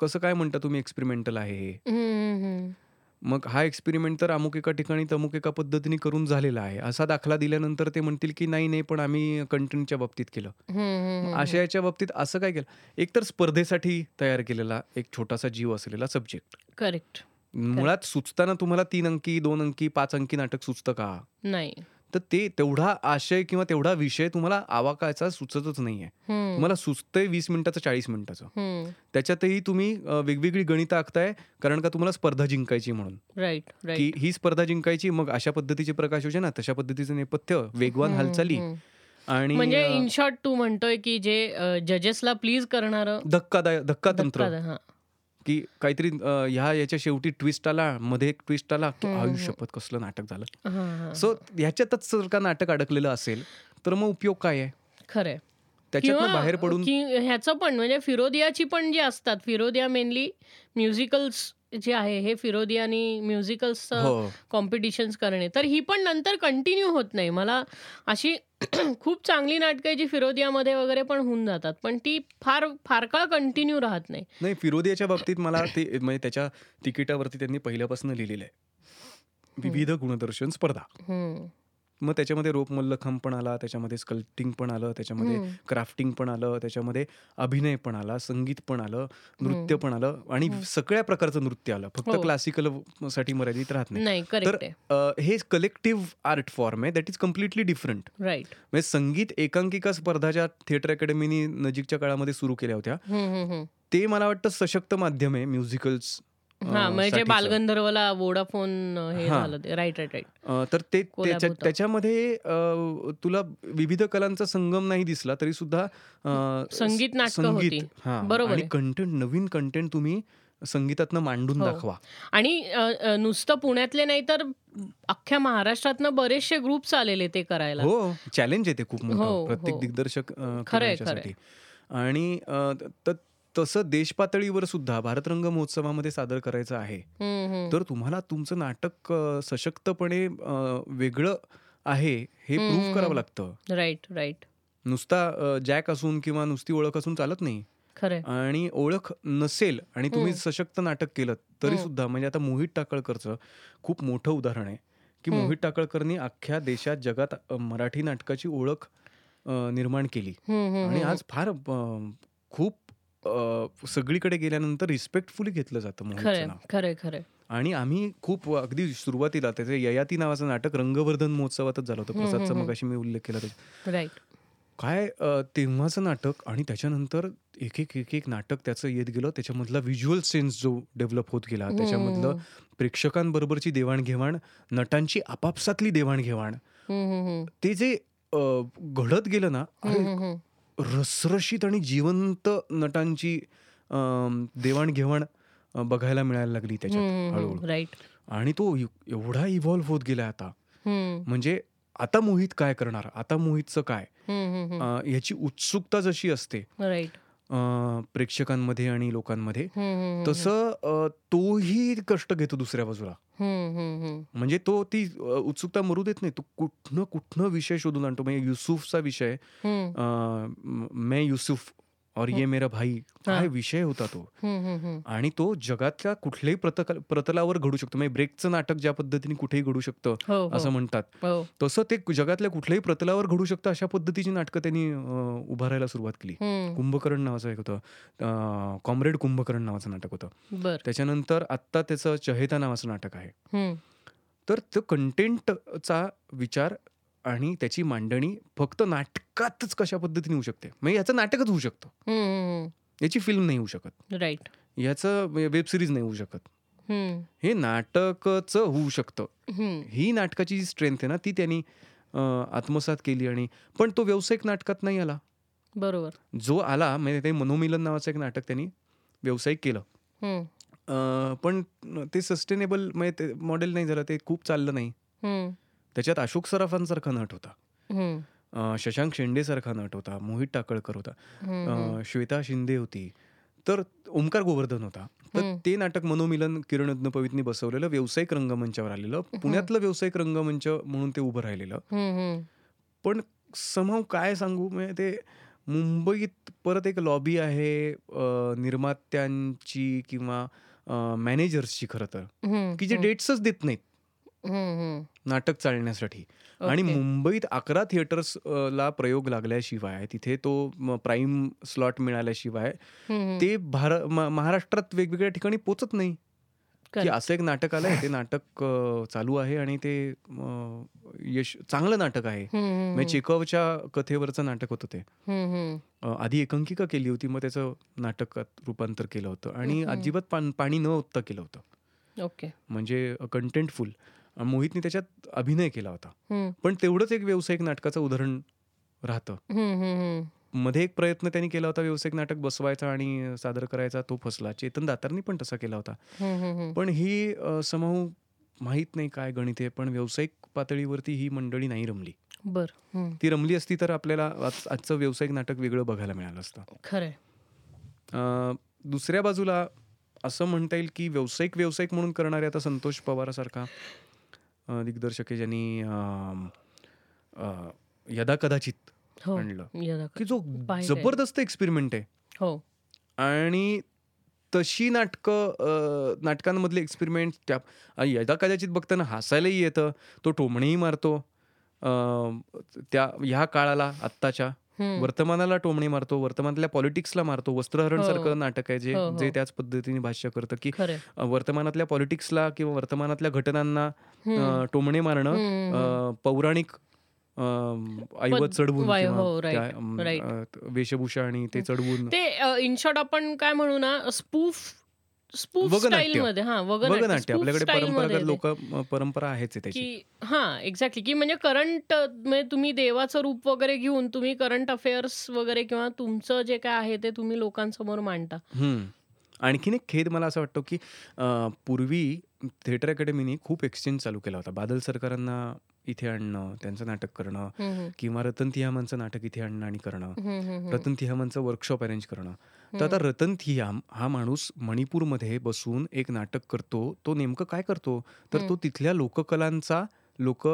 कसं काय म्हणता तुम्ही एक्सपेरिमेंटल आहे हे? मग हा एक्सपेरिमेंट तर अमुक एका ठिकाणी तमुक एका पद्धतीने करून झालेला आहे. असा दाखला दिल्यानंतर ते म्हणतील की नाही नाही पण आम्ही कंटेंटच्या बाबतीत केलं. मग अशा याच्या बाबतीत असं काय केलं? एकतर स्पर्धेसाठी तयार केलेला एक छोटासा जीव असलेला सब्जेक्ट करेक्ट मुळात सुचताना तुम्हाला तीन अंकी दोन अंकी पाच अंकी नाटक सुचतं का? नाही. तर ते तेवढा आशय किंवा तेवढा विषय तुम्हाला आवाकायचा सुचतच नाहीये. तुम्हाला सुचतंय वीस मिनिटाचं चाळीस मिनिटाचं. त्याच्यातही तुम्ही वेगवेगळी गणितं आखताय कारण का तुम्हाला स्पर्धा जिंकायची म्हणून. राईट की ही स्पर्धा जिंकायची मग अशा पद्धतीची प्रकाश योजना तशा पद्धतीचं नेपथ्य वेगवान हालचाली. आणि म्हणजे इन शॉर्ट तू म्हणतोय की जे जजेसला प्लीज करणार धक्कादाय धक्का तंत्र की काहीतरी ह्या याच्या शेवटी ट्विस्ट आला मध्ये एक ट्विस्ट आला की हम्म, आयु हम्म. शपथ कसलं नाटक झालं. सो ह्याच्यातच जर का नाटक अडकलेलं असेल तर मग उपयोग काय आहे? खरंय. त्याच्यातनं बाहेर पडून की ह्याचं पण म्हणजे फिरोदियाची पण जी असतात फिरोदिया मेनली म्युझिकल्स जे आहे हे फिरोदिया आणि म्युझिकल्स हो. कॉम्पिटिशन्स करणे. तर ही पण नंतर कंटिन्यू होत नाही. मला अशी खूप चांगली नाटकं आहे जी फिरोदियामध्ये वगैरे पण होऊन जातात पण ती फार फार काळ कंटिन्यू राहत नाही. नाही फिरोदियाच्या बाबतीत मला ते म्हणजे त्याच्या तिकिटावरती त्यांनी पहिल्यापासून लिहिलेलं आहे. विविध गुणदर्शन स्पर्धा. मग त्याच्यामध्ये रोप मल्लखंब पण आला त्याच्यामध्ये स्कल्प्टिंग पण आलं त्याच्यामध्ये हम्म. क्राफ्टिंग पण आलं त्याच्यामध्ये अभिनय पण आला संगीत पण आलं नृत्य पण आलं आणि सगळ्या प्रकारचं नृत्य आलं. फक्त हो. क्लासिकलसाठी मर्यादित राहत नाही. नाही तर करेक्ट आहे. अ, हे कलेक्टिव्ह आर्ट फॉर्म आहे. That is completely different right म्हणजे संगीत एकांकिका स्पर्धा ज्या थिएटर अकॅडमीनी नजीकच्या काळामध्ये सुरू केल्या होत्या. ते मला वाटतं सशक्त माध्यम आहे म्युझिकल्स हा म्हणजे बालगंधर्वला वोडाफोन हे. झालं राईट राईट राईट तर ते. त्याच्यामध्ये तुला विविध कलांचा संगम नाही दिसला तरी सुद्धा संगीत नाटकं होती. बरोबर. कंटेंट नवीन कंटेंट तुम्ही संगीतातनं मांडून हो. दाखवा आणि नुसतं पुण्यातले नाही तर अख्ख्या महाराष्ट्रातनं बरेचसे ग्रुप्स आलेले ते करायला हो चॅलेंज आहे ते खूप मोठं हो, प्रत्येक हो. दिग्दर्शक. आणि तसं देश पातळीवर सुद्धा भारतरंग महोत्सवामध्ये सादर करायचं आहे. तर तुम्हाला तुमचं नाटक सशक्तपणे वेगळं आहे हे प्रूव्ह करावं. लागतं राईट राईट नुसता जॅक असून किंवा नुसती ओळख असून चालत नाही आणि ओळख नसेल आणि तुम्ही. सशक्त नाटक केलं तरी. सुद्धा म्हणजे आता मोहित टाकळकरचं खूप मोठं उदाहरण आहे की. मोहित टाकळकरनी अख्ख्या देशात जगात मराठी नाटकाची ओळख निर्माण केली आणि. आज फार खूप सगळीकडे गेल्यानंतर रिस्पेक्टफुली घेतलं जातं मोहितचं नाव. खरंय खरंय. आणि आम्ही खूप अगदी सुरुवातीला त्याचे ययाती नावाचं नाटक रंगवर्धन महोत्सवातच झालं होतं. प्रसादचा मग अशी मी उल्लेख केला त्याचा. राईट काय तेव्हाचं नाटक आणि त्याच्यानंतर एक एक एक एक नाटक त्याचं येत गेलं. त्याच्यामधला व्हिज्युअल सेन्स जो डेव्हलप होत गेला त्याच्यामधलं. प्रेक्षकांबरोबरची देवाणघेवाण नटांची आपापसातली देवाणघेवाण. ते जे घडत गेलं ना रसरशीत आणि जिवंत नटांची देवाणघेवाण बघायला मिळायला लागली त्याच्यात हळूहळू. राईट आणि तो एव- एवढा इव्हॉल्व्ह होत गेला आता. म्हणजे आता मोहित काय करणार? आता मोहितचं काय? याची उत्सुकता जशी असते राईट अ, प्रेक्षकांमध्ये आणि लोकांमध्ये. तसं अ, तोही कष्ट घेतो दुसऱ्या बाजूला. म्हणजे तो ती अ, उत्सुकता मरू देत नाही. तो कुठनं कुठनं विषय शोधून आणतो. म्हणजे युसुफचा विषय. अ, म- मैं युसुफ और ये मेरा भाई काय हा. विषय होता तो. आणि तो जगातल्या कुठल्याही प्रतलावर घडू शकतो. म्हणजे ब्रेकचं नाटक ज्या पद्धतीने कुठेही घडू शकतं हो हो. असं म्हणतात. हो. तसं ते जगातल्या कुठल्याही प्रतलावर घडू शकतं अशा पद्धतीची नाटकं त्यांनी उभारायला सुरुवात केली. कुंभकर्ण नावाचं एक होतं. कॉम्रेड कुंभकर्ण नावाचं नाटक होतं. त्याच्यानंतर आत्ता त्याचं चहेता नावाचं नाटक आहे. तर तो कंटेंटचा विचार आणि त्याची मांडणी फक्त नाटकातच कशा पद्धतीने होऊ शकते? म्हणजे याचं नाटकच होऊ शकतं. याची फिल्म नाही होऊ शकत. राईट याचं वेब सिरीज नाही होऊ शकत. हे नाटकच होऊ शकतं. ही नाटकाची जी स्ट्रेंथ आहे ना ती त्यांनी आत्मसात केली आणि पण तो व्यावसायिक नाटकात नाही आला. बरोबर. जो आला म्हणजे ते मनोमिलन नावाचं एक नाटक त्यांनी व्यावसायिक केलं. पण ते सस्टेनेबल म्हणजे ते मॉडेल नाही झालं ते खूप चाललं नाही. त्याच्यात अशोक सराफांसारखा नट होता. शशांक शेंडेसारखा नट होता मोहित टाकळकर होता. श्वेता शिंदे होती. तर ओमकार गोवर्धन होता. तर. ते नाटक मनोमिलन किरण यज्ञपवीतनी बसवलेलं व्यावसायिक रंगमंचावर आलेलं. पुण्यातलं व्यावसायिक रंगमंच म्हणून ते उभं राहिलेलं. पण समहाव काय सांगू? म्हणजे ते मुंबईत परत एक लॉबी आहे निर्मात्यांची किंवा मॅनेजर्सची खरं तर. की जे डेट्सच देत नाहीत. नाटक चालण्यासाठी. आणि. मुंबईत अकरा थिएटर्स ला प्रयोग लागल्याशिवाय तिथे तो प्राईम स्लॉट मिळाल्याशिवाय. ते महाराष्ट्रात वेगवेगळ्या ठिकाणी पोचत नाही. की. असं एक नाटक आलंय ते नाटक चालू आहे आणि ते यश चांगलं नाटक आहे. म्हणजे चेकॉवच्या कथेवरचं नाटक होतं ते. आधी एकांकिका केली होती मग त्याचं नाटकात रूपांतर केलं होतं. आणि. अजिबात पाणी न ओतता केलं होतं. ओके. म्हणजे कंटेंटफुल मोहितने त्याच्यात अभिनय केला होता. पण तेवढंच एक व्यावसायिक नाटकाचं उदाहरण राहतं. मध्ये एक प्रयत्न त्यांनी केला होता व्यावसायिक नाटक बसवायचा आणि सादर करायचा तो फसला. चेतन दातारनी पण तसा केला होता. पण ही समूह माहीत नाही काय गणित आहे पण व्यावसायिक पातळीवरती ही मंडळी नाही रमली. बर. ती रमली असती तर आपल्याला आज- आजचं व्यावसायिक नाटक वेगळं बघायला मिळालं असतं. खरंय. अ, दुसऱ्या बाजूला असं म्हणता येईल की व्यावसायिक व्यावसायिक म्हणून करणारे आता संतोष पवारासारखा अ, दिग्दर्शक आहे ज्यांनी अ, यदा कदाचित हो आणलं. यदा की जो पाहिलंय. जबरदस्त एक्सपेरिमेंट आहे. हो. आणि तशी नाटकं नाटकांमधले एक्सपेरिमेंट त्या यदा कदाचित बघताना हसायलाही येतं. तो टोमणेही मारतो. अं, त्या ह्या काळाला आत्ताच्या. वर्तमानाला टोमणे मारतो वर्तमानातल्या पॉलिटिक्सला मारतो वस्त्रहरण हो. सारखं नाटक आहे जे हो, हो. जे त्याच पद्धतीने भाष्य करतं की वर्तमानातल्या पॉलिटिक्सला किंवा वर्तमानातल्या घटनांना टोमणे मारणं पौराणिक ऐवत चढवून वेशभूषा आणि ते चढवून. ते इन शॉर्ट आपण काय म्हणू ना स्पूफ मध्ये हा वगनाट्य आपल्याकडे परंपरागत. लोक परंपरा आहेच त्याची. हा एक्झॅक्टली की म्हणजे करंट म्हणजे तुम्ही देवाचं रूप वगैरे घेऊन तुम्ही करंट अफेअर्स वगैरे किंवा तुमचं जे काय आहे ते तुम्ही लोकांसमोर मांडता. आणखीन एक खेद मला असं वाटतो की पूर्वी थिएटर अकॅडमीने खूप एक्सचेंज चालू केला होता. बादल सरकारांना इथे आणणं त्यांचं नाटक करणं किंवा रतन थियामांचं नाटक इथे आणणं आणि करणं. रतन थियामांचं वर्कशॉप अरेंज करणं. तर आता रतन थियाम हा माणूस मणिपूरमध्ये बसून एक नाटक करतो. तो नेमकं काय करतो? तर तो तिथल्या लोककलांचा लोक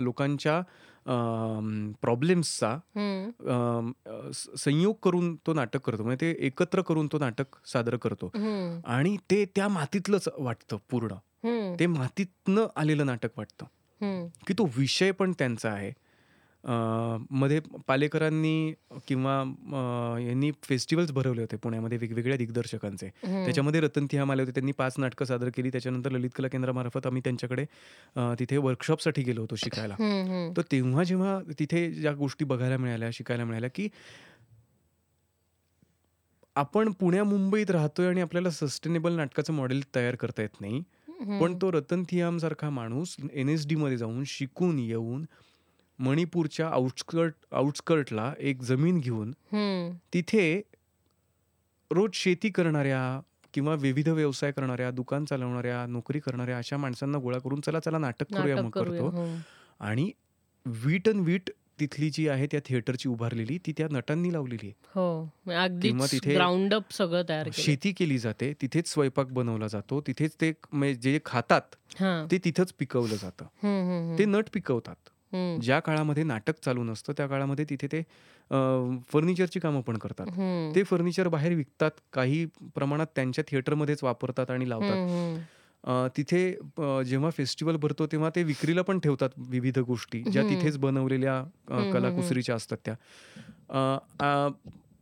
लोकांच्या प्रॉब्लेम्सचा अ, स- संयोग करून तो नाटक करतो. म्हणजे ते एकत्र करून तो नाटक सादर करतो. आणि ते त्या मातीतलंच वाटतं पूर्ण. ते मातीतनं आलेलं नाटक वाटतं. की तो विषय पण त्यांचा आहे. अं, मध्ये पालेकरांनी किंवा अं, यांनी फेस्टिवल्स भरवले होते पुण्यामध्ये वेगवेगळ्या दिग्दर्शकांचे. त्याच्यामध्ये रतन थियाम आले होते त्यांनी पाच नाटकं सादर केली. त्याच्यानंतर ललित कला केंद्रामार्फत आम्ही त्यांच्याकडे अं, तिथे वर्कशॉपसाठी गेलो होतो शिकायला. तर तेव्हा जेव्हा तिथे ज्या गोष्टी बघायला मिळाल्या शिकायला मिळाल्या की आपण पुण्या मुंबईत राहतोय आणि आपल्याला सस्टेनेबल नाटकाचं मॉडेल तयार करता येत नाही. पण तो रतन थियाम सारखा माणूस एन एस डी मध्ये जाऊन शिकून येऊन मणिपूरच्या आउटस्कर्ट आउटस्कर्टला एक जमीन घेऊन तिथे रोज शेती करणाऱ्या किंवा विविध व्यवसाय करणाऱ्या दुकान चालवणाऱ्या नोकरी करणाऱ्या अशा माणसांना गोळा करून चला चला नाटक करूया मग करतो. हम्म. आणि वीट अन वीट तिथली जी आहे त्या थिएटरची उभारलेली ती त्या नटांनी लावलेली आहे. हो. किंवा अगदीच तिथे ग्राउंड अप सगळं तयार केलं शेती केली जाते तिथेच स्वयंपाक बनवला जातो तिथेच ते म्हणजे जे खातात हा. ते तिथंच पिकवलं जातं. ते नट पिकवतात. ज्या काळामध्ये नाटक चालू नसतं त्या काळामध्ये तिथे ते फर्निचरची कामं पण करतात. ते फर्निचर बाहेर विकतात काही प्रमाणात त्यांच्या थिएटरमध्येच वापरतात आणि लावतात. अ, तिथे अ, जेव्हा फेस्टिवल भरतो तेव्हा ते विक्रीला पण ठेवतात विविध गोष्टी ज्या. तिथेच बनवलेल्या अ, कलाकुसरीच्या असतात त्या. अ, आ,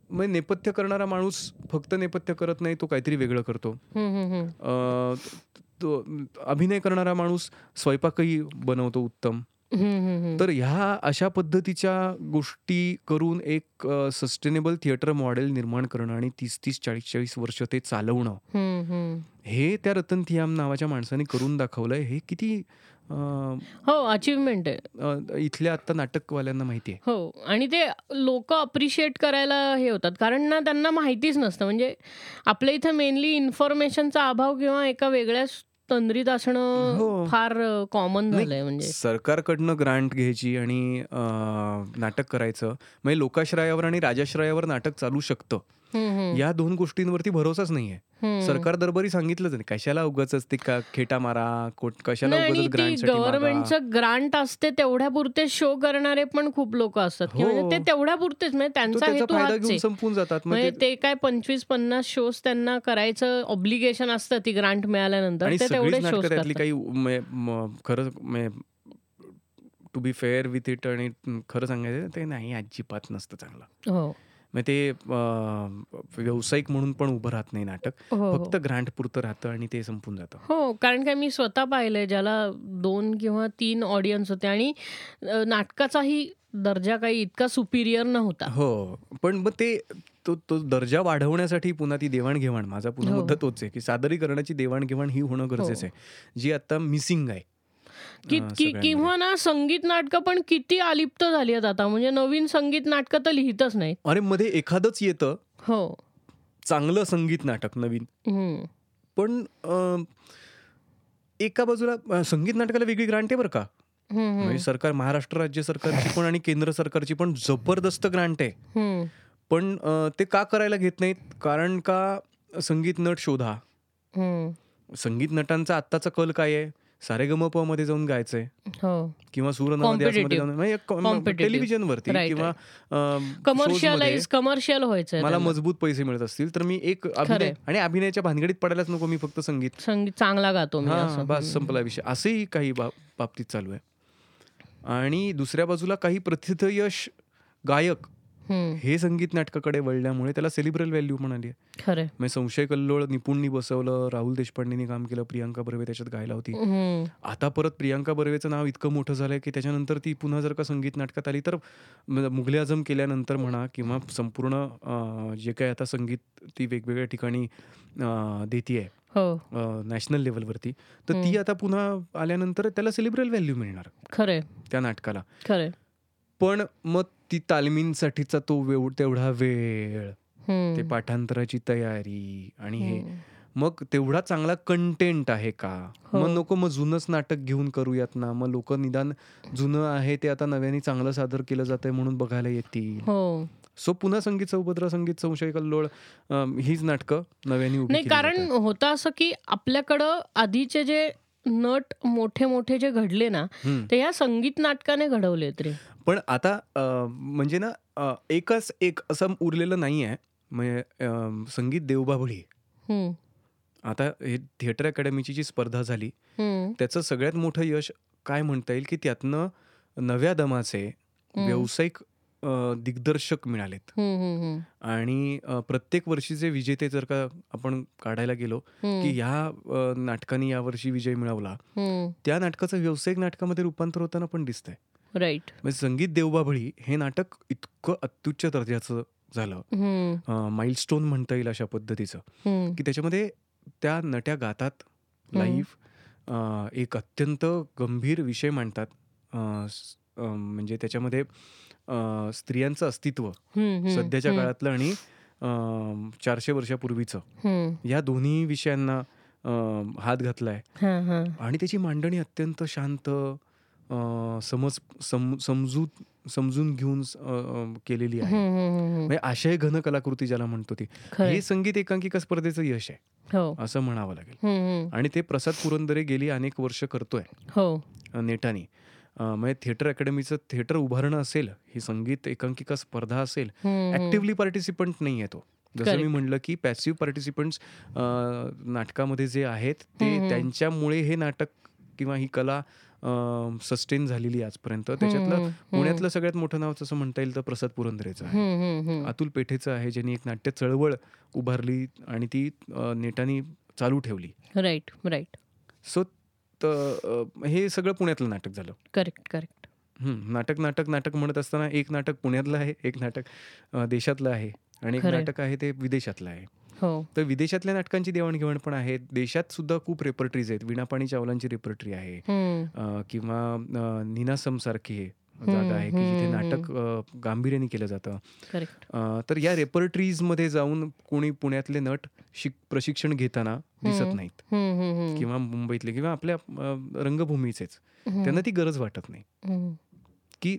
म्हणजे नेपथ्य करणारा माणूस फक्त नेपथ्य करत नाही तो काहीतरी वेगळं करतो. अ, तो अभिनय करणारा माणूस स्वयंपाकही बनवतो उत्तम. हम्म, हम्म, हम्म. तर ह्या अशा पद्धतीच्या गोष्टी करून एक सस्टेनेबल थिएटर मॉडेल निर्माण करणं आणि तीस तीस चाळीस चाळीस वर्ष ते चालवणं. हम्म, हम्म. हे त्या रतन थियाम नावाच्या माणसाने करून दाखवलंय. हे किती अं, हो अचीवमेंट आहे. अं, इथल्या आत्ता नाटकवाल्यांना माहिती आहे हो आणि ते लोक अप्रिशिएट करायला हे होतात. कारण ना त्यांना माहितीच नसतं. म्हणजे आपल्या इथं मेनली इन्फॉर्मेशनचा अभाव किंवा एका वेगळ्याच तंद्रीत असणं हो. फार कॉमन झालंय म्हणजे. सरकारकडनं ग्रांट घ्यायची आणि नाटक करायचं. म्हणजे लोकाश्रयावर आणि राजाश्रयावर नाटक चालू शकतं. या दोन गोष्टींवरती भरोसाच नाहीये. सरकार दरबारी सांगितलंच नाही. कशाला उगाच ते का खेटा मारा कोट कशाला. गव्हर्नमेंटचं ग्रांट असते तेवढ्या पुरते शो करणारे पण खूप लोक असतात. की म्हणजे हो. ते तेवढ्या पुरतेच म्हणजे त्यांचा हेतू संपून जातात. म्हणजे ते- काय पंचवीस पन्नास शोज त्यांना करायचं ऑब्लिगेशन असतं ती ग्रांट मिळाल्यानंतर. ते तेवढे शोज काही म- म- खरं to be fair with it आणि खरं सांगायचं ते नाही अजिबात नसतं चांगलं. हो. मग ते व्यावसायिक म्हणून पण उभं राहत नाही नाटक. हो हो. फक्त ग्रांट पुरतं राहतं आणि ते संपून जातं. हो कारण काय मी स्वतः पाहिलंय ज्याला दोन किंवा तीन ऑडियन्स होते आणि नाटकाचाही दर्जा काही इतका सुपिरियर नव्हता. हो पण मग ते तो तो दर्जा वाढवण्यासाठी पुन्हा ती देवाणघेवाण. माझा पुन्हा हो. मुद्दा तोच आहे की सादरीकरणाची देवाणघेवाण ही होणं गरजेचं आहे. जी आता मिसिंग आहे. कि. किंवा ना संगीत नाटकं पण किती अलिप्त झाली आहेत आता. म्हणजे नवीन संगीत नाटकं तर लिहितच नाहीत. अरे मध्ये एखादंच येतं. हो. चांगलं संगीत नाटक नवीन. पण एका बाजूला संगीत नाटकाला वेगळी ग्रांट आहे बरं का? म्हणजे सरकार महाराष्ट्र राज्य सरकारची पण आणि केंद्र सरकारची पण जबरदस्त ग्रांट आहे. पण ते का करायला घेत नाहीत? कारण का संगीत नट शोधा. संगीत नटांचा आत्ताचा कल काय आहे? सारेगमपमध्ये जाऊन गायचंय हो किंवा Competitive. टेलिव्हिजनवरती Right, किंवा कमर्शियलाइज कमर्शियल व्हायचंय मला. मजबूत पैसे मिळत असतील तर मी एक अभिनय. आणि अभिनयाच्या भानगडीत पडायलाच नको मी फक्त संगीत संगीत चांगला गातो बस. संपला विषय असंही काही बाबतीत चालू आहे आणि दुसऱ्या बाजूला काही प्रथित यश गायक. हे संगीत नाटकाकडे वळल्यामुळे त्याला सेलिब्रल व्हॅल्यू म्हणाली आहे. खरंय. म्हणजे संशय कल्लोळ निपुणनी बसवलं राहुल देशपांडेनी काम केलं प्रियांका बर्वे त्याच्यात गायला होती. आता परत प्रियांका बर्वेचं नाव इतकं मोठं झालंय की त्याच्यानंतर ती पुन्हा जर का संगीत नाटकात आली तर म- मुघले आझम केल्यानंतर म्हणा किंवा संपूर्ण जे काही आता संगीत ती वेगवेगळ्या ठिकाणी देती आहे हो. नॅशनल लेवलवरती तर ती. आता पुन्हा आल्यानंतर त्याला सेलिब्रल व्हॅल्यू मिळणार. खरंय. त्या नाटकाला. खरंय. पण मग ती तालमींसाठीचा तो वेव तेवढा वेळ. ते पाठांतराची तयारी आणि हे. मग तेवढा चांगला कंटेंट आहे का हो. मग नको मग जुनंच नाटक घेऊन करूयात ना मग लोक निदान जुनं आहे ते आता नव्याने चांगलं सादर केलं जातंय म्हणून बघायला येतील हो सो पुन्हा संगीत सौभद्र संगीत संशय कल्लोळ हीच नाटकं नव्याने नाही कारण. होतं असं की आपल्याकडं आधीचे जे नट मोठे मोठे जे घडले ना. ते ह्या संगीत नाटकाने घडवले रे पण आता म्हणजे ना एकच एक असं उरलेलं नाही आहे म्हणजे संगीत देवबाभळी. आता हे थिएटर अकॅडमीची जी स्पर्धा झाली. त्याचं सगळ्यात मोठं यश काय म्हणता येईल की त्यातनं नव्या दमाचे. व्यावसायिक दिग्दर्शक मिळालेत. आणि प्रत्येक वर्षीचे विजेते जर का आपण काढायला गेलो की. ह्या नाटकाने यावर्षी विजय मिळवला. त्या नाटकाचं व्यावसायिक नाटकामध्ये रूपांतर होताना पण दिसतंय राईट म्हणजे संगीत देवबाभळी हे नाटक इतकं अत्युच्च दर्जाचं झालं. माइलस्टोन म्हणता येईल अशा पद्धतीचं. की त्याच्यामध्ये त्या नट्या गातात लाईव्ह एक अत्यंत गंभीर विषय मांडतात म्हणजे त्याच्यामध्ये स्त्रियांचं अस्तित्व सध्याच्या काळातलं आणि चारशे वर्षापूर्वीचं. या दोन्ही विषयांना हात घातलाय. आणि त्याची मांडणी अत्यंत शांत अं, समज सम समजूत समजून घेऊन स- अं, अं, केलेली आहे हम्म, हम्म, हम्म. म्हणजे आशय घन कलाकृती ज्याला म्हणतो ती खरंय. हे संगीत एकांकिका स्पर्धेचं यश आहे हो असं म्हणावं लागेल हम्म, हम्म. आणि ते प्रसाद पुरंदरे गेली अनेक वर्ष करतोय हो अ, नेटाने अ, म्हणजे थिएटर अकॅडमीचं थिएटर उभारणं असेल ही संगीत एकांकिका स्पर्धा असेल हम्म, हम्म. ऍक्टिव्हली पार्टिसिपंट नाही आहे तो जसं मी Correct. म्हणलं की पॅसिव्ह पार्टिसिपंट्स नाटकामध्ये जे आहेत ते. त्यांच्यामुळे हे नाटक किंवा ही कला सस्टेन झालेली आजपर्यंत. त्याच्यातलं. पुण्यातलं सगळ्यात मोठं नाव तसं म्हणता येईल तर प्रसाद पुरंदरेचं आहे. अतुल पेठेचं आहे ज्यांनी एक नाट्य चळवळ उभारली आणि ती नेटाने चालू ठेवली. राईट राईट सो हे सगळं पुण्यातलं नाटक झालं. करेक्ट करेक्ट नाटक नाटक नाटक म्हणत असताना एक नाटक पुण्यातलं आहे एक नाटक देशातलं आहे आणि एक. नाटक आहे ते विदेशातलं आहे. हो. तर विदेशातल्या नाटकांची देवाणघेवाण पण आहे. देशात सुद्धा खूप रेपर्टरीज आहेत. वीणापाणी चावलांची रेपर्टरी आहे. किंवा नीनासम सारखी जागा आहे की जिथे नाटक गांभीर्याने केलं जातं. तर या रेपर्टरीजमध्ये जाऊन कोणी पुण्यातले नट शिक प्रशिक्षण घेताना दिसत. नाहीत. किंवा मुंबईतले किंवा आपल्या रंगभूमीचेच. त्यांना ती गरज वाटत नाही. की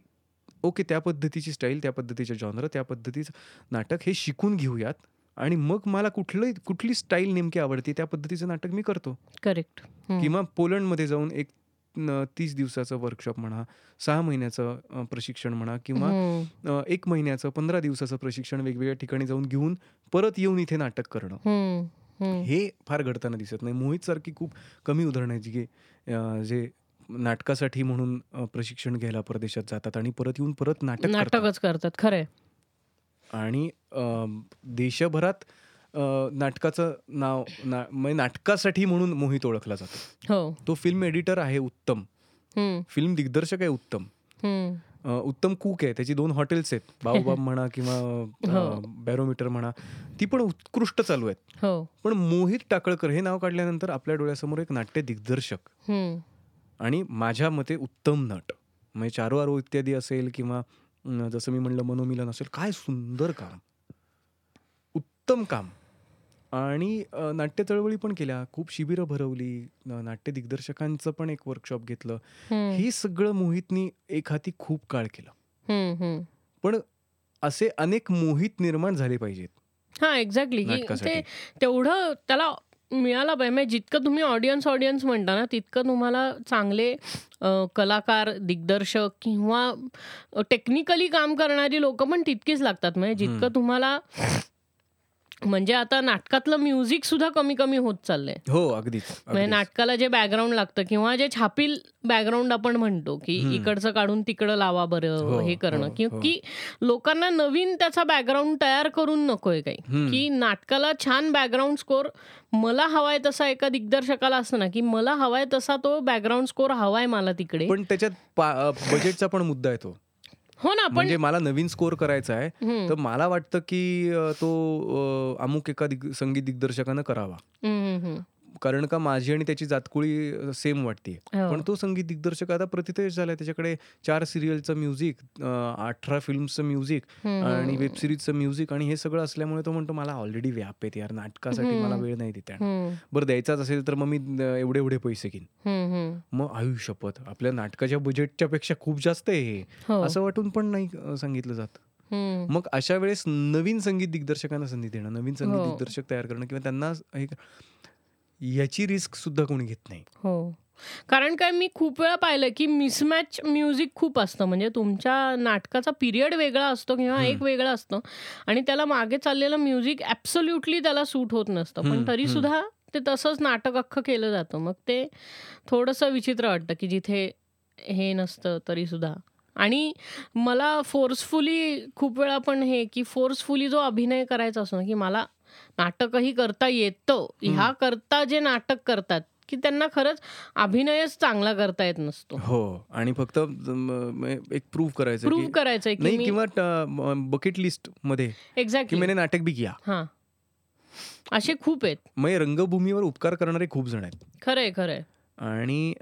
ओके त्या पद्धतीची स्टाईल त्या पद्धतीचे जॉनर त्या पद्धतीचं नाटक हे शिकून घेऊयात. आणि मग मला कुठलं कुठली स्टाईल नेमकी आवडते त्या पद्धतीचं नाटक मी करतो. करेक्ट. किंवा पोलंडमध्ये जाऊन एक तीस दिवसाचं वर्कशॉप म्हणा सहा महिन्याचं प्रशिक्षण म्हणा किंवा एक महिन्याचं पंधरा दिवसाचं प्रशिक्षण वेगवेगळ्या ठिकाणी जाऊन घेऊन परत येऊन इथे नाटक करणं. हे फार घडताना दिसत नाही. मोहित सारखी खूप कमी उदाहरणं जी जे नाटकासाठी म्हणून प्रशिक्षण घ्यायला परदेशात जातात आणि परत येऊन परत नाटक नाटकच करतात. खरंय. आणि देशभरात नाटकाचं नाव ना म्हणजे नाटकासाठी म्हणून मोहित ओळखला जातो. हो. तो फिल्म एडिटर आहे उत्तम. फिल्म दिग्दर्शक आहे उत्तम. उत्तम कूक आहे. त्याची दोन हॉटेल्स आहेत. बाबूबाब म्हणा किंवा हो. बॅरोमीटर म्हणा. ती पण उत्कृष्ट चालू आहेत. हो. पण मोहित टाकळकर हे नाव काढल्यानंतर आपल्या डोळ्यासमोर एक नाट्य दिग्दर्शक. आणि माझ्या मते उत्तम नट. म्हणजे चारो आरो इत्यादी असेल किंवा अं, जसं मी म्हणलं मनोमिलन असेल काय सुंदर काम. उत्तम काम. आणि अ, नाट्य चळवळी पण केल्या. खूप शिबिरं भरवली. न- नाट्य दिग्दर्शकांचं पण एक वर्कशॉप घेतलं. हम्म. हे सगळं मोहितनी एक हाती खूप काळ केलं. हम्म. हम्म. पण असे अनेक मोहित निर्माण झाले पाहिजेत. हा एक्झॅक्टली ते नाटकासाठी. तेवढं त्याला मिळाला पाहिजे म्हणजे जितकं तुम्ही ऑडियन्स ऑडियन्स म्हणता ना तितकं तुम्हाला चांगले कलाकार दिग्दर्शक किंवा टेक्निकली काम करणारी लोक पण तितकीच लागतात म्हणजे जितकं. तुम्हाला म्हणजे आता नाटकातलं म्युझिक सुद्धा कमी कमी होत चाललंय हो अगदीच म्हणजे. नाटकाला जे बॅकग्राऊंड लागतं किंवा जे छापील बॅकग्राऊंड आपण म्हणतो की. इकडचं काढून तिकडं लावा बरं हो, हे करणं हो, की हो. की लोकांना नवीन त्याचा बॅकग्राऊंड तयार करून नकोय काही. की नाटकाला छान बॅकग्राऊंड स्कोर मला हवाय तसा एका दिग्दर्शकाला असतं ना की मला हवाय तसा तो बॅकग्राऊंड स्कोर हवाय मला तिकडे पण त्याच्यात बजेटचा पण मुद्दा आहे तो हो ना पण म्हणजे मला नवीन स्कोर करायचा आहे तर मला वाटतं की तो अमुक एका संगीत दिग्दर्शकानं करावा. कारण का माझी आणि त्याची जातकुळी सेम वाटते. हो. पण तो संगीत दिग्दर्शक आता प्रतितेज झालाय. त्याच्याकडे चार सिरियलचं म्युझिक अठरा फिल्मचं म्युझिक आणि वेब सिरीजचं म्युझिक आणि हे सगळं असल्यामुळे तो म्हणतो मला ऑलरेडी व्याप आहेत यार. नाटकासाठी. मला वेळ नाही देता बरं द्यायचाच असेल तर मग मी एवढे एवढे पैसे घेईन. मग आयुष्यपत. आपल्या नाटकाच्या बजेटच्या पेक्षा खूप जास्त आहे हे. हो. असं वाटून पण नाही सांगितलं जात. मग अशा वेळेस नवीन संगीत दिग्दर्शकांना संधी देणं नवीन संगीत हो. दिग्दर्शक तयार करणं किंवा त्यांना याची रिस्क सुद्धा कोणी घेत नाही. हो. कारण काय मी खूप वेळा पाहिलं की मिसमॅच म्युझिक खूप असतं. म्हणजे तुमच्या नाटकाचा पिरियड वेगळा असतो किंवा. एक वेगळा असतो आणि त्याला मागे चाललेलं म्युझिक ॲब्सोल्युटली त्याला सूट होत नसतं. पण तरी. सुद्धा ते तसंच नाटक अख्खं केलं जातं. मग ते थोडंसं विचित्र वाटतं की जिथे हे नसतं तरी सुद्धा. आणि मला फोर्सफुली खूप वेळा पण हे की फोर्सफुली जो अभिनय करायचा असतो ना की मला नाटकही करता येतं. ह्या करता जे नाटक करतात की त्यांना खरंच अभिनयच चांगला करता येत नसतो. हो आणि फक्त एक प्रूव्ह करायचं प्रूव्ह की करायचंय की नाही मी किंवा बकेट लिस्टमध्ये की एक्झॅक्टली मैंने नाटक भी किया. हा. असे खूप आहेत. मग रंगभूमीवर उपकार करणारे खूप जण आहेत. खरंय खरंय. आणि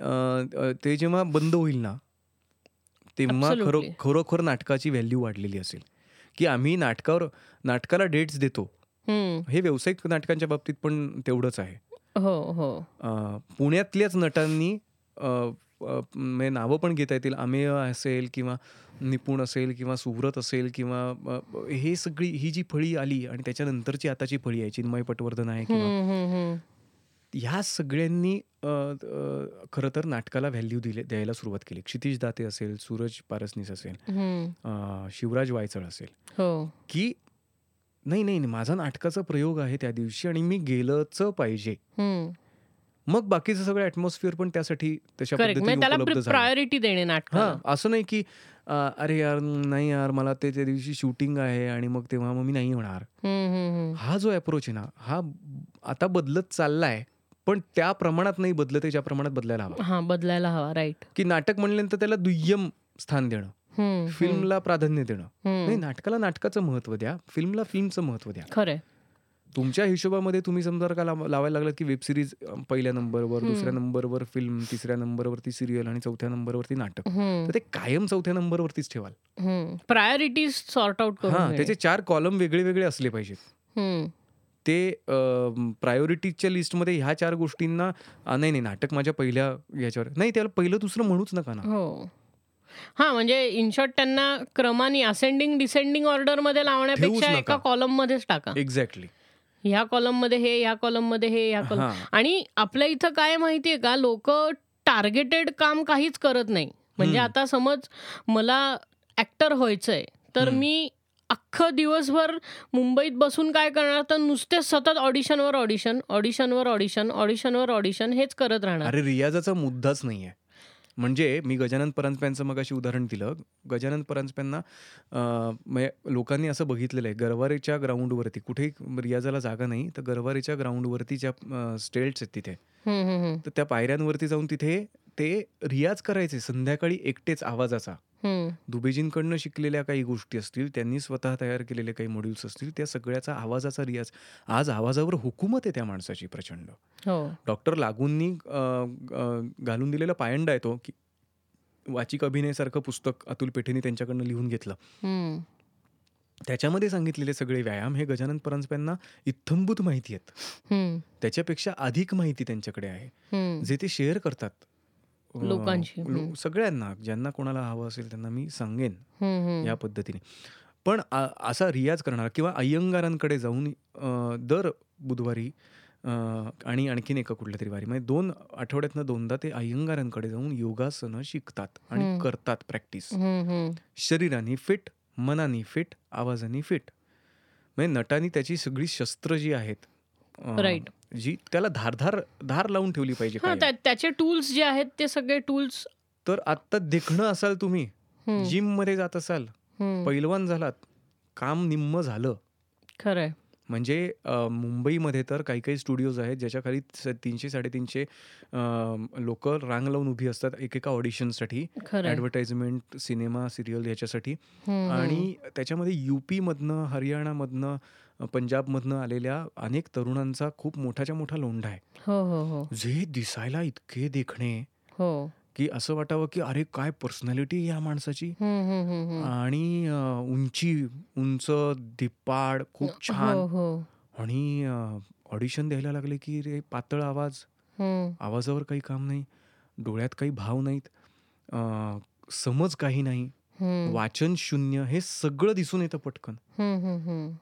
ते जेव्हा बंद होईल ना तेव्हा. खरोखर नाटकाची व्हॅल्यू वाढलेली असेल. की आम्ही नाटकावर नाटकाला डेट्स देतो. हे व्यावसायिक नाटकांच्या बाबतीत पण तेवढंच आहे. हो हो. पुण्यातल्याच नटांनी म्हणजे नावं पण घेता येतील. अमेय असेल किंवा निपुण असेल किंवा सुव्रत असेल किंवा हे सगळी ही जी फळी आली आणि त्याच्यानंतरची आताची फळी आहे चिन्मय पटवर्धन आहे किंवा. ह्या सगळ्यांनी खरं तर नाटकाला व्हॅल्यू दिले द्यायला सुरुवात केली. क्षितिज दाते असेल सूरज पारसनीस असेल शिवराज वायचळ असेल. हो. की नाही नाही नाही, माझा नाटकाचा प्रयोग आहे त्या दिवशी आणि मी गेलंच पाहिजे. मग बाकीचं सगळं ॲटमॉस्फिअर पण त्यासाठी तशा म्हणजे पद्धतीने प्रायोरिटी देणे नाटकाला. हा असं नाही की अरे यार नाही यार मला ते त्या दिवशी शूटिंग आहे आणि मग तेव्हा मग मी नाही होणार. हा जो अप्रोच आहे ना हा आता बदलत चाललाय पण त्या प्रमाणात नाही बदलत ज्या प्रमाणात बदलायला हवा. हा बदलायला हवा राईट की नाटक म्हणल्यानंतर त्याला दुय्यम स्थान देणं. फिल्मला प्राधान्य देणं. नाही नाटकाला नाटकाचं महत्त्व द्या फिल्मला फिल्मचं महत्त्व द्या. खरंय. तुमच्या हिशोबामध्ये तुम्ही समजा का लाव- लावायला लागलात की वेब सिरीज पहिल्या नंबरवर दुसऱ्या नंबरवर फिल्म तिसऱ्या नंबरवरती सिरियल आणि चौथ्या नंबरवरती नाटक तर ते कायम चौथ्या नंबरवरतीच ठेवाल. हम्म. प्रायोरिटीज सॉर्ट आउट हा. त्याचे चार कॉलम वेगळे वेगळे असले पाहिजेत. ते प्रायोरिटीजच्या लिस्टमध्ये ह्या चार गोष्टींना नाही नाही नाटक माझ्या पहिल्या ह्याच्यावर नाही त्याला पहिलं दुसरं म्हणूच नका ना. हो म्हणजे इन शॉर्ट त्यांना क्रमाने असेंडिंग डिसेंडिंग ऑर्डरमध्ये लावण्यापेक्षा. एका कॉलम मध्येच टाका. एक्झॅक्टली ह्या कॉलममध्ये हे ह्या कॉलममध्ये हे ह्या कॉलम आणि आपल्या इथं काय माहितीये का लोक टार्गेटेड काम काहीच करत नाही. म्हणजे. आता समज मला ऍक्टर व्हायचंय तर. मी अख्खं दिवसभर मुंबईत बसून काय करणार तर नुसते सतत ऑडिशनवर ऑडिशन ऑडिशनवर ऑडिशन ऑडिशनवर ऑडिशन हेच करत राहणार. अरे रियाजाचा मुद्दाच नाहीये. म्हणजे मी गजानन परांजप्यांचं मग अशी उदाहरण दिलं. गजानन परांजप्यांना म्हणजे लोकांनी असं बघितलेलं आहे गरवारेच्या ग्राउंडवरती कुठेही रियाजाला जागा नाही तर गरवारेच्या ग्राउंडवरती ज्या स्टेल्स आहेत तिथे तर त्या पायऱ्यांवरती जाऊन तिथे ते रियाज करायचे संध्याकाळी एकटेच आवाजाचा. दुबेजींकडनं शिकलेल्या काही गोष्टी असतील त्यांनी स्वतः तयार केलेले काही मॉड्यूल्स असतील त्या सगळ्याचा आवाजाचा रियाज. आज आवाजावर हुकूमत आहे त्या माणसाची प्रचंड. हो. डॉक्टर लागूंनी घालून दिलेला पायंडा आहे तो की वाचिक अभिनयसारखं पुस्तक अतुल पेठेने त्यांच्याकडनं लिहून घेतलं. त्याच्यामध्ये सांगितलेले सगळे व्यायाम हे गजानन परांजप्यांना इत्थंभूत माहिती आहेत. त्याच्यापेक्षा अधिक माहिती त्यांच्याकडे आहे. जे ते शेअर करतात. लोकांशी, लो-. सगळ्यांना ज्यांना कोणाला हवं असेल त्यांना मी सांगेन. या पद्धतीने पण असा रियाज करणार किंवा अय्यंगारांकडे जाऊन दर बुधवारी आणि आणखीन एका कुठल्या तरी वारी म्हणजे दोन आठवड्यातनं दोनदा ते अय्यंगारांकडे जाऊन योगासनं शिकतात आणि. करतात प्रॅक्टिस. शरीराने फिट मनाने फिट आवाजाने फिट म्हणजे नटाने त्याची सगळी शस्त्र जी आहेत Right. जी त्याला धारधार धार लावून ठेवली पाहिजे त्याचे टूल्स जे आहेत ते सगळे टूल्स तर आत्ता देखणं असाल तुम्ही जिममध्ये जात असाल पैलवान झालात काम निम्म झालं. खरंय. म्हणजे मुंबईमध्ये तर काही काही स्टुडिओज आहेत ज्याच्या खाली तीनशे साडेतीनशे लोक रांग लावून उभी असतात एकेका ऑडिशनसाठी. खरंय. ॲडव्हर्टाइजमेंट सिनेमा सिरियल याच्यासाठी. आणि त्याच्यामध्ये युपी मधनं हरियाणामधनं पंजाबमधनं आलेल्या अनेक तरुणांचा खूप मोठाच्या मोठा लोंढा आहे. हो हो हो. जे दिसायला इतके देखणे हो. की असं वाटावं की अरे काय पर्सनॅलिटी या माणसाची? हम्म, हम्म, हम्म, हम्म. आणि अ, उंची उंच दिपाड खूप छान. हो. हो आणि ऑडिशन द्यायला लागले की रे पातळ आवाज. हम्म, आवाजावर काही काम नाही डोळ्यात काही भाव नाहीत अ, समज काही नाही. वाचन शून्य हे सगळं दिसून येतं पटकन.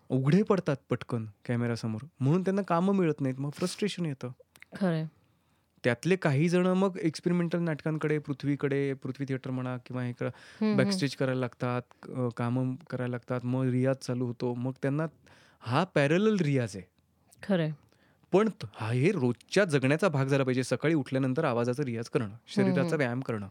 उघडे पडतात पटकन कॅमेरासमोर म्हणून त्यांना कामं मिळत नाहीत मग फ्रस्ट्रेशन येतं. खरंय. त्यातले काही जण मग एक्सपेरिमेंटल नाटकांकडे पृथ्वीकडे पृथ्वी थिएटर म्हणा किंवा हे. बॅकस्टेज करायला लागतात कामं करायला लागतात मग रियाज चालू होतो मग त्यांना हा पॅरल रियाज आहे. खरंय. पण हा हे रोजच्या जगण्याचा भाग झाला पाहिजे सकाळी उठल्यानंतर आवाजाचा रियाज करणं शरीराचा व्यायाम करणं.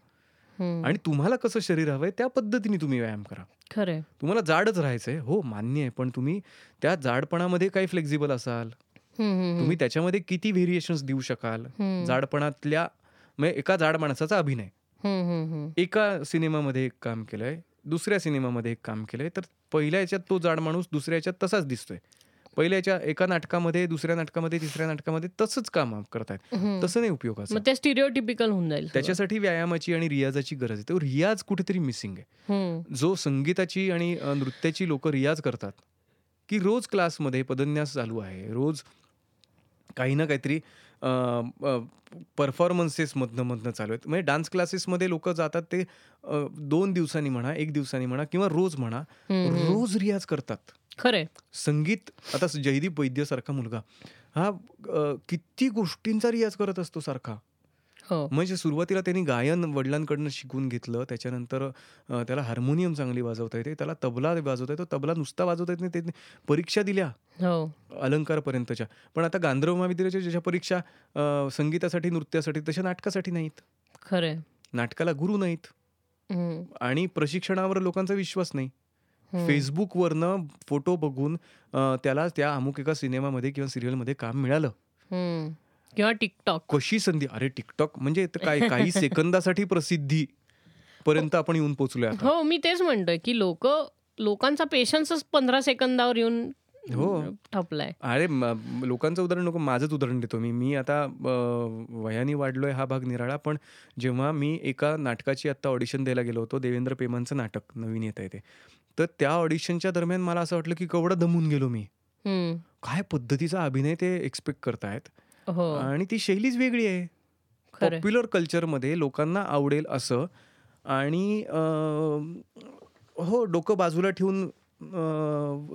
आणि तुम्हाला कसं शरीर हवंय त्या पद्धतीने तुम्ही व्यायाम करा. खरंय. तुम्हाला जाडच राहायचंय. हो मान्य आहे पण तुम्ही त्या जाडपणामध्ये काय फ्लेक्झिबल असाल. तुम्ही त्याच्यामध्ये किती व्हेरिएशन्स देऊ शकाल. जाडपणातल्या म्हणजे एका जाड माणसाचा अभिनय. एका सिनेमामध्ये एक काम केलंय दुसऱ्या सिनेमामध्ये एक काम केलंय तर पहिल्या याच्यात तो जाड माणूस दुसऱ्या याच्यात तसाच दिसतोय. पहिल्या याच्या एका नाटकामध्ये दुसऱ्या नाटकामध्ये तिसऱ्या नाटकामध्ये तसंच काम करतायत. तसं नाही उपयोगाचं. मग ते स्टिरिओटिपिकल होऊन जाईल. त्याच्यासाठी व्यायामाची आणि रियाजाची गरज आहे. तो रियाज कुठेतरी मिसिंग आहे. जो संगीताची आणि नृत्याची लोक रियाज करतात की रोज क्लासमध्ये पदन्यास चालू आहे. रोज काही ना काहीतरी परफॉर्मन्सेसमधनं मधनं चालू आहेत. म्हणजे डान्स क्लासेसमध्ये लोक जातात ते दोन दिवसांनी म्हणा एक दिवसांनी म्हणा किंवा रोज म्हणा. रोज रियाज करतात. खरंय. संगीत आता जयदीप वैद्यसारखा मुलगा हा किती गोष्टींचा रियाज करत असतो सारखा. हो. म्हणजे सुरुवातीला त्यांनी गायन वडिलांकडनं शिकून घेतलं त्याच्यानंतर त्याला हार्मोनियम चांगली वाजवता येते त्याला तबला वाजवता येतो तबला नुसता वाजवता येत नाही त्यांनी परीक्षा दिल्या. हो. अलंकारपर्यंतच्या. पण आता गांधर्व महाविद्यालयाच्या ज्याच्या परीक्षा संगीतासाठी नृत्यासाठी तशा नाटकासाठी नाहीत. खरंय. नाटकाला गुरु नाहीत. आणि प्रशिक्षणावर लोकांचा विश्वास नाही. फेसबुकवरनं फोटो बघून त्याला त्या अमुक एका सिनेमामध्ये किंवा सिरियलमध्ये काम मिळालं. किंवा टिकटॉक. कशी संधी? अरे टिकटॉक म्हणजे काय काही सेकंदासाठी प्रसिद्धी पर्यंत आपण येऊन पोहोचलोय आता. हो मी तेच म्हणतोय की लोक लोकांचा पेशन्सच पंधरा सेकंदावर येऊन हो. ठपलाय अरे लोकांचं उदाहरण नको माझंच उदाहरण देतो मी. मी आता वयाने वाढलोय हा भाग निराळा पण जेव्हा मी एका नाटकाची आत्ता ऑडिशन द्यायला गेलो होतो देवेंद्र पेमांचं नाटक नवीन येत आहे ते तर त्या ऑडिशनच्या दरम्यान मला असं वाटलं की केवढं दमून गेलो मी. काय पद्धतीचा अभिनय ते एक्सपेक्ट करतायत. हो. आणि ती शैलीच वेगळी आहे. पॉप्युलर कल्चरमध्ये लोकांना आवडेल असं. आणि हो डोकं बाजूला ठेवून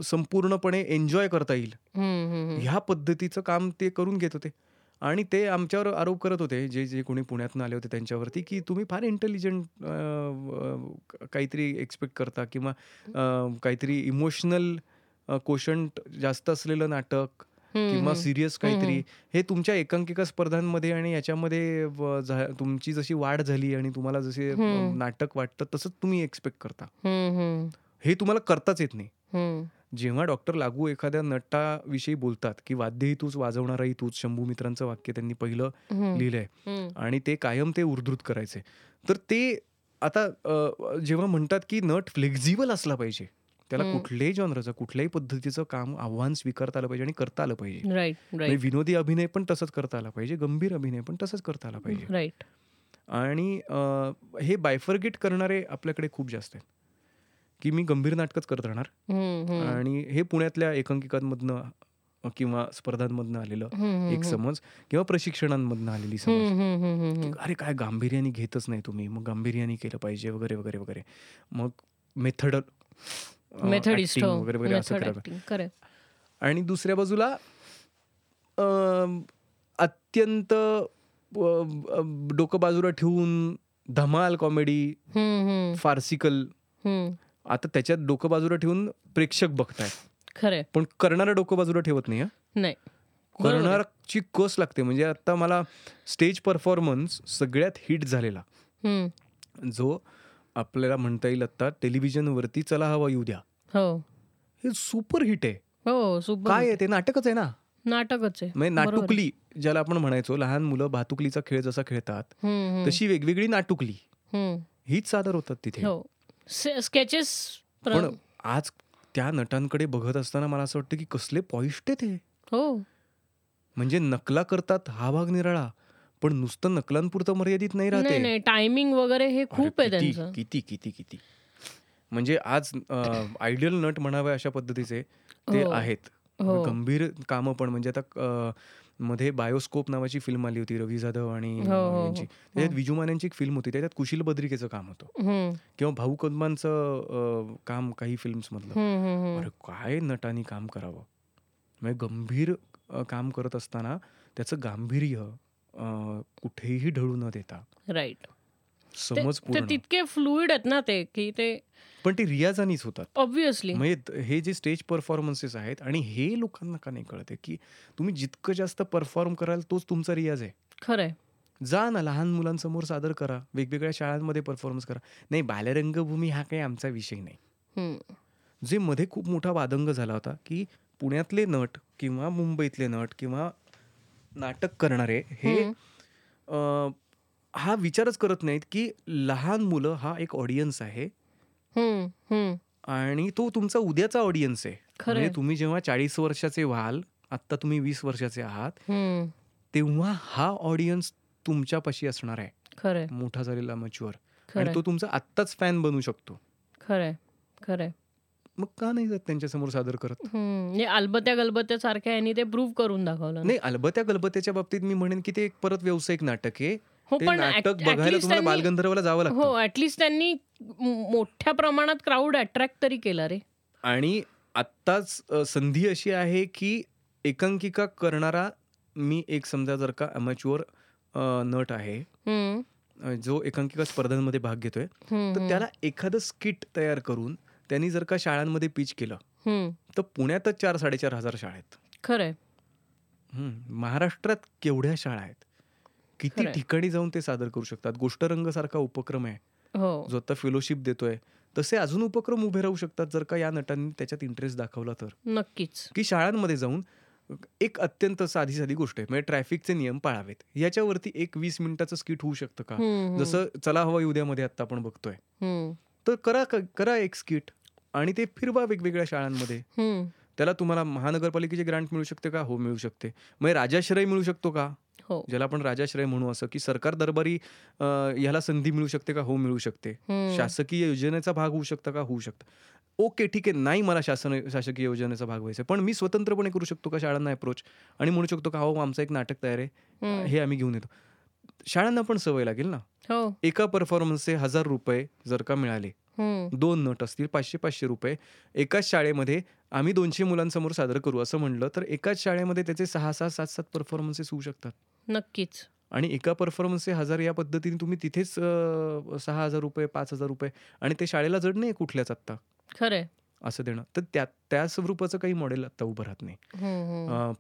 संपूर्णपणे एन्जॉय करता येईल. ह्या पद्धतीचं काम ते करून घेत होते आणि ते आमच्यावर आरोप करत होते जे जे कोणी पुण्यातून आले होते त्यांच्यावरती की तुम्ही फार इंटेलिजंट काहीतरी एक्सपेक्ट करता किंवा काहीतरी इमोशनल कोशंट जास्त असलेलं नाटक किंवा. सिरियस काहीतरी हे तुमच्या एकांकिका स्पर्धांमध्ये आणि याच्यामध्ये तुमची जशी वाढ झाली आणि तुम्हाला जसे. नाटक वाटतं तसंच तुम्ही एक्सपेक्ट करता हे तुम्हाला करताच येत नाही. जेव्हा डॉक्टर लागू एखाद्या नटाविषयी बोलतात की वाद्यही तूच वाजवणाराही तूच शंभू मित्रांचं वाक्य त्यांनी पहिलं लिहिलंय. आणि ते कायम ते उर्धृत करायचे. तर ते आता जेव्हा म्हणतात की नट फ्लेक्झिबल असला पाहिजे त्याला. कुठल्याही जॉनरचं कुठल्याही पद्धतीचं काम आव्हान स्वीकारता आलं पाहिजे आणि करता आलं पाहिजे. म्हणजे विनोदी अभिनय पण तसंच करता आला पाहिजे गंभीर अभिनय पण तसंच करता आला पाहिजे. आणि हे बायफर्गेट करणारे आपल्याकडे खूप जास्त आहेत. की मी गंभीर नाटकच करत राहणार. आणि हे पुण्यातल्या एकांकिकांमधनं किंवा स्पर्धांमधनं आलेलं एक. समज किंवा प्रशिक्षणांमधनं आलेली समज. अरे काय गांभीर्याने घेतच नाही तुम्ही मग गांभीर्याने केलं पाहिजे वगैरे वगैरे वगैरे मग मेथड मेथडिस्ट हो वगैरे वगैरे असं मेथड आणि दुसऱ्या बाजूला अत्यंत डोकं बाजूला ठेवून धमाल कॉमेडी फार्सिकल. आता त्याच्यात डोकं बाजूला ठेवून प्रेक्षक बघतायत. खरंय. पण करणारं डोकं बाजूला ठेवत नाही. नाही. करणारची कस लागते? म्हणजे आता मला स्टेज परफॉर्मन्स सगळ्यात हिट झालेला. जो आपल्याला म्हणता येईल आता टेलिव्हिजनवरती चला हवा येऊ द्या. हो. हे सुपर हिट आहे. हो सुपर काय आहे ते? नाटकच आहे ना? नाटकच आहे. म्हणजे. नाटुकली ज्याला आपण म्हणायचो लहान मुलं भातुकलीचा खेळ जसा खेळतात तशी वेगवेगळी नाटुकली. हीच सादर होतात तिथे. हो. स्केचेस पण आज त्या नटांकडे बघत असताना मला असं वाटतं की कसले पॉइस्ट ते हो. म्हणजे नकला करतात हा भाग निराळा पण नुसतं नकलांपुरतं मर्यादित नाही राहते नाही टायमिंग वगैरे हे खूप आहे किती त्यांचं. किती किती किती. म्हणजे आज आयडियल नट म्हणावे अशा पद्धतीचे ते हो. आहेत. हो. गंभीर कामं पण म्हणजे आता मध्ये बायोस्कोप नावाची फिल्म आली होती रवी जाधव आणि हो, हो, हो. यांची. त्याच्यात विजू मान्यांची एक फिल्म होती त्याच्यात कुशील बद्रिकेचं काम होतं. किंवा भाऊ कदमांचं काम काही फिल्म्स मधलं. अरे काय नटांनी काम करावं. म्हणजे गंभीर काम करत असताना त्याचं गांभीर्य कुठेही ढळू न देता. राईट समज तितके फ्लुइड आहेत ना ते की ते पण ते रियाजानीच होतात. ऑब्विसली म्हणजे हे जे स्टेज परफॉर्मन्सेस आहेत आणि हे लोकांना का नाही कळते की तुम्ही जितकं जास्त परफॉर्म कराल तोच तुमचा रियाज आहे. खरंय. जा ना लहान मुलांसमोर सादर करा वेगवेगळ्या शाळांमध्ये परफॉर्मन्स करा. नाही बालरंगभूमी हा काही आमचा विषय नाही. जे मध्ये खूप मोठा वादंग झाला होता की पुण्यातले नट किंवा मुंबईतले नट किंवा नाटक करणारे हे हा विचारच करत नाहीत की लहान मुलं हा एक ऑडियन्स आहे. आणि तो तुमचा उद्याचा ऑडियन्स आहे. म्हणजे तुम्ही जेव्हा चाळीस वर्षाचे व्हाल आत्ता तुम्ही वीस वर्षाचे आहात. तेव्हा हा ऑडियन्स तुमच्यापाशी असणार आहे. मोठा झालेला मच्युअर आणि तो तुमचा आत्ताच फॅन बनू शकतो. खरंय खरंय. मग का नाही जात त्यांच्यासमोर सादर करत. म्हणजे अलबत्या गलबत्या सारख्या यांनी ते प्रूव्ह करून दाखवलं. नाही अलबत्या गलबत्याच्या बाबतीत मी म्हणेन की ते एक परत व्यावसायिक नाटक आहे. हो पण बालगंधर्वला जावं हो लागतं. ऍटलिस्ट त्यांनी मोठ्या प्रमाणात क्राऊड अट्रॅक्ट तरी केला रे. आणि आत्ताच संधी अशी आहे की एकांकिका करणारा मी एक समजा जर का अमॅच्युअर नट आहे जो एकांकिका स्पर्धांमध्ये भाग घेतोय तर त्याला एखादं स्किट तयार करून त्यांनी जर का शाळांमध्ये पिच केलं. तर पुण्यातच चार साडेचार हजार शाळा आहेत. खरंय. महाराष्ट्रात केवढ्या शाळा आहेत? किती. ठिकाणी जाऊन ते सादर करू शकतात? गोष्टरंग सारखा उपक्रम आहे. हो. जो आता फेलोशिप देतोय. तसे अजून उपक्रम उभे राहू शकतात जर का या नटांनी त्याच्यात इंटरेस्ट दाखवला तर? नक्कीच. की शाळांमध्ये जाऊन एक अत्यंत साधी साधी गोष्ट आहे. म्हणजे ट्रॅफिकचे नियम पाळावेत. याच्यावरती एक वीस मिनिटाचं स्किट होऊ शकतं का? जसं चला हवा उद्यामध्ये आता आपण बघतोय. तर करा करा एक स्किट आणि ते फिरवा वेगवेगळ्या शाळांमध्ये. त्याला तुम्हाला महानगरपालिकेची ग्रांट मिळू शकते का? हो मिळू शकते. मग हे राजाश्रय मिळू शकतो का? हो. ज्याला आपण राजाश्रय म्हणू असं की सरकार दरबारी ह्याला संधी मिळू शकते का? हो मिळू शकते. शासकीय योजनेचा भाग होऊ शकतं का? होऊ शकतं. ओके ठीक आहे. नाही मला शासन शासकीय योजनेचा भाग व्हायचा पण मी स्वतंत्रपणे करू शकतो का शाळांना अप्रोच आणि म्हणू शकतो का हो आमचं एक नाटक तयार आहे. हे आम्ही घेऊन येतो. शाळांना पण सवय लागेल ना? हो. एका परफॉर्मन्सचे हजार रुपये जर का मिळाले. दोन नट असतील पाचशे पाचशे रुपये एकाच शाळेमध्ये आम्ही दोनशे मुलांसमोर सादर करू असं म्हणलं तर एकाच शाळेमध्ये त्याचे सहा सहा सात सात परफॉर्मन्सेस होऊ शकतात. नक्कीच. आणि एका परफॉर्मन्सचे हजार या पद्धतीने तुम्ही तिथेच सहा हजार रुपये पाच हजार रुपये आणि ते शाळेला जड नाही कुठल्याच आत्ता? खरंय. असं देणं. तर त्या त्या स्वरूपाचं काही मॉडेल आत्ता उभं राहत नाही.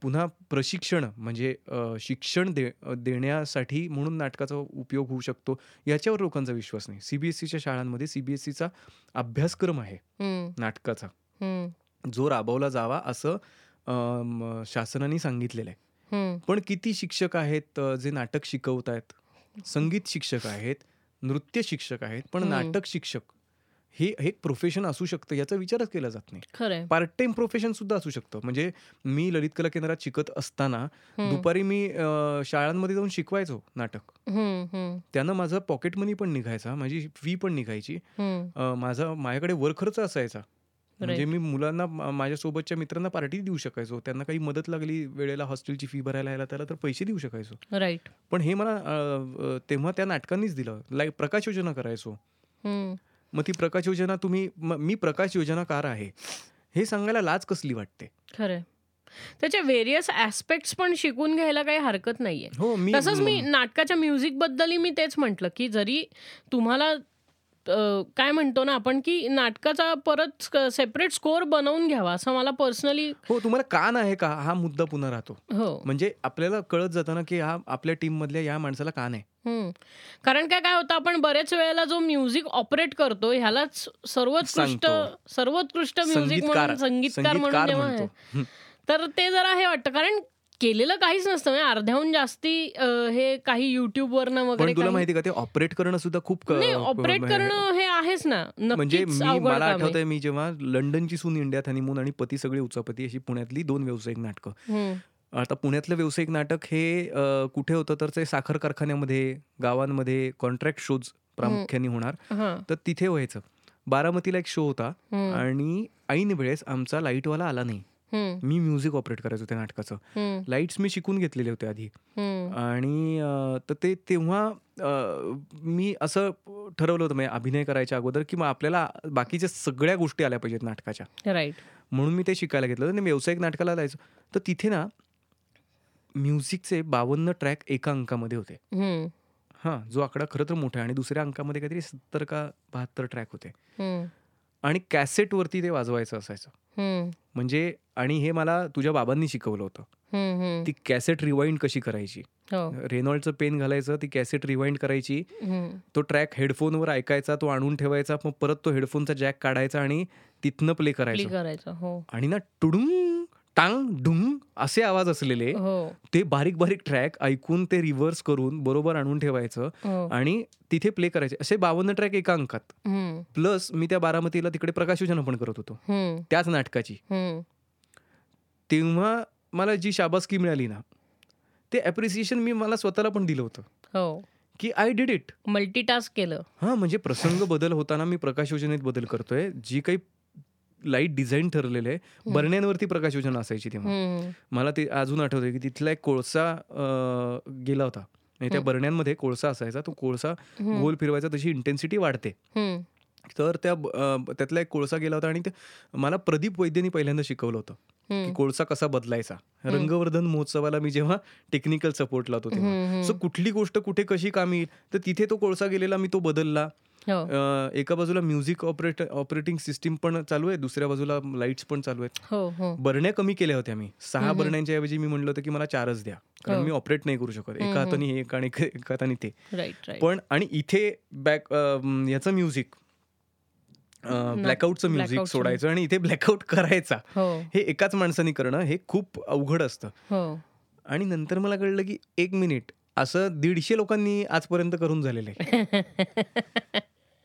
पुन्हा प्रशिक्षण म्हणजे शिक्षण दे देण्यासाठी म्हणून नाटकाचा उपयोग होऊ शकतो याच्यावर लोकांचा विश्वास नाही. सीबीएसईच्या शाळांमध्ये सीबीएसईचा अभ्यासक्रम आहे नाटकाचा. जो राबवला जावा असं शासनाने सांगितलेलं आहे. पण किती शिक्षक आहेत जे नाटक शिकवत आहेत संगीत शिक्षक आहेत नृत्य शिक्षक आहेत पण. नाटक शिक्षक हे एक प्रोफेशन असू शकतं याचा विचारच केला जात नाही. पार्ट टाइम प्रोफेशन सुद्धा असू शकतं. म्हणजे मी ललित कला केंद्रात शिकत असताना दुपारी मी शाळांमध्ये जाऊन शिकवायचो नाटक. त्यानं माझं पॉकेट मनी पण निघायचा माझी फी पण निघायची. माझा माझ्याकडे वर खर्च असायचा. म्हणजे. मी मुलांना माझ्यासोबतच्या मित्रांना पार्टी देऊ शकायचो. त्यांना काही मदत लागली वेळेला हॉस्टेलची फी भरायला यायला त्याला तर पैसे देऊ शकायचो. राईट पण हे मला तेव्हा त्या नाटकांनीच दिलं. लाईक प्रकाश योजना करायचो. मग ती प्रकाश योजना तुम्ही म- प्रकाश योजनाकार आहे. हे सांगायला लाज कसली वाटते? खरंय. त्याचे व्हेरियस ऍस्पेक्ट्स पण शिकून घ्यायला काही हरकत नाहीये. हो मी तसंच मी नाटकाच्या म्युझिक बद्दलही मी तेच म्हटलं की जरी तुम्हाला काय म्हणतो ना आपण की नाटकाचा परत सेपरेट स्कोअर बनवून घ्यावा असं मला पर्सनली हो तुम्हाला कान आहे का हा मुद्दा पुन्हा राहतो हो म्हणजे आपल्याला कळत जातं ना की हा आपल्या टीम मधल्या या माणसाला कान आहे. कारण काय काय होतं आपण बरेच वेळेला जो म्युझिक ऑपरेट करतो ह्यालाच सर्वोत्कृष्ट. सर्वोत्कृष्ट म्युझिक संगीतकार म्हणून संगीतकार म्हणून. तर ते जरा हे वाटतं कारण केलेलं काहीच नसतं म्हणजे अर्ध्याहून जास्ती हे काही युट्यूबवरनं वगैरे पण तुला माहिती का ते ऑपरेट करणं सुद्धा खूप ऑपरेट म्हणजे- करणं हे आहेच ना म्हणजे मला. आठवतंय मी जेव्हा लंडनची सून इंडियात हनीमून आणि पती सगळे उचापती अशी पुण्यातली दोन व्यावसायिक नाटकं. आता पुण्यातलं व्यावसायिक नाटक हे कुठे होतं तर ते साखर कारखान्यामध्ये गावांमध्ये कॉन्ट्रॅक्ट शोज प्रामुख्याने होणार. तर तिथे व्हायचं बारामतीला एक शो होता. आणि ऐन वेळेस आमचा लाईटवाला आला नाही. मी म्युझिक ऑपरेट करायचो त्या नाटकाचं. लाईट्स मी शिकून घेतलेले होते आधी. आणि तर ते तेव्हा मी असं ठरवलं होतं म्हणजे अभिनय करायच्या अगोदर की मग आपल्याला बाकीच्या सगळ्या गोष्टी आल्या पाहिजेत नाटकाच्या. राईट म्हणून मी ते शिकायला घेतलं. आणि व्यावसायिक नाटकाला जायचो. तर तिथे ना म्युझिकचे बावन्न ट्रॅक एका अंकामध्ये होते. हां जो आकडा खरं तर मोठा आहे. आणि दुसऱ्या अंकामध्ये काहीतरी सत्तर का बहात्तर ट्रॅक होते. आणि कॅसेटवरती ते वाजवायचं असायचं. म्हणजे आणि हे मला तुझ्या बाबांनी शिकवलं होतं. ती कॅसेट रिवाइंड कशी करायची हो. रेनॉल्डचं पेन घालायचं ती कॅसेट रिवाइंड करायची. तो ट्रॅक हेडफोनवर ऐकायचा तो आणून ठेवायचा मग परत तो हेडफोनचा जॅक काढायचा आणि तिथनं प्ले प्ले करायचं हो आणि ना टुडुंग टांग डुंग असे आवाज असलेले हो ते बारीक बारीक ट्रॅक ऐकून ते रिव्हर्स करून बरोबर आणून ठेवायचं आणि तिथे प्ले करायचे असे बावन्न ट्रॅक एका अंकात. प्लस मी त्या बारामतीला तिकडे प्रकाश योजना पण करत होतो. त्याच नाटकाची. तेव्हा मला जी शाबासकी मिळाली ना ते ॲप्रिसिएशन मी मला स्वतःला पण दिलं होतं. हो. की आय डिड इट मल्टीटास्क केलं. हां म्हणजे प्रसंग बदल होताना मी प्रकाश योजनेत बदल करतोय. जी काही लाइट डिझाईन ठरलेले आहे बरण्यांवरती प्रकाश योजना असायची तेव्हा. मला ते अजून आठवतंय की तिथला एक कोळसा गेला होता. आणि त्या बरण्यांमध्ये कोळसा असायचा. तो कोळसा. गोल फिरवायचा तशी इंटेन्सिटी वाढते. तर त्या त्यातला एक कोळसा गेला होता आणि ते मला प्रदीप वैद्यनी पहिल्यांदा शिकवलं होतं की. कोळसा कसा बदलायचा. रंगवर्धन महोत्सवाला मी जेव्हा टेक्निकल सपोर्ट लावतो. तेव्हा. सो कुठली गोष्ट कुठे कशी कामी येईल? तर तिथे तो कोळसा गेलेला मी तो बदलला. हो. एका बाजूला म्युझिक ऑपरेट ऑपरेटिंग सिस्टीम पण चालू आहे दुसऱ्या बाजूला लाईट्स पण चालू आहेत. हो हो. बरण्या कमी केल्या होत्या मी. सहा बरण्यांच्या ऐवजी मी म्हणलं होतं की मला चारच द्या. कारण. मी ऑपरेट नाही करू शकत. एका हाताने हे एक आणि एक- हाताने ते पण आणि इथे बॅक याचं म्युझिक ब्लॅकआउटचं म्युझिक. सोडायचं आणि इथे ब्लॅकआउट करायचा. हो. हे एकाच माणसाने करणं हे खूप अवघड असतं. हो. आणि नंतर मला कळलं की एक मिनिट असं दीडशे लोकांनी आजपर्यंत करून झालेलं आहे.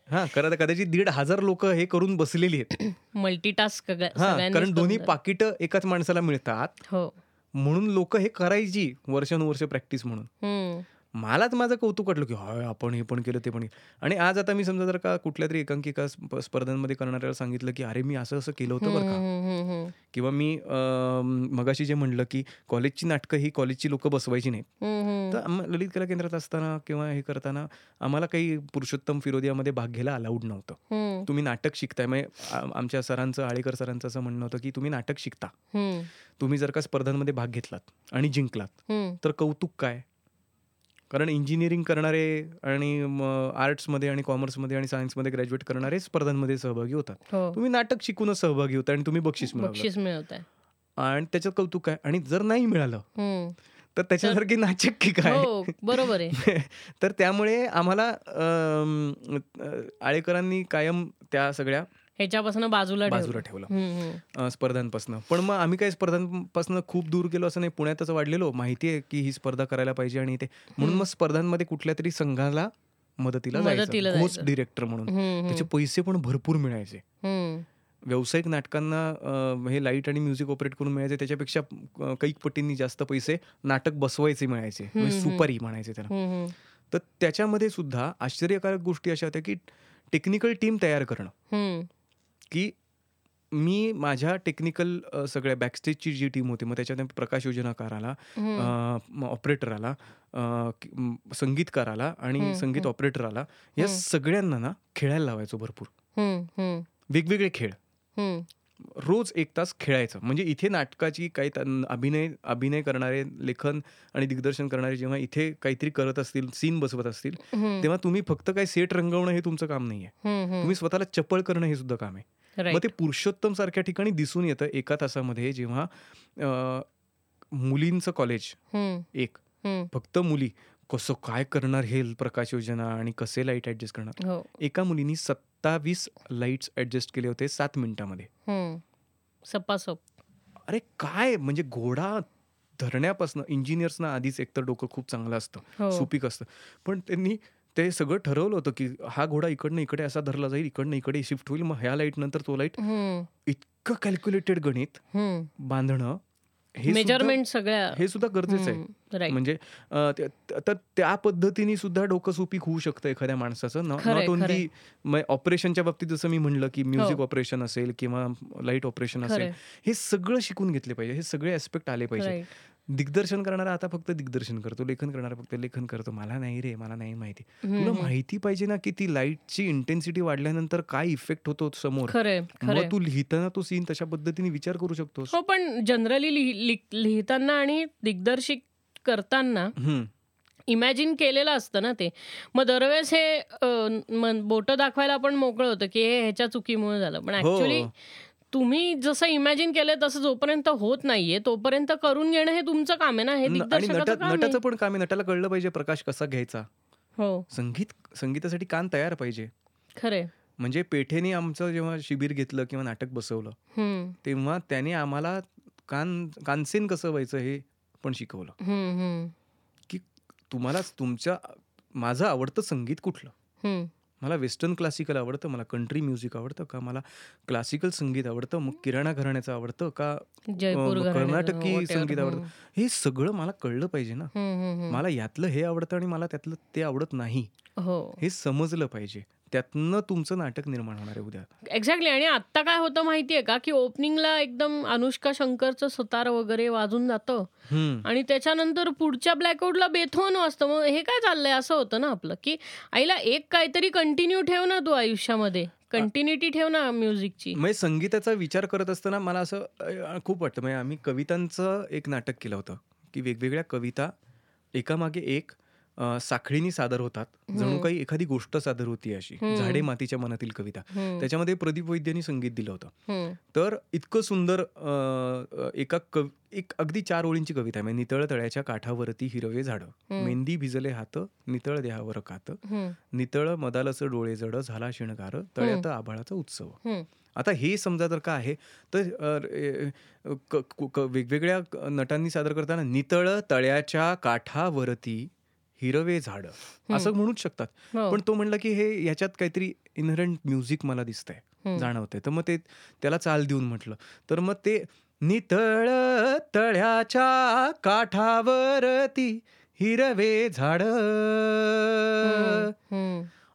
हा खरं तर कदाचित दीड हजार लोक हे करून बसलेली आहेत. मल्टीटास्क हा कारण दोन्ही पाकिट एकाच माणसाला मिळतात. हो. म्हणून लोक हे करायची वर्षानुवर्ष प्रॅक्टिस म्हणून. मलाच माझं कौतुक वाटलं की हाय आपण हे पण केलं ते पण. आणि आज आता मी समजा जर का कुठल्या तरी एकांकिका स्प- स्पर्धांमध्ये करणाऱ्याला सांगितलं की अरे मी असं असं केलं होतं बरं का. किंवा मी मगाशी जे म्हणलं की कॉलेजची नाटकं ही कॉलेजची लोक बसवायची नाहीत. तर ललित कला केंद्रात असताना किंवा हे करताना आम्हाला काही पुरुषोत्तम फिरोदियामध्ये भाग घ्यायला अलाउड नव्हतं. तुम्ही नाटक शिकताय. म्हणजे आमच्या सरांचं आळेकर सरांचं असं म्हणणं होतं की तुम्ही नाटक शिकता. तुम्ही जर का स्पर्धांमध्ये भाग घेतलात आणि जिंकलात. तर कौतुक काय? कारण इंजिनिअरिंग करणारे आणि आर्ट्समध्ये आणि कॉमर्समध्ये आणि सायन्समध्ये ग्रॅज्युएट करणारे स्पर्धांमध्ये सहभागी होतात. हो. तुम्ही नाटक शिकूनच सहभागी होता आणि तुम्ही बक्षीस मिळवत आहे आणि त्याच्यात कौतुक काय आणि जर नाही मिळालं. तर त्याच्यासारखी नाचक की काय? हो बरोबर आहे. तर त्यामुळे आम्हाला आळेकरांनी कायम त्या सगळ्या ह्याच्यापासून बाजूला ठेवलं. बाजूला ठेवलं. स्पर्धांपासून. पण मग आम्ही काही स्पर्धांपासून खूप दूर गेलो असं नाही. पुण्यातच वाढलेलो. माहिती आहे की ही स्पर्धा करायला पाहिजे आणि ते. म्हणून मग स्पर्धांमध्ये कुठल्या तरी संघाला मदतीला जायचं. जायचं. डिरेक्टर म्हणून. त्याचे पैसे पण भरपूर मिळायचे. व्यावसायिक नाटकांना हे लाइट आणि म्युझिक ऑपरेट करून मिळायचे. त्याच्यापेक्षा कैक पटींनी जास्त पैसे नाटक बसवायचे मिळायचे. म्हणजे. सुपारी म्हणायचे त्याला. तर त्याच्यामध्ये सुद्धा आश्चर्यकारक गोष्टी अशा होत्या की टेक्निकल टीम तयार करणं. की मी माझ्या टेक्निकल सगळ्या बॅकस्टेजची जी टीम होती मग त्याच्यात प्रकाश योजनाकार आला. ऑपरेटर आला संगीतकार आला आणि संगीत. ऑपरेटर आला या. सगळ्यांना ना खेळायला लावायचो भरपूर. वेगवेगळे खेळ. रोज एक तास खेळायचं म्हणजे इथे नाटकाची काही अभिनय अभिनय करणारे लेखन आणि दिग्दर्शन करणारे जेव्हा इथे काहीतरी करत असतील सीन बसवत असतील. तेव्हा तुम्ही फक्त काय सेट रंगवणं हे तुमचं काम नाहीये. तुम्ही स्वतःला चपळ करणं हे सुद्धा काम आहे. मग ते पुरुषोत्तम सारख्या ठिकाणी दिसून येतं एका तासामध्ये जेव्हा मुलींचं कॉलेज एक. फक्त मुली. कसं काय करणार हे प्रकाश योजना आणि कसे लाइट ऍडजस्ट करणार? हो. एका मुलीनी सत्तावीस लाईट्स ऍडजस्ट केले होते सात मिनिटामध्ये. सपासप अरे काय? म्हणजे घोडा धरण्यापासून इंजिनियर्सना आधीच एकतर डोकं खूप चांगलं असतं हो. सुपीक असतं. पण त्यांनी ते सगळं ठरवलं होतं की हा घोडा इकडनं इकडे असा धरला जाईल इकडनं इकडे शिफ्ट होईल मग ह्या लाइट नंतर तो लाइट इतकं कॅल्क्युलेटेड गणित. बांधणं हे सुद्धा- मेजरमेंट सगळ्या हे सुद्धा गरजेचं आहे. म्हणजे तर त्या पद्धतीने सुद्धा डोकं सुपीक होऊ शकतं एखाद्या माणसाचं नॉट ओनली. ऑपरेशनच्या बाबतीत जसं मी म्हणलं की म्युझिक हो. ऑपरेशन असेल किंवा लाइट ऑपरेशन असेल. हे सगळं शिकून घेतले पाहिजे हे सगळे ऍस्पेक्ट आले पाहिजे. दिग्दर्शन करणारा आता फक्त दिग्दर्शन करतो लेखन करणारा फक्त लेखन करतो. मला नाही रे मला नाही माहिती. तुला. माहिती पाहिजे ना की ती लाईटची इंटेन्सिटी वाढल्यानंतर काय इफेक्ट होतो समोर? मग तू लिहिताना तो सीन तशा पद्धतीने विचार करू शकतोस. हो पण जनरली लिहिताना आणि दिग्दर्शित करताना. इमॅजिन केलेलं असतं ना ते. मग दरवेळेस हे बोट दाखवायला आपण मोकळं होतं की हे ह्याच्या चुकीमुळे झालं. पण हो. ऍक्च्युली तुम्ही जसं इमॅजिन केलंय तसं जोपर्यंत होत नाहीये तोपर्यंत करून घेणं हे तुमचं काम आहे ना? हे नटाचं पण काम आहे. नटाला कळलं पाहिजे प्रकाश कसा घ्यायचा. हो. संगीत संगीतासाठी कान तयार पाहिजे. खरे म्हणजे पेठेने आमचं जेव्हा शिबिर घेतलं किंवा नाटक बसवलं तेव्हा त्याने आम्हाला कान कानसेन कसं व्हायचं हे पण शिकवलं. की तुम्हाला तुमच्या माझं आवडतं संगीत कुठलं? मला वेस्टर्न क्लासिकल आवडतं मला कंट्री म्युझिक आवडतं का मला क्लासिकल संगीत आवडतं मग किराणा घराण्याचं आवडतं का कर्नाटकी. संगीत आवडतं. हे सगळं मला कळलं पाहिजे ना. मला यातलं हे आवडतं आणि मला त्यातलं ते आवडत नाही हो हे समजलं पाहिजे त्यातनं तुमचं नाटक निर्माण होणार आहे उद्या. एक्झॅक्टली आणि आता काय होतं माहितीये का की ओपनिंगला एकदम अनुष्का शंकरचं सतार वगैरे वाजून जातं. आणि त्याच्यानंतर पुढच्या ब्लॅकआउटला बेथोन वाजतं. मग हे काय चाललंय? असं होतं ना आपलं की आईला एक काहीतरी कंटिन्यू ठेव ना तू आयुष्यामध्ये. कंटिन्युटी ठेव ना म्युझिकची म्हणजे संगीताचा विचार करत असताना मला असं खूप वाटतं. म्हणजे आम्ही कवितांचं एक नाटक केलं होतं की वेगवेगळ्या कविता एकामागे एक अ, साखळीनी सादर होतात. जणू हम्म. काही एखादी गोष्ट सादर होती अशी. हम्म. झाडे मातीच्या मनातील कविता. हम्म, त्याच्यामध्ये प्रदीप वैद्यांनी संगीत दिलं होतं. हम्म, तर इतकं सुंदर अ, अ, एका कव एक अगदी चार ओळींची कविता आहे. म्हणजे नितळ तळ्याच्या काठावरती हिरवे झाडं. हम्म. मेहंदी भिजले हात नितळ देहावर कात. हम्म, नितळ मदालच डोळे जड झाला शिणगार. तळ्यात आभाळाचा उत्सव. हम्म. आता हे समजा जर का आहे तर अ, ए, क- क- क- वेगवेगळ्या क- नटांनी सादर करताना नितळ तळ्याच्या काठावरती हिरवे झाड. असं म्हणूच शकतात. हो. पण तो म्हणला की हे याच्यात काहीतरी इनहरंट म्युझिक मला दिसतंय हम्म. जाणवतंय. तर मग ते त्याला चाल देऊन म्हटलं. तर मग ते नितळ तळ्याच्या काठावरती हिरवे झाड.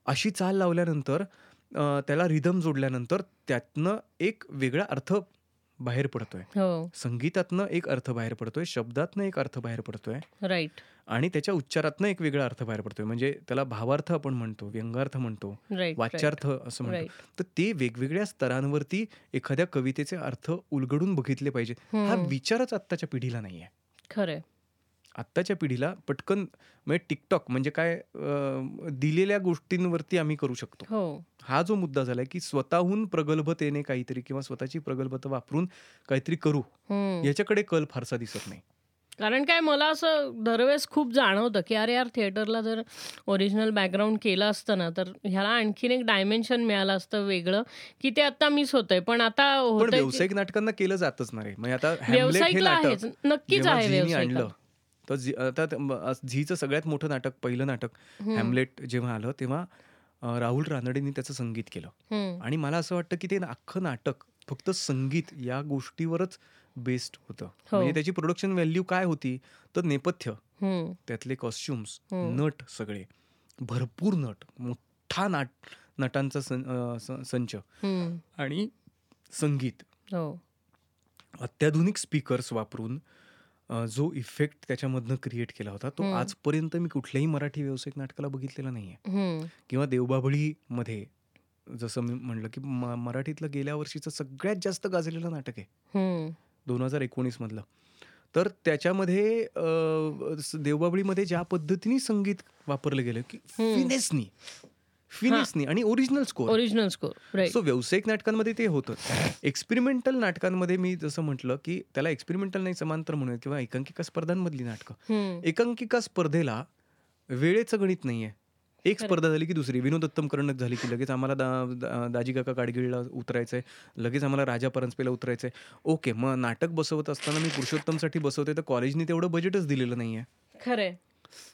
अशी चाल लावल्यानंतर त्याला रिदम जोडल्यानंतर त्यातनं एक वेगळा अर्थ बाहेर पडतोय. हो. संगीतातनं एक अर्थ बाहेर पडतोय शब्दातनं एक अर्थ बाहेर पडतोय. राईट आणि त्याच्या उच्चारातनं एक वेगळा अर्थ बाहेर पडतोय. म्हणजे त्याला भावार्थ आपण म्हणतो व्यंगार्थ म्हणतो वाच्यार्थ असं म्हणतो. तर ते वेगवेगळ्या स्तरांवरती एखाद्या कवितेचे अर्थ उलगडून बघितले पाहिजे हा. विचारच आत्ताच्या पिढीला नाहीये. खरंय. आत्ताच्या पिढीला पटकन म्हणजे टिकटॉक म्हणजे काय दिलेल्या गोष्टींवरती आम्ही करू शकतो. हो. हा जो मुद्दा झालाय की स्वतःहून प्रगल्भतेने काहीतरी किंवा स्वतःची प्रगल्भता वापरून काहीतरी करू. याच्याकडे कल फारसा दिसत नाही. कारण काय मला असं दरवेळेस खूप जाणवतं की अरे यार थिएटरला जर ओरिजिनल बॅकग्राऊंड केलं असतं ना तर ह्याला आणखीन एक डायमेन्शन मिळालं असतं वेगळं की ते आता मिस होतंय. पण आता व्यावसायिक नाटकांना केलं जातच नाही. म्हणजे हे नाटक आहेच नक्कीच आहे व्यावसायिक तर झी- आता झीचं सगळ्यात मोठं नाटक पहिलं नाटक हॅमलेट जेव्हा आलं तेव्हा राहुल रानडेंनी त्याचं संगीत केलं. आणि मला असं वाटतं की ते अख्खं नाटक फक्त संगीत या गोष्टीवरच बेस्ड होतं. हो. म्हणजे त्याची प्रोडक्शन व्हॅल्यू काय होती? तर नेपथ्य. त्यातले कॉस्ट्युम्स. नट सगळे. भरपूर नट. मोठा नाट नटांचा संच. आणि संगीत. हो. अत्याधुनिक स्पीकर्स वापरून अ, जो इफेक्ट त्याच्यामधनं क्रिएट केला होता तो. आजपर्यंत मी कुठल्याही मराठी व्यावसायिक नाटकाला बघितलेला नाहीये हम्म. किंवा देवबाभळीमध्ये जसं मी म्हणलं की म- मराठीतलं गेल्या वर्षीचं सगळ्यात जास्त गाजलेलं नाटक आहे. दोन हजार एकोणीस मधलं तर त्याच्यामध्ये अ, देवबाभळीमध्ये ज्या पद्धतीने संगीत वापरलं गेलं की. फिनेसनी फिनेसनी आणि original score original score so व्यावसायिक नाटकांमध्ये ते होतं. एक्सपेरिमेंटल नाटकांमध्ये मी जसं म्हटलं की त्याला एक्सपेरिमेंटल नाही समांतर म्हणूया किंवा एकांकिका स्पर्धांमधली नाटकं. एकांकिका स्पर्धेला वेळेचं गणित नाहीये. एक खरं. स्पर्धा झाली की दुसरी. विनोद उत्तम कर्णक झाली की लगेच आम्हाला दा, दा- दाजी काका काडगिळला उतरायचंय. लगेच आम्हाला राजा परांजपेला उतरायचंय. ओके मग नाटक बसवत असताना मी पुरुषोत्तमसाठी बसवते तर कॉलेजने तेवढं बजेटच दिलेलं नाहीये. खरंय.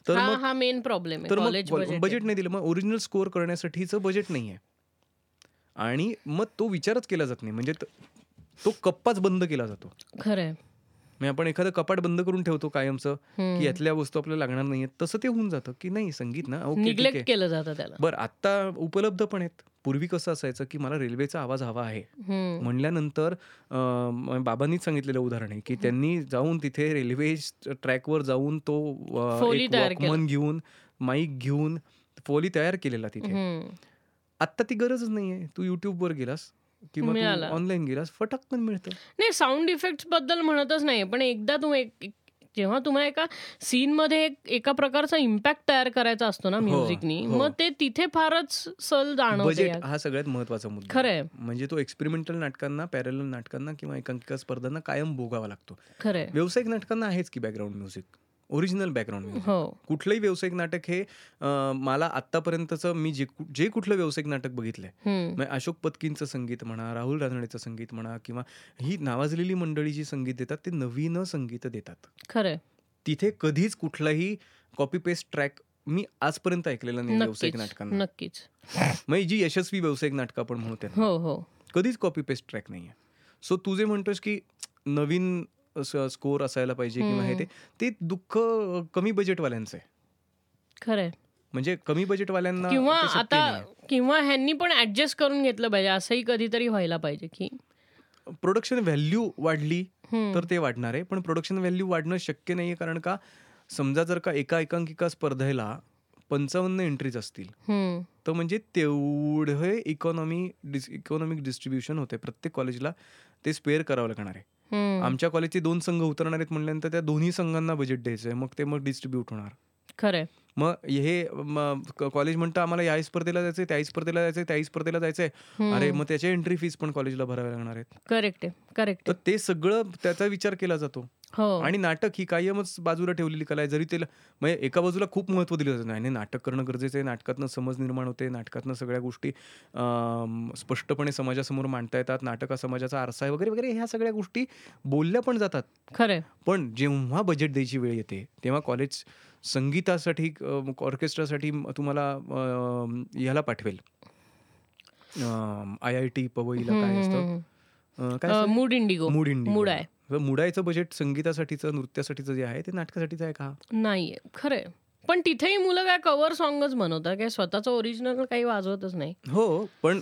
तर हा मग हा मेन प्रॉब्लेम आहे तर कॉलेज मग बजेट नाही दिलं मग ओरिजिनल स्कोअर करण्यासाठीचं बजेट नाहीये. आणि मग तो विचारच केला जात नाही म्हणजे त- तो कप्पाच बंद केला जातो. खरंय. म्हणजे आपण एखादं कपाट बंद करून ठेवतो कायमचं की यातल्या वस्तू आपल्याला लागणार नाहीयेत तसं ते होऊन जातं की नाही संगीत ना निग्लेक्ट केलं जातं त्याला. बरं आता उपलब्ध पण आहेत. पूर्वी कसं असायचं की मला रेल्वेचा आवाज हवा आहे. म्हणल्यानंतर बाबांनीच सांगितलेलं उदाहरण आहे की त्यांनी जाऊन तिथे रेल्वे ट्रॅकवर जाऊन तो वॉकमन घेऊन माईक घेऊन फोली तयार केलेला तिथे. हम्म. आता ती गरजच नाहीये. तू युट्यूबवर गेलास किंवा ऑनलाईन गेलास फटकन मिळतं. नाही साऊंड इफेक्टबद्दल म्हणतच नाही पण एकदा तुम्ही एक- एक- जेव्हा तुम्हाला एका सीन मध्ये एक- एका प्रकारचा इम्पॅक्ट तयार करायचा असतो ना हो, म्युझिकनी हो. मग ते तिथे फारच सल जाणवते बजेट हा सगळ्यात महत्त्वाचा मुद्दा. आहे. खरंय. म्हणजे तो एक्सपेरिमेंटल नाटकांना पॅरल नाटकांना किंवा एकांकिका स्पर्धांना कायम भोगावा लागतो. खरंय. व्यावसायिक नाटकांना आहेच की बॅकग्राऊंड म्युझिक ओरिजिनल बॅकग्राऊंड हो. कुठलंही व्यावसायिक नाटक हे मला आतापर्यंतचं मी जे जे कुठलं व्यावसायिक नाटक बघितलंय. म्हणजे अशोक पत्कींचं संगीत म्हणा राहुल रानडेचं संगीत म्हणा किंवा ही नावाजलेली मंडळी जी संगीत देतात ते नवीन संगीत देतात. खरंय. तिथे कधीच कुठलाही कॉपी पेस्ट ट्रॅक मी आजपर्यंत ऐकलेला नाही व्यावसायिक नाटकांना. नक्कीच. म्हणजे जी यशस्वी व्यावसायिक नाटकं आपण म्हणू त्यांना हो हो. कधीच कॉपी पेस्ट ट्रॅक नाहीये. सो तू जे म्हणतोस की नवीन स्कोर असायला पाहिजे किंवा हे ते ते दुःख कमी बजेटवाल्यांचं आहे खरंय म्हणजे कमी बजेटवाल्यांना किंवा आता. किंवा ह्यांनी पण ऍडजस्ट करून घेतलं पाहिजे असंही कधीतरी व्हायला पाहिजे की प्रोडक्शन व्हॅल्यू वाढली. तर ते वाढणार आहे पण प्रोडक्शन व्हॅल्यू वाढणं शक्य नाहीये कारण का समजा जर का एका एकांकिका स्पर्धेला पंचावन्न एंट्रीज असतील. तर म्हणजे तेवढे इकॉनॉमी इकॉनॉमिक डिस्ट्रीब्युशन होते प्रत्येक कॉलेजला ते स्पेअर करावं लागणार आहे. आमच्या कॉलेजचे दोन संघ उतरणार आहेत म्हणल्यानंतर त्या दोन्ही संघांना बजेट द्यायचं आहे मग ते मग डिस्ट्रीब्यूट होणार. खरंय. मग हे कॉलेज म्हणतं आम्हाला या स्पर्धेला जायचंय त्या स्पर्धेला जायचंय त्या स्पर्धेला जायचंय. अरे मग त्याच्या एंट्री फीस पण कॉलेजला भराव्या लागणार आहेत. करेक्ट करेक्ट तर ते सगळं त्याचा विचार केला जातो. हो. आणि नाटक ही कायमच बाजूला ठेवलेली कला आहे. जरी त्याला म्हणजे एका बाजूला खूप महत्त्व दिलं जातं. नाही नाटक करणं गरजेचं आहे. नाटकातनं समज निर्माण होते. नाटकातनं सगळ्या गोष्टी स्पष्टपणे समाजासमोर मांडता येतात. नाटक हा समाजाचा आरसा आहे वगैरे वगैरे ह्या सगळ्या गोष्टी बोलल्या पण जातात. खरंय. पण जेव्हा बजेट द्यायची वेळ येते तेव्हा कॉलेज संगीतासाठी ऑर्केस्ट्रासाठी तुम्हाला ह्याला पाठवेल. आय आय टी पवईला काय असतं? काय? Mood indigo. Mood India mood आहे मुडायचं बजेट संगीतासाठीचं नृत्यासाठीचं जे आहे ते नाटकासाठीचं आहे का? नाहीये. खरंय. पण तिथेही मुलं काय कव्हर सॉंगच बनवतात काय स्वतःचं ओरिजिनल काही वाजवतच नाही. हो पण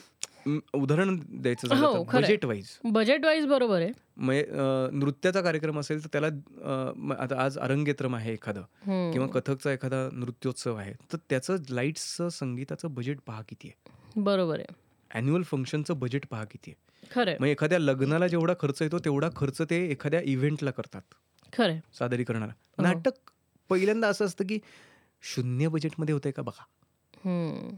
उदाहरण द्यायचं हो, झालं खरंय. बजेट वाईज बजेट वाईज बरोबर आहे. म्हणजे अ, नृत्याचा कार्यक्रम असेल तर त्याला अ, म, आता आज अरंगेत्रम आहे एखादं हम्म. किंवा कथकचा एखादा नृत्योत्सव आहे तर त्याचं लाईट्सचं संगीताचं बजेट पहा किती आहे. बरोबर आहे. अॅन्युअल फंक्शनचं बजेट पहा किती आहे. खरंय. मग एखाद्या लग्नाला जेवढा खर्च येतो तेवढा खर्च ते एखाद्या इव्हेंटला करतात. खरंय. सादरीकरणाला. हो. नाटक पहिल्यांदा असं असतं की शून्य बजेटमध्ये होतंय का बघा? हम्म.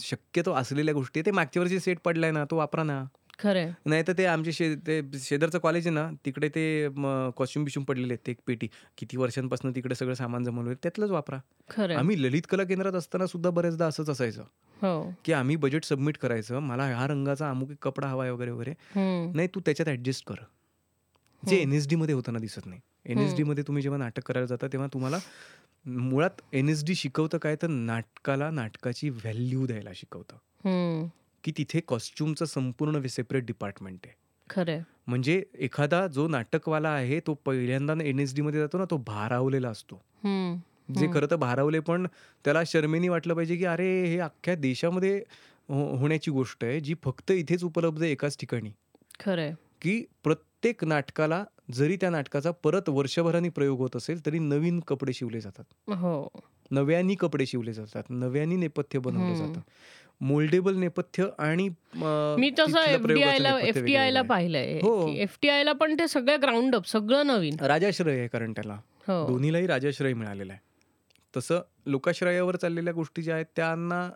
शक्यतो असलेल्या गोष्टी. ते मागच्या वर्षी सेट पडलाय ना तो वापरा ना. खरंय. नाही तर ते आमचे शे ते शेजारचं कॉलेज आहे ना तिकडे ते कॉस्ट्युम बिश्यूम पडलेले आहेत ते एक पेटी. किती वर्षांपासून तिकडे सगळं सामान जमवलं त्यातलंच वापरा. खरंय. आम्ही ललित कला केंद्रात असताना सुद्धा बरेचदा असंच असायचं. हो. की आम्ही बजेट सबमिट करायचं मला ह्या रंगाचा अमुक कपडा हवाय वगैरे वगैरे. नाही तू त्याच्यात ऍडजस्ट कर. जे. एन एस डी मध्ये होताना दिसत नाही. एन एस डी मध्ये तुम्ही जेव्हा नाटक करायला जाता तेव्हा तुम्हाला मुळात एन एस डी शिकवतं काय? तर नाटकाला नाटकाची व्हॅल्यू द्यायला शिकवतं. की तिथे कॉस्ट्युमचं संपूर्ण सेपरेट डिपार्टमेंट आहे. खरंय. म्हणजे एखादा जो नाटकवाला आहे तो पहिल्यांदा एन एस डी मध्ये जातो ना तो भारावलेला असतो. जे. खरं तर भारावले पण त्याला शर्मेनी वाटलं पाहिजे की अरे हे अख्ख्या देशामध्ये हो- होण्याची गोष्ट आहे जी फक्त इथेच उपलब्ध आहे एकाच ठिकाणी. खरंय. की प्रत्येक नाटकाला जरी त्या नाटकाचा परत वर्षभराने प्रयोग होत असेल तरी नवीन कपडे शिवले जातात. हो. नव्यानी कपडे शिवले जातात. नव्यानी नेपथ्य बनवलं हम्म. जातं मोल्डेबल नेपथ्य आणि मी तसं तिथलं प्रयोगाचं एफडीआय ला नेपथ्य एफटीआय ला वेगळं आहे. पाहिलंय हो. एफटीआय ला पण ते सगळं ग्राउंड अप सगळं नवीन. राजाश्रय आहे कारण त्याला. हो. दोन्हीलाही राजाश्रय मिळालेला आहे. तसं लोकाश्रयावर चाललेल्या गोष्टी ज्या आहेत त्यांना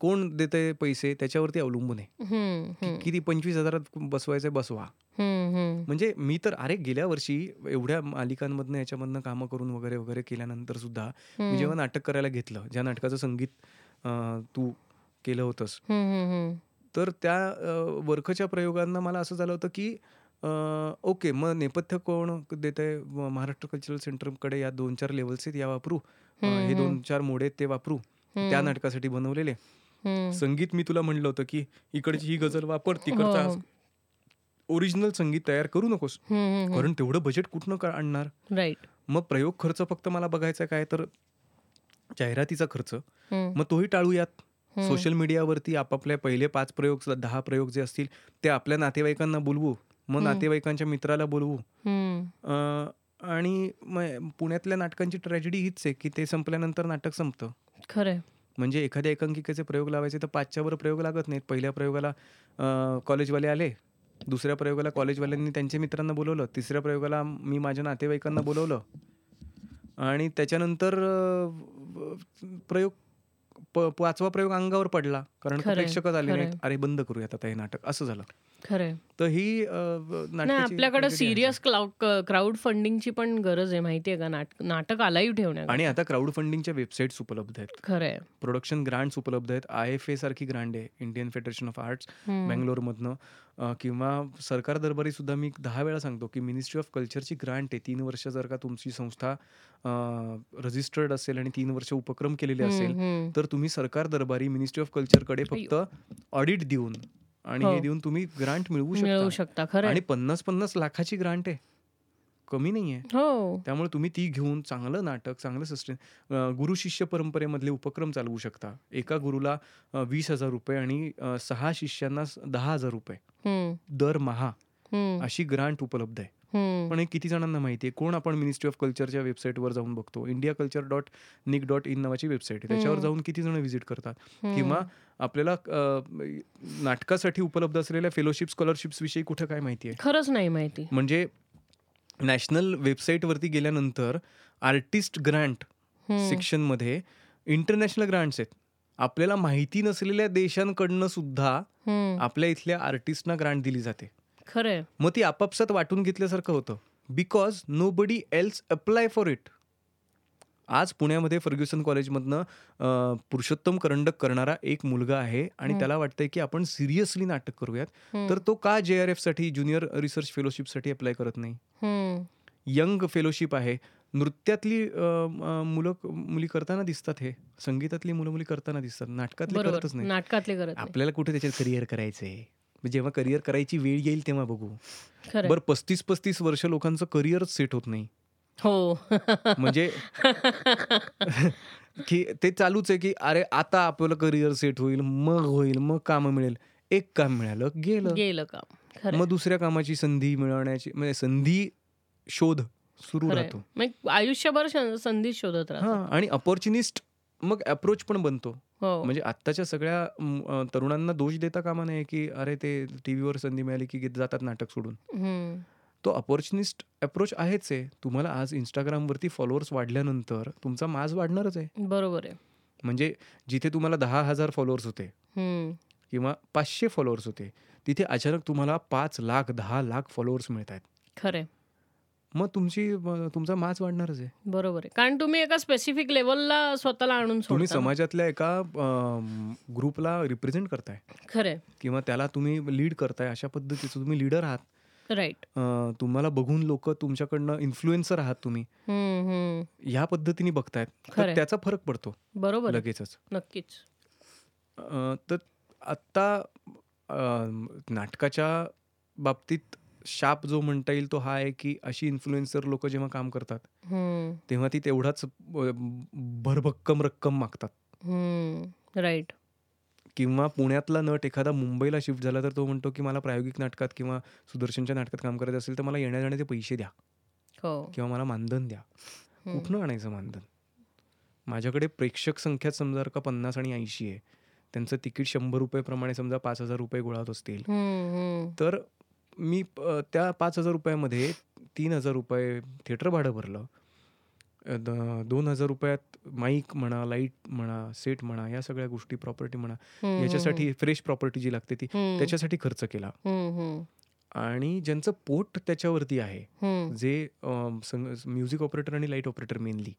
कोण देते पैसे त्याच्यावरती अवलंबून आहे. किती पंचवीस हजारात बसवायचे बसवा. म्हणजे मी तर अरे गेल्या वर्षी एवढ्या मालिकांमधनं याच्यामधनं कामं करून वगैरे वगैरे केल्यानंतर सुद्धा मी जेव्हा नाटक करायला घेतलं ज्या नाटकाचं संगीत तू केलं होतंस. तर त्या वर्खच्या प्रयोगांना मला असं झालं होतं की ओके मग नेपथ्य कोण देत आहे महाराष्ट्र कल्चरल सेंटरकडे या दोन चार लेवल्स आहेत या वापरू. हे दोन चार मोड आहेत ते वापरू. त्या नाटकासाठी बनवलेले. संगीत मी तुला म्हणलं होतं की इकडची ही गझल वापर तिकडचा हो. ओरिजिनल संगीत तयार करू नकोस. कारण तेवढं बजेट कुठनं का आणणार. राईट मग प्रयोग खर्च फक्त मला बघायचा काय तर जाहिरातीचा खर्च. मग तोही टाळूयात. सोशल मीडियावरती आपापल्या पहिले पाच प्रयोग दहा प्रयोग जे असतील ते आपल्या नातेवाईकांना बोलवू. मग. नातेवाईकांच्या मित्राला बोलवू. आणि पुण्यातल्या नाटकांची ट्रॅजेडी हीच आहे की ते संपल्यानंतर नाटक संपतं. खरं म्हणजे एखाद्या एकांकिकेचे प्रयोग लावायचे तर पाचच्यावर प्रयोग लागत नाहीत. पहिल्या प्रयोगाला कॉलेजवाले आले. दुसऱ्या प्रयोगाला कॉलेजवाल्यांनी त्यांच्या मित्रांना बोलवलं. तिसऱ्या प्रयोगाला मी माझ्या नातेवाईकांना बोलवलं. आणि त्याच्यानंतर प्रयोग प- पाचवा प्रयोग अंगावर पडला. कारण प्रेक्षकच आले. नाहीत अरे बंद करूयात आता हे नाटक. असं झालं. खरंय. तर ही आपल्याकडे. सिरियस क्राऊड फंडिंगची पण गरज आहे माहितीये का? नाटक आलाही ठेवण्या आणि आता क्राऊड फंडिंगच्या वेबसाईट्स उपलब्ध आहेत. खरंय. प्रोडक्शन ग्रांट्स उपलब्ध आहेत. आय एफ ए सारखी ग्रांट आहे इंडियन फेडरेशन ऑफ आर्ट्स हम्म. बँगलोरमधनं अं, किंवा सरकार दरबारी सुद्धा मी दहा वेळा सांगतो की मिनिस्ट्री ऑफ कल्चरची ग्रांट आहे. तीन वर्ष जर का तुमची संस्था रजिस्टर्ड असेल आणि तीन वर्ष उपक्रम केलेले असेल. तर तुम्ही सरकार दरबारी मिनिस्ट्री ऑफ कल्चरकडे फक्त ऑडिट देऊन आणि हे हो. देऊन तुम्ही ग्रांट मिळवू मिळवू शकता. खरंय. आणि पन्नास पन्नास लाखाची ग्रांट आहे. कमी नाहीये. हो. त्यामुळे तुम्ही ती घेऊन चांगलं नाटक चांगलं सस्टेन गुरु शिष्य परंपरेमधले उपक्रम चालवू शकता. एका गुरुला वीस हजार रुपये आणि सहा शिष्यांना दहा हजार रुपये दरमहा अशी ग्रांट उपलब्ध आहे. पण हे किती जणांना माहिती आहे? कोण आपण मिनिस्ट्री ऑफ कल्चरच्या वेबसाईटवर जाऊन बघतो? India culture dot nic dot in नावाची वेबसाईट आहे. त्याच्यावर. जाऊन किती जण व्हिजिट करतात. किंवा आपल्याला नाटकासाठी उपलब्ध असलेल्या फेलोशिप स्कॉलरशिप्स विषयी कुठं काय माहिती आहे? खरंच नाही माहिती. म्हणजे नॅशनल वेबसाईटवरती गेल्यानंतर आर्टिस्ट ग्रँट. सेक्शनमध्ये इंटरनॅशनल ग्रांट्स आहेत. आपल्याला माहिती नसलेल्या देशांकडनं सुद्धा. आपल्या इथल्या आर्टिस्टना ग्रांट दिली जाते. खरंय. मग ती आपापसात वाटून घेतल्यासारखं होतं. Because nobody else apply for it आज पुण्यामध्ये फर्ग्युसन कॉलेजमधनं पुरुषोत्तम करंडक करणारा एक मुलगा आहे आणि. त्याला वाटतंय की आपण सिरियसली नाटक करूयात. तर तो का जे आर एफसाठी ज्युनियर रिसर्च फेलोशिपसाठी अप्लाय करत नाही. यंग फेलोशिप आहे. नृत्यातली मुलं मुली करताना दिसतात हे. संगीतातली मुलं मुली करताना दिसतात. नाटकातली करतच नाही. नाटकातले करत आपल्याला कुठे त्याच्यात करिअर करायचंय? जेव्हा करिअर करायची वेळ येईल तेव्हा बघू. बरं पस्तीस पस्तीस वर्ष लोकांचं करिअरच सेट होत नाही. हो. म्हणजे की ते चालूच आहे की अरे आता आपलं करिअर सेट होईल मग होईल मग काम मिळेल. एक काम मिळालं गेलं. गेलं काम. मग दुसऱ्या कामाची संधी मिळवण्याची म्हणजे संधी शोध सुरू. राहतो. आयुष्यभर संधी शोधत राहतो. आणि अपॉर्च्युनिस्ट मग अप्रोच पण बनतो. हो. म्हणजे आत्ताच्या सगळ्या अ, तरुणांना दोष देता कामा नये की अरे ते टीव्हीवर संधी मिळाली की जातात नाटक सोडून. हं. तो अपॉर्च्युनिस्ट अप्रोच आहेच आहे. तुम्हाला आज इंस्टाग्रामवरती फॉलोअर्स वाढल्यानंतर तुमचा माज वाढणारच आहे. बरोबर आहे. म्हणजे जिथे तुम्हाला दहा हजार फॉलोअर्स होते हं. किंवा पाचशे फॉलोअर्स होते तिथे अचानक तुम्हाला पाच लाख दहा लाख फॉलोअर्स मिळत आहेत खरंय मग तुमची म, तुमचा माज वाढणारच आहे. बरोबर आहे. कारण तुम्ही एका स्पेसिफिक लेवलला स्वतःला आणून तुम्ही सोडता. समाजातल्या एका ग्रुपला रिप्रेझेंट करताय. खरंय. किंवा त्याला तुम्ही लीड करताय अशा पद्धतीचं तुम्ही लीडर आहात. राईट अ, तुम्हाला बघून लोक तुमच्याकडनं इन्फ्लुएन्सर आहात तुम्ही. ह्या पद्धतीने बघतायत. तर. त्याचा फरक पडतो. बरोबर. आहे. लगेचच. नक्कीच. अ, तर आत्ता अ, नाटकाच्या बाबतीत शाप जो म्हणता येईल तो हा आहे की अशी इन्फ्लुएन्सर लोक जेव्हा काम करतात. तेव्हा ती तेवढाच भरभक्कम रक्कम मागतात. राईट किंवा पुण्यातला नट एखादा मुंबईला शिफ्ट झाला तर तो म्हणतो की मला प्रायोगिक नाटकात किंवा सुदर्शनच्या नाटकात काम करायचं असेल तर मला येण्या जाण्याचे पैसे द्या हो किंवा मला मानधन द्या. कुठनं आणायचं मानधन माझ्याकडे प्रेक्षक संख्या समजा का पन्नास आणि ऐंशी आहे त्यांचं तिकीट शंभर रुपयेप्रमाणे समजा पाच हजार रुपये गोळा होत असतील. तर मी त्या पाच हजार रुपयामध्ये तीन हजार रुपये थिएटर भाडं भरलं दोन हजार रुपयात माईक म्हणा लाइट म्हणा सेट म्हणा या सगळ्या गोष्टी प्रॉपर्टी म्हणा याच्यासाठी फ्रेश प्रॉपर्टी जी लागते ती. त्याच्यासाठी खर्च केला. आणि ज्यांचं पोट त्याच्यावरती आहे. जे म्युझिक ऑपरेटर आणि लाइट ऑपरेटर मेनली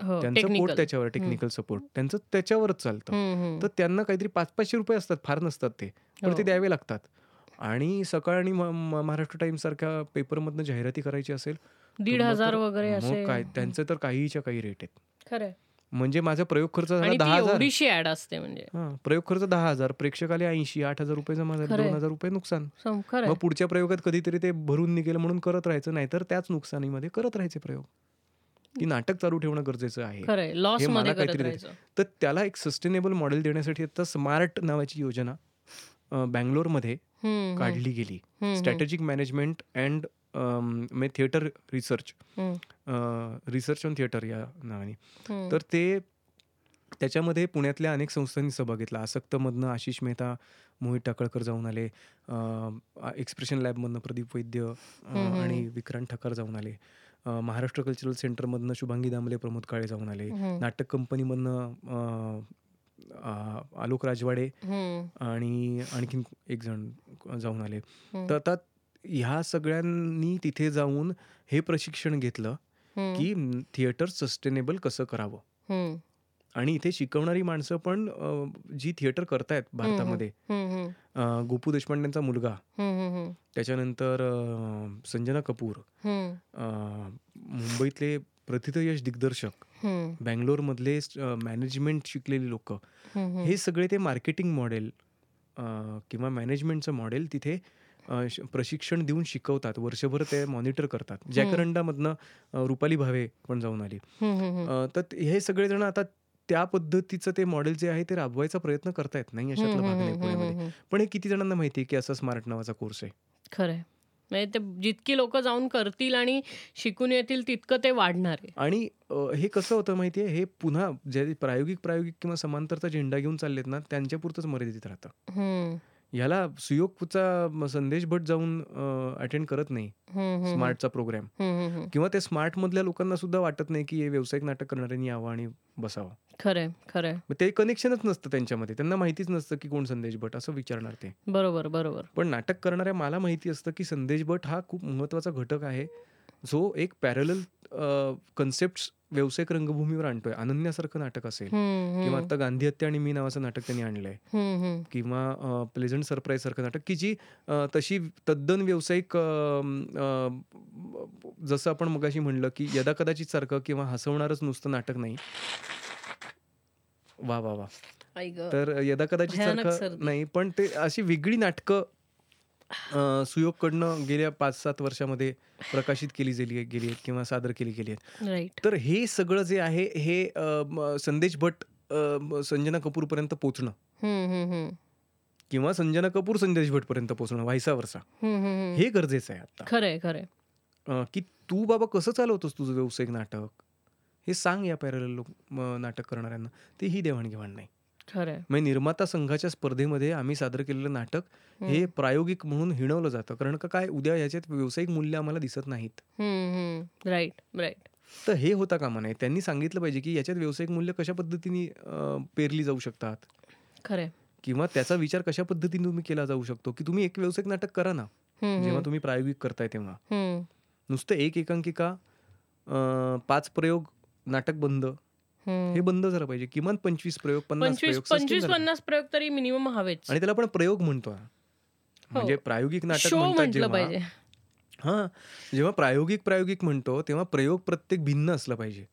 हो त्यांचं पोट त्याच्यावर टेक्निकल सपोर्ट त्यांचं त्याच्यावरच चालतं. तर त्यांना काहीतरी पाच पाचशे रुपये असतात फार नसतात ते पण ते हो. द्यावे लागतात आणि सकाळ आणि महाराष्ट्र टाइम्स सारख्या पेपरमधनं जाहिराती करायची असेल दीड हजार वगैरे असे काय. त्यांचं तर काहीच्या काही रेट आहेत. खरंय. म्हणजे माझा प्रयोग खर्च झाला दहा हजार. असते म्हणजे. हा प्रयोग खर्च दहा हजार प्रेक्षक आले ऐंशी आठ हजार रुपये जमा झाले. दोन हजार रुपये नुकसान. मग पुढच्या प्रयोगात कधीतरी ते भरून निघेल म्हणून करत राहायचं नाहीतर त्याच नुकसानीमध्ये करत राहायचे प्रयोग. की नाटक चालू ठेवणं गरजेचं आहे. लॉस मला काहीतरी तर त्याला एक सस्टेनेबल मॉडेल देण्यासाठी आता स्मार्ट नावाची योजना बँगलोरमध्ये. काढली गेली. Strategic management and may theatre research research on theatre या नावाने. तर ते त्याच्यामध्ये पुण्यातल्या अनेक संस्थांनी सहभाग घेतला. आसक्तमधनं आशिष मेहता मोहित टाकळकर जाऊन आले. एक्सप्रेशन लॅबमधनं प्रदीप वैद्य. आणि विक्रांत ठकार जाऊन आले. महाराष्ट्र कल्चरल सेंटरमधनं शुभांगी दामले प्रमोद काळे जाऊन आले. नाटक कंपनीमधनं आलोक राजवाडे आणि आणखीन एक जण जाऊन आले. तर आता ह्या सगळ्यांनी तिथे जाऊन हे प्रशिक्षण घेतलं की थिएटर सस्टेनेबल कसं करावं? आणि इथे शिकवणारी माणसं पण जी थिएटर करतायत भारतामध्ये गोपू देशपांडेंचा मुलगा त्याच्यानंतर संजना कपूर मुंबईतले प्रथितयश दिग्दर्शक हं, बँगलोरमधले मॅनेजमेंट शिकलेली लोक. हं, सगळे ते मार्केटिंग मॉडेल किंवा मॅनेजमेंटचं मॉडेल तिथे अ, श- प्रशिक्षण देऊन शिकवतात. वर्षभर ते मॉनिटर करतात. जॅकरंडामधनं अ, रुपाली भावे पण जाऊन आली. हं, हं, हं. अ, तर ते- हे सगळेजण आता त्या पद्धतीचं ते मॉडेल जे आहे ते राबवायचा प्रयत्न करतायत नाही अशातला भाग नाही पुण्यामध्ये. पण हे किती जणांना माहिती आहे की असा स्मार्ट नावाचा कोर्स आहे? खरंय. म्हणजे ते जितकी लोक जाऊन करतील आणि शिकून येतील तितकं ते वाढणार आहे. आणि हे कसं होतं माहिती आहे हे पुन्हा जे प्रायोगिक प्रायोगिक किंवा समांतरचा झेंडा घेऊन चाललेत ना त्यांच्यापुरतंच मर्यादित राहतं. ह्याला सुयोगचा संदेश भट जाऊन अटेंड करत नाही. स्मार्टचा प्रोग्राम. किंवा ते स्मार्ट मधल्या लोकांना सुद्धा वाटत नाही की हे व्यावसायिक नाटक करणाऱ्यांनी यावं आणि बसावं. खरंय खरंय. मग ते कनेक्शनच नसतं त्यांच्यामध्ये. त्यांना माहितीच नसतं की कोण संदेश भट असं विचारणार ते. बरोबर बरोबर. पण नाटक करणाऱ्या मला माहिती असतं की संदेश भट हा खूप महत्त्वाचा घटक आहे. जो एक पॅरल कन्सेप्ट व्यावसायिक रंगभूमीवर आणतोय अनन्यासारखं नाटक असेल हम्म, किंवा हम्म, आता गांधी हत्या आणि मी नावाचं नाटक त्यांनी आणलंय हम्म, हम्म. किंवा प्लेझंट सरप्राईज सारखं नाटक की जी अ, तशी तद्दन व्यावसायिक अ, अ, जसं आपण मगाशी म्हणलं की यदा कदाचित सारखं किंवा हसवणारच नुसतं नाटक नाही वा वा वा आई गं. तर यदा कदाचित भयानक सारखं सर्दी. नाही पण ते अशी वेगळी नाटकं अ, सुयोगकडनं गेल्या पाच सात वर्षामध्ये प्रकाशित केली गेली गेली आहेत किंवा सादर केली गेली आहेत. राईट तर हे सगळं जे आहे हे अ, म, संदेश भट अ, म, संजना कपूरपर्यंत हम्म, हम्म. किंवा संजना कपूर संदेश भटपर्यंत पोहोचणं व्हायसा हम्म, हम्म. हे गरजेचं आहे आता. खरंय खरंय अ, की तू बाबा कसं चालवतोस तुझं व्यावसायिक नाटक? हे सांग या पॅरल लोक म, नाटक करणाऱ्यांना. ते ही देवाणघेवाण नाही. खरंय. म्हणजे निर्माता संघाच्या स्पर्धेमध्ये आम्ही सादर केलेलं नाटक हे प्रायोगिक म्हणून हिणवलं जातं. कारण का काय उद्या याच्यात व्यावसायिक मूल्य आम्हाला दिसत नाहीत. राईट राईट तर हे होता कामा नये. त्यांनी सांगितलं पाहिजे की याच्यात व्यावसायिक मूल्य कशा पद्धतीने अ, पेरली जाऊ शकतात? खरंय. किंवा त्याचा विचार कशा पद्धतीने तुम्ही केला जाऊ शकतो? की तुम्ही एक व्यावसायिक नाटक करा ना. जेव्हा. तुम्ही प्रायोगिक करताय तेव्हा. नुसतं एक एकांकिका अं, पाच प्रयोग नाटक बंद. हे. बंद झालं पाहिजे. किमान पंचवीस प्रयोग पन्नास पंचवीस. पन्नास प्रयोग तरी मिनिमम हवेच. आणि त्याला आपण प्रयोग म्हणतो म्हणजे प्रायोगिक नाटक म्हणतात पाहिजे. हा. जेव्हा प्रायोगिक प्रायोगिक म्हणतो तेव्हा प्रयोग प्रत्येक भिन्न असलं पाहिजे.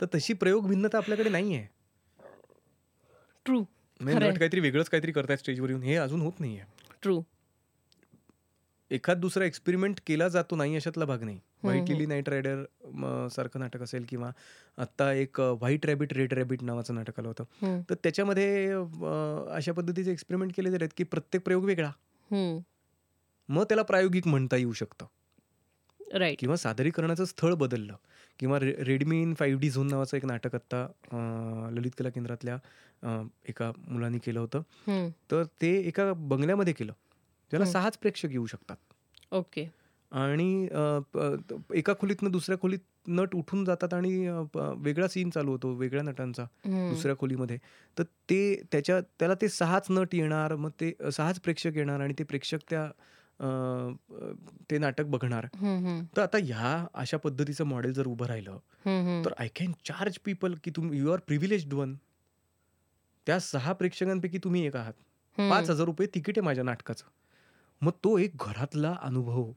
तर तशी प्रयोग भिन्नता आपल्याकडे नाहीये. ट्रू म्हणजे खरंय. नट काहीतरी वेगळंच काहीतरी करतायत स्टेजवर येऊन हे अजून होत नाहीये. ट्रू एखाद दुसरा एक्सपेरिमेंट केला जातो नाही अशातला भाग नाही. लिली नाईट रायडर सारखं नाटक असेल किंवा आत्ता एक व्हाईट रॅबिट रेड रॅबिट नावाचं नाटक आलं होतं. तर त्याच्यामध्ये अशा पद्धतीचे एक्सपेरिमेंट केले जातात की प्रत्येक प्रयोग वेगळा. मग त्याला प्रायोगिक म्हणता येऊ शकतं. राईट किंवा सादरीकरणाचं स्थळ बदललं. किंवा रे Redmi in five D zone नावाचं एक नाटक आत्ता ललित कला केंद्रातल्या एका मुलांनी केलं होतं. तर ते एका बंगल्यामध्ये केलं. त्याला. सहाच प्रेक्षक येऊ शकतात. ओके आणि एका खोलीतनं दुसऱ्या खोलीत नट उठून जातात आणि वेगळा सीन चालू होतो वेगळ्या नटांचा. दुसऱ्या खोलीमध्ये तर ते त्याच्या त्याला ते सहाच नट येणार मग ते सहाच प्रेक्षक येणार आणि ते प्रेक्षक त्या ते नाटक बघणार. तर आता ह्या अशा पद्धतीचं मॉडेल जर उभं राहिलं. तर आय कॅन चार्ज पीपल की तुम्ही यू आर प्रिव्हिलेज वन त्या सहा प्रेक्षकांपैकी तुम्ही एक आहात. पाच हजार रुपये तिकीट आहे माझ्या नाटकाचं मग तो एक घरातला अनुभव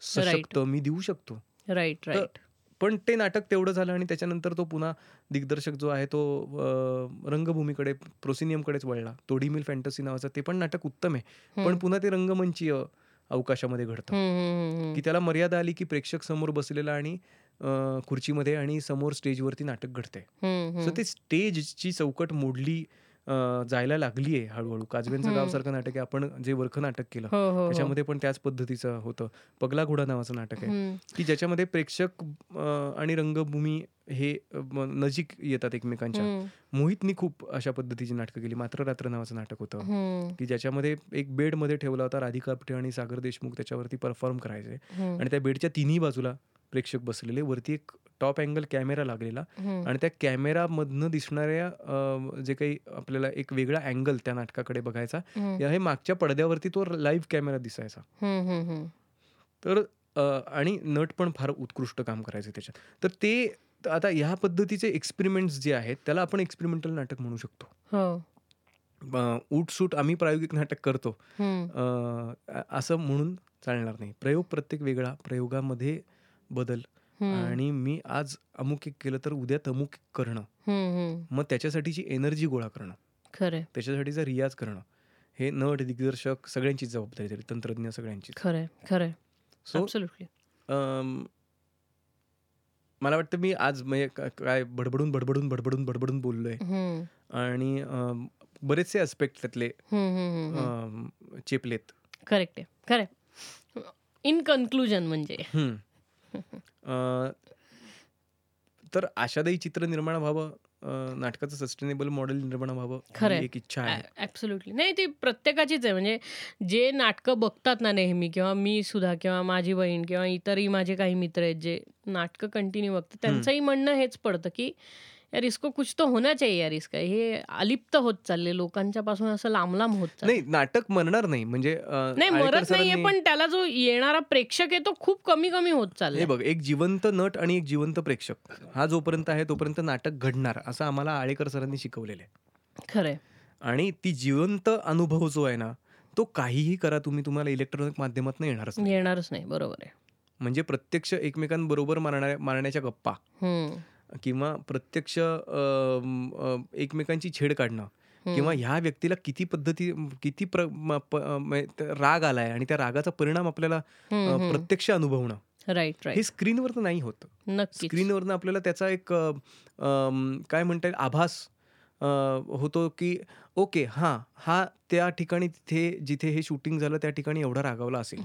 सशक्त मी देऊ शकतो. राईट राईट पण ते नाटक तेवढं झालं आणि त्याच्यानंतर तो पुन्हा दिग्दर्शक जो आहे तो रंगभूमीकडे प्रोसिनियमकडेच वळला. तोडी मिल फॅन्टसी नावाचं ते पण नाटक उत्तम आहे. पण पुन्हा ते रंगमंचीय अवकाशामध्ये घडतं. की त्याला मर्यादा आली की प्रेक्षक समोर बसलेला आणि खुर्चीमध्ये आणि समोर स्टेजवरती नाटक घडते सो ते स्टेजची चौकट मोडली अं, जायला लागली आहे हळूहळू काजवेंचं हम्म. गाव सारखं नाटक आहे आपण जे वरख नाटक केलं हो हो हो. त्याच्यामध्ये पण त्याच पद्धतीचं होतं पगला घोडा नावाचं नाटक आहे हम्म. की ज्याच्यामध्ये प्रेक्षक अं, आणि रंगभूमी हे अं, नजीक येतात एकमेकांच्या हम्म. मोहितनी खूप अशा पद्धतीची नाटकं केली मात्र रात्र नावाचं नाटक होतं हम्म. की ज्याच्यामध्ये एक बेडमध्ये ठेवला होता राधिका आपटे आणि सागर देशमुख त्याच्यावरती परफॉर्म करायचे हम्म. आणि त्या बेडच्या तिन्ही बाजूला प्रेक्षक बसलेले. वरती एक टॉप अँगल कॅमेरा लागलेला. आणि त्या कॅमेरामधनं दिसणाऱ्या जे काही आपल्याला एक वेगळा अँगल त्या नाटकाकडे बघायचा हे मागच्या पडद्यावरती तो लाईव्ह कॅमेरा दिसायचा. तर आणि नट पण फार उत्कृष्ट काम करायचे त्याच्यात. तर ते आता ह्या पद्धतीचे एक्सपेरिमेंट्स जे आहेत त्याला आपण एक्सपेरिमेंटल नाटक म्हणू शकतो. हो. उठसूट आम्ही प्रायोगिक नाटक करतो. असं म्हणून चालणार नाही. प्रयोग प्रत्येक वेगळा. प्रयोगामध्ये बदल. आणि मी आज अमुक एक केलं तर उद्या तमुक करणं. मग त्याच्यासाठीची एनर्जी गोळा करणं. खरंय. त्याच्यासाठीचा रियाज करणं. हे नट दिग्दर्शक सगळ्यांची जबाबदारी झाली तंत्रज्ञ सगळ्यांची खरंय खरंय. सो मला वाटतं मी आज म्हणजे काय बडबडून बडबडून बडबडून बडबडून बोललोय. आणि बरेचसे अस्पेक्ट त्यातले चेपलेत. करेक्ट आहे खरंय. इन कन्क्लुजन म्हणजे. अ, तर आशादायी चित्र निर्माण व्हावं अ, नाटकाचं सस्टेनेबल मॉडेल निर्माण व्हावं ही खरंय. एक इच्छा आहे. ॲब्सोल्युटली नाही ती प्रत्येकाचीच आहे. म्हणजे जे नाटकं बघतात ना नेहमी किंवा मी सुद्धा किंवा माझी बहीण किंवा इतरही माझे काही मित्र आहेत जे नाटकं कंटिन्यू बघतात त्यांचंही म्हणणं हेच पडतं की यार इसको कुछ तो होना चाहिए यार इसका हे अलिप्त होत चालले लोकांच्या पासून असं लांब लांब होत. नाही नाटक मरणार नाही. म्हणजे नाही मरत नाहीये पण त्याला जो येणारा प्रेक्षक आहे तो खूप कमी कमी होत चाललाय. बघ एक जिवंत नट आणि एक जिवंत प्रेक्षक. हा जोपर्यंत आहे तोपर्यंत नाटक घडणार असं आम्हाला आळेकर सरांनी शिकवलेलं आहे. खरंय. आणि ती जिवंत अनुभव जो आहे ना तो काहीही करा तुम्ही तुम्हाला इलेक्ट्रॉनिक माध्यमातून येणारच येणारच नाही बरोबर आहे. म्हणजे प्रत्यक्ष एकमेकांबरोबर मारणाऱ्या मारण्याच्या गप्पा. किंवा प्रत्यक्ष एकमेकांची छेड काढणं. किंवा ह्या व्यक्तीला किती पद्धती किती प्र, राग आलाय आणि त्या रागाचा परिणाम आपल्याला. प्रत्यक्ष अनुभवणं राईट हे स्क्रीनवर नाही होत नक्कीच स्क्रीनवरनं आपल्याला त्याचा एक काय म्हणता येईल आभास होतो की ओके हां हा त्या ठिकाणी तिथे जिथे हे शूटिंग झालं त्या ठिकाणी एवढा रागावला असेल.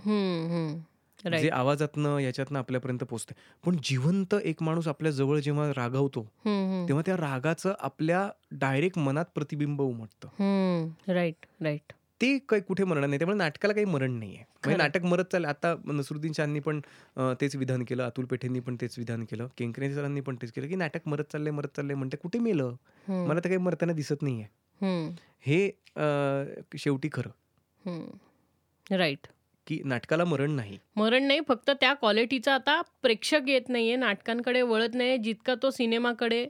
जे राईट आवाजातनं याच्यातनं आपल्यापर्यंत पोहोचते पण जिवंत एक माणूस आपल्या जवळ जेव्हा रागावतो हम्म, हम्म. तेव्हा त्या रागाचं आपल्या डायरेक्ट मनात प्रतिबिंब उमटतं. हम्म, राईट राईट ते काही कुठे मरण नाही. त्यामुळे नाटकाला काही मरण नाहीये. म्हणजे. नाटक मरत चाललं. आता नसरुद्दीन शाहनी पण अं, तेच विधान केलं अतुल पेठेंनी पण तेच विधान केलं केंकरे सरांनी पण तेच केलं की नाटक मरत चाललंय मरत चाललंय म्हणते कुठे मेलं? हम्म, मला तर काही मरताना दिसत नाहीये. हम्म, हे अं, शेवटी खरं. हम्म. राईट की नाटकाला मरण नाही. मरण नाही फक्त त्या क्वालिटीचा आता प्रेक्षक येत नाहीये नाटकांकडे वळत नाही जितका तो सिनेमाकडे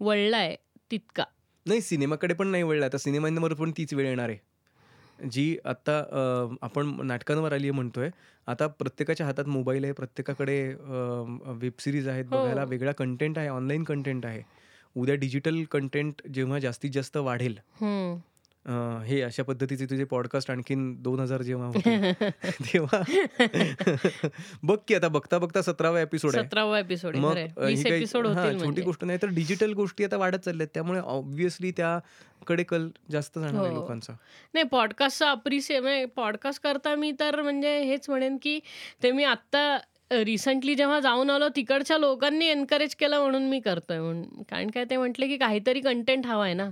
वळलाय तितका. नाही सिनेमाकडे पण नाही वेळ आता सिनेमांवर पण तीच वेळ येणार आहे. जी आता आपण नाटकांवर आली म्हणतोय आता प्रत्येकाच्या हातात मोबाईल आहे प्रत्येकाकडे वेब सिरीज आहेत हो. बघायला वेगळा कंटेंट आहे ऑनलाईन कंटेंट आहे. उद्या डिजिटल कंटेंट जेव्हा जास्तीत जास्त वाढेल. अं, हे अशा पद्धतीचे तुझे पॉडकास्ट आणखीन दोन हजार जेव्हा होतील, तेव्हा बघ की आता बघता बघता सतरावा एपिसोड आहे. सतरावा एपिसोड मग खरंय. अ, वीस काही एपिसोड हां, होतील छोटी म्हणजे. गोष्ट नाही तर डिजिटल गोष्टी आता वाढत चालल्यात. त्यामुळे ऑब्व्हियसली त्याकडे कल जास्त जाणार आहे हो. लोकांचा. नाही पॉडकास्टचा अप्रिसिए म्हणजे पॉडकास्ट करता मी तर म्हणजे हेच म्हणेन की ते मी आत्ता रिसेंटली जेव्हा जाऊन आलो तिकडच्या लोकांनी एनकरेज केलं म्हणून मी करतोय. म्हणून कारण काय ते म्हटले की काहीतरी कंटेंट हवा आहे ना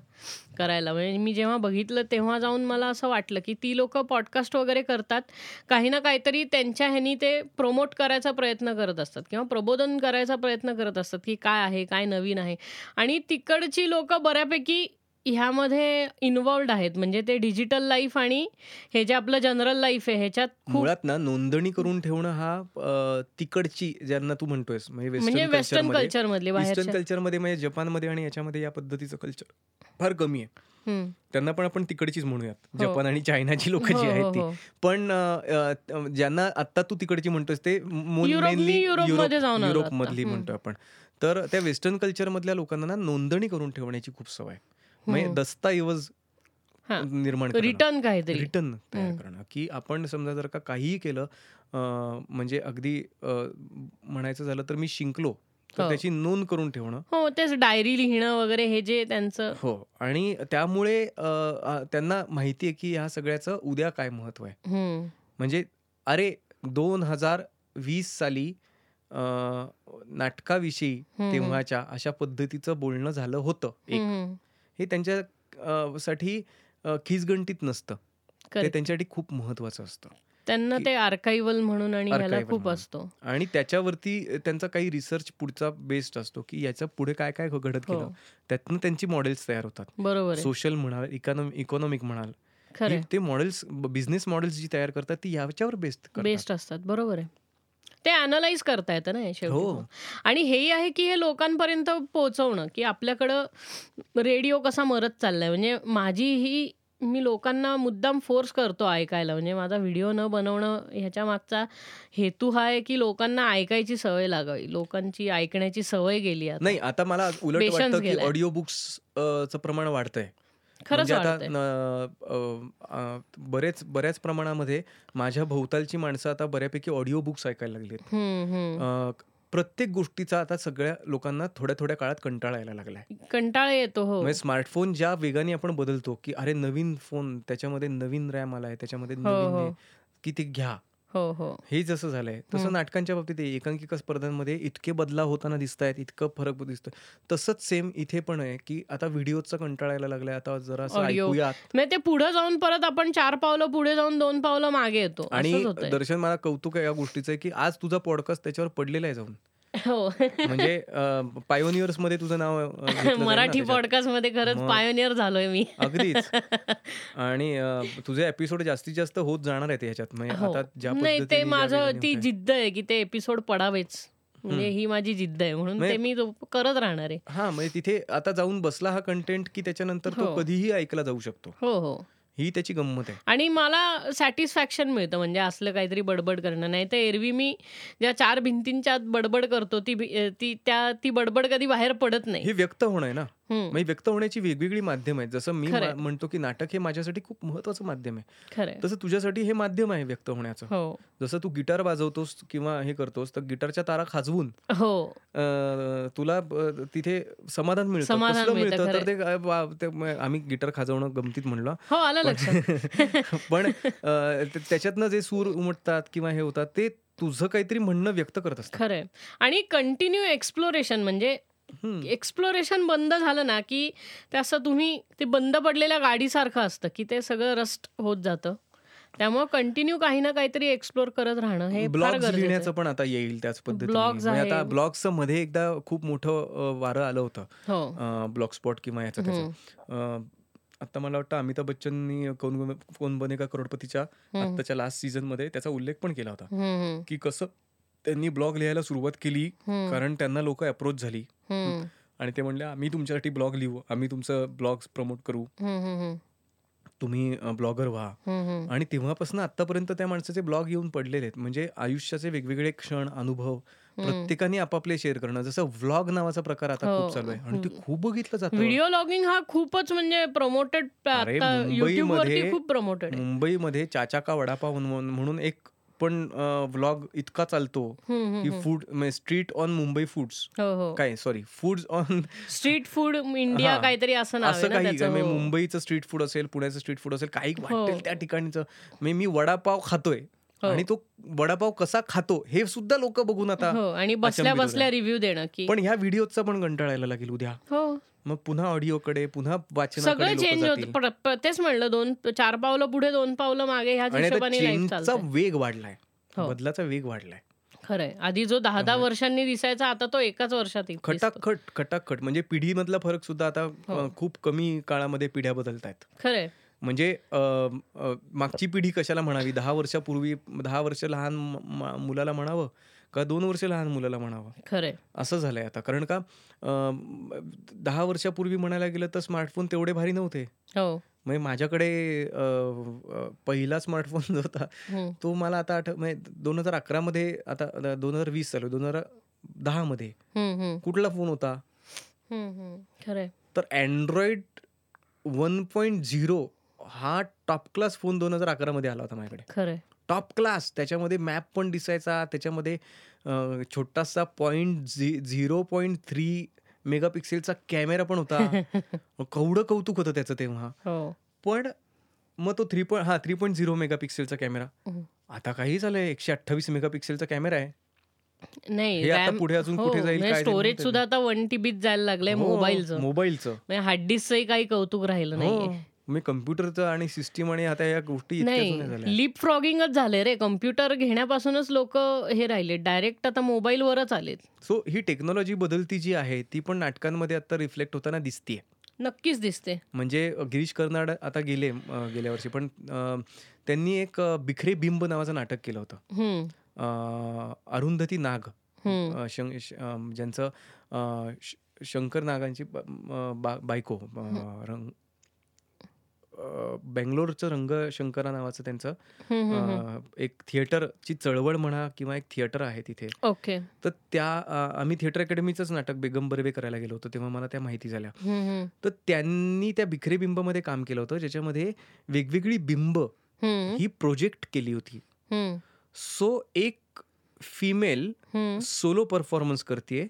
करायला. म्हणजे मी जेव्हा बघितलं तेव्हा जाऊन मला असं वाटलं की ती लोक पॉडकास्ट वगैरे करतात काही ना काहीतरी त्यांच्या ह्यानी ते प्रमोट करायचा प्रयत्न करत असतात किंवा प्रबोधन करायचा प्रयत्न करत असतात की काय आहे काय नवीन आहे. आणि तिकडची लोक बऱ्यापैकी ह्यामध्ये इन्वॉल्ड आहेत म्हणजे ते डिजिटल लाईफ आणि हे जे आपलं जनरल लाईफ आहे ह्याच्यात मुळात ना नोंदणी करून ठेवणं हा तिकडची ज्यांना तू म्हणतोयस म्हणजे म्हणजे वेस्टर्न कल्चरमध्ये कल्चर मधले वेस्टर्न कल्चरमध्ये म्हणजे जपानमध्ये आणि याच्यामध्ये या पद्धतीचं कल्चर फार कमी आहे. त्यांना पण आपण तिकडचीच म्हणूयात हो. जपान आणि चायनाची लोक जी हो, आहेत हो, ती हो. पण ज्यांना आता तू तिकडची म्हणतोस ते युरोप-. मधली हम्म. म्हणतोय आपण तर त्या वेस्टर्न कल्चर मधल्या लोकांना ना नोंदणी करून ठेवण्याची खूप सवय म्हणजे हम्म. दस्तऐवज हा. निर्माण. रिटर्न काहीतरी रिटर्न तयार. करणं की आपण समजा जर का काहीही केलं म्हणजे अगदी म्हणायचं झालं तर मी शिंकलो तर हो. त्याची नोंद करून ठेवणं हो तेच डायरी लिहिणं वगैरे हे जे त्यांचं हो आणि त्यामुळे त्यांना माहिती आहे की ह्या सगळ्याचं उद्या काय महत्त्व आहे. म्हणजे अरे दोन हजार वीस साली नाटकाविषयी. तेव्हाच्या अशा पद्धतीचं बोलणं झालं होतं एक. हे त्यांच्या साठी खिचगंटीत नसतं. ते. त्यांच्यासाठी खूप महत्वाचं असतं. त्यांना ते आर्काइवल म्हणून आणि ह्याला खूप. असतो. आणि त्याच्यावरती त्यांचा काही रिसर्च पुढचा बेस्ड असतो की याच्यापुढे काय काय घडत हो. गेलं. त्यातनं त्यांची मॉडेल्स तयार होतात. बरोबर सोशल म्हणाल इकॉनॉमी इकॉनॉमिक म्हणाल. ते मॉडेल्स बिझनेस मॉडेल्स जी तयार करतात ती याच्यावर बेस्ड बेस्ट असतात. बरोबर आहे. ते अनालाइज करता येतं ना शेवटी हो. आणि हेही आहे की हे लोकांपर्यंत पोहोचवणं की आपल्याकडं रेडिओ कसा मरत चाललाय. म्हणजे माझी ही मी लोकांना मुद्दाम फोर्स करतो ऐकायला. म्हणजे माझा व्हिडिओ न बनवणं ह्याच्या मागचा हेतू हा आहे की लोकांना ऐकायची सवय लागावी. लोकांची ऐकण्याची सवय गेली आता. नाही आता मला उलट. ऑडिओ बुक्स चं प्रमाण वाढतंय. खरंच म्हणजे आता बरेच बऱ्याच प्रमाणामध्ये माझ्या भोवतालची माणसं आता बऱ्यापैकी ऑडिओ बुक्स ऐकायला लागली. प्रत्येक गोष्टीचा आता सगळ्या लोकांना थोड्या थोड्या काळात कंटाळा यायला लागलाय. कंटाळा येतो हो. म्हणजे स्मार्टफोन ज्या वेगाने आपण बदलतो की अरे नवीन फोन त्याच्यामध्ये नवीन रॅम आलाय त्याच्यामध्ये हो, नवीन हो. हे, की ते घ्या. हो हो हे जसं झालंय तसं. नाटकांच्या बाबतीत. एकांकिका स्पर्धांमध्ये इतके बदलाव होताना दिसत आहेत इतकं फरक दिसतोय तसंच सेम इथे पण आहे की आता व्हिडिओचा कंटाळा यायला लागलाय आता जरा म्हणजे ते पुढे जाऊन परत आपण चार पावलं पुढे जाऊन दोन पावलं मागे येतो आणि. दर्शन मला कौतुक आहे या गोष्टीचं की आज तुझा पॉडकास्ट त्याच्यावर पडलेला आहे जाऊन हो. म्हणजे पायोनियर्समध्ये तुझं नाव मराठी. पॉडकास्टमध्ये खरंच पायोनियर झालोय मी. अगदीच. आणि तुझे एपिसोड जास्तीत जास्त होत जाणार आहेत ह्याच्यात म्हणजे हो. आता ज्या नाही ते माझं ती. जिद्द आहे की ते एपिसोड पडावेच. म्हणजे ही माझी जिद्द आहे म्हणून म्हणजे- ते मी करत राहणार आहे. हा म्हणजे तिथे आता जाऊन बसला हा कंटेंट की त्याच्यानंतर तो हो. कधीही ऐकला जाऊ शकतो. हो हो. ही त्याची गंमत आहे. आणि मला सॅटिस्फॅक्शन मिळतं म्हणजे असलं काहीतरी बडबड करणं. नाही तर एरवी मी ज्या चार भिंतींच्या आत बडबड करतो ती ती त्या ती बडबड कधी बाहेर पडत नाही. हे व्यक्त होणं आहे ना. म्हणजे व्यक्त होण्याची वेगवेगळी माध्यम आहेत. जसं मी खरंय. म्हणतो की नाटक हे माझ्यासाठी खूप महत्वाचं माध्यम आहे. खरंय. तसं तुझ्यासाठी हे माध्यम आहे व्यक्त होण्याचं. हो. जसं तू गिटार वाजवतोस किंवा हे करतोस तर गिटारच्या तारा खाजवून हो. अं, तुला अं, तिथे समाधान मिळतं. समाधान कसलं मिळतं, मिळतं? तर खरंय. ते काय वा- ते म- आम्ही गिटार खाजवणं गमतीत म्हणलं. हो आलं लक्षात. पण अं, ते- त्याच्यातनं जे सूर उमटतात किंवा हे होतात ते तुझं काहीतरी म्हणणं व्यक्त करत असतात. खरंय. आणि कंटिन्यू एक्सप्लोरेशन म्हणजे. एक्सप्लोरेशन बंद झालं ना की ते असं तुम्ही ते बंद पडलेल्या गाडीसारखं असतं की ते सगळं रस्ट होत जातं. त्यामुळे कंटिन्यू काही ना काहीतरी एक्सप्लोर करत राहणं हे गरजेचं लिहिण्याचं. पण आता येईल त्याच पद्धतीने. म्हणजे आता आहे. ब्लॉग्सचं मध्ये एकदा खूप मोठं वारं आलं होतं. हो. ब्लॉग स्पॉट किंवा याचं आता मला वाटतं अमिताभ बच्चननी कौन बने- कौन बनेगा करोडपतीच्या हम्म. आत्ताच्या लास्ट सीझनमध्ये त्याचा उल्लेख पण केला होता. की कसं त्यांनी ब्लॉग लिहायला सुरुवात केली कारण त्यांना लोक अप्रोच झाली. आणि ते म्हणले आम्ही तुमच्यासाठी ब्लॉग लिहू आम्ही तुमचं ब्लॉग प्रमोट करू. तुम्ही ब्लॉगर व्हा. आणि तेव्हापासून आतापर्यंत त्या माणसाचे ब्लॉग येऊन पडलेले आहेत. म्हणजे आयुष्याचे वेगवेगळे क्षण अनुभव प्रत्येकाने आपापले शेअर करणं. जसं व्लॉग नावाचा प्रकार आता हो. खूप चालू आहे. आणि ते खूप बघितलं जातं. व्हिडिओ लॉगिंग हा खूपच म्हणजे प्रमोटेड मुंबईमध्ये- खूप प्रमोटेड मुंबईमध्ये चाचा का वडापाव म्हणून एक पण व्लॉग इतका चालतो की. Food street on Mumbai foods काय sorry foods on street food India. काहीतरी असं असं ना काही म्हणजे हो. मुंबईचं स्ट्रीट फूड असेल पुण्याचं स्ट्रीट फूड असेल काही वाटेल हो. त्या ठिकाणचं म्हणजे मी वडापाव खातोय हो. आणि तो वडापाव कसा खातो हे सुद्धा लोक बघून आता आणि बसल्या बसल्या रिव्ह्यू देणं की पण ह्या व्हिडिओचा पण कंटाळायला लागेल उद्या मग पुन्हा ऑडिओकडे पुन्हा सगळं वाचनाकडे लोकं चेंज. होत तेच म्हणलं दोन चार पावलं पुढे दोन पावलं मागे ह्या हिशोबाने वेग वाढलाय. हो. बदलाचा वेग वाढलाय. खरंय. आधी जो दहा दहा वर्षांनी दिसायचा आता तो एकाच वर्षात. खटाखट खटाखट. म्हणजे पिढीमधला फरक सुद्धा आता हो. खूप कमी काळामध्ये पिढ्या बदलत आहेत खरंय. म्हणजे मागची पिढी कशाला म्हणावी? दहा वर्षापूर्वी दहा वर्ष लहान मुलाला म्हणावं? का दोन वर्ष लहान मुलाला म्हणावं? खरंय. असं झालंय आता. कारण का दहा वर्षापूर्वी म्हणायला गेलं तर स्मार्टफोन तेवढे भारी नव्हते. हो. म्हणजे माझ्याकडे पहिला स्मार्टफोन जो होता. तो मला आता आठ म्हणजे दोन हजार अकरा मध्ये आता दोन हजार वीस चालू दोन हजार दहा मध्ये कुठला फोन होता. खरंय. तर अँड्रॉइड वन पॉईंट झिरो हा टॉप क्लास फोन दोन हजार अकरा मध्ये आला होता माझ्याकडे. खरंय. Top class. त्याच्यामध्ये मॅप पण दिसायचा. त्याच्यामध्ये छोटासा पॉईंट झिरो पॉईंट थ्री मेगापिक्सेलचा कॅमेरा पण होता. कवडं कौतुक होतं त्याचं तेव्हा. हो. पण मग तो थ्री पॉईंट हा थ्री पॉईंट झिरो मेगापिक्सेलचा कॅमेरा. हम्म. आता काही झालंय एकशे अठ्ठावीस मेगापिक्सेलचा कॅमेरा आहे. नाही हे पुढे अजून कुठे जाईल, स्टोरेज माहिती सुद्धा आता वन टीबीत जायला लागलंय हो, मोबाईलचं. मोबाईलचं. म्हणजे हार्ड डिस्कचंही काही कौतुक राहिलं हो. नाही मी कम्प्युटरचं आणि सिस्टीम आणि आता या गोष्टी नाही लिप फ्रॉगिंगच झाले रे. कम्प्युटर घेण्यापासूनच लोक हे राहिले. डायरेक्ट आता मोबाईलवरच आलेत. सो ही टेक्नॉलॉजी बदलती जी आहे ती पण नाटकांमध्ये आता रिफ्लेक्ट होताना दिसतीये. नक्कीच दिसते. म्हणजे गिरीश कर्नाड आता गेले गेल्या वर्षी. पण त्यांनी एक बिखरे बिंब नावाचं नाटक केलं होतं. अरुंधती नाग. ज्यांचं शंकर नागांची बायको रंग बेंगलोरचं रंग शंकरा नावाचं त्यांचं एक थिएटरची चळवळ म्हणा किंवा एक थिएटर आहे तिथे. ओके. तर त्या आम्ही थिएटर अकॅडमीचंच नाटक बेगम बर्वे करायला गेलो होतो तेव्हा मला त्या माहिती झाल्या. तर त्यांनी त्या बिखरे बिंबमध्ये काम केलं होतं ज्याच्यामध्ये वेगवेगळी बिंब ही प्रोजेक्ट केली होती. सो एक फिमेल. सोलो परफॉर्मन्स करते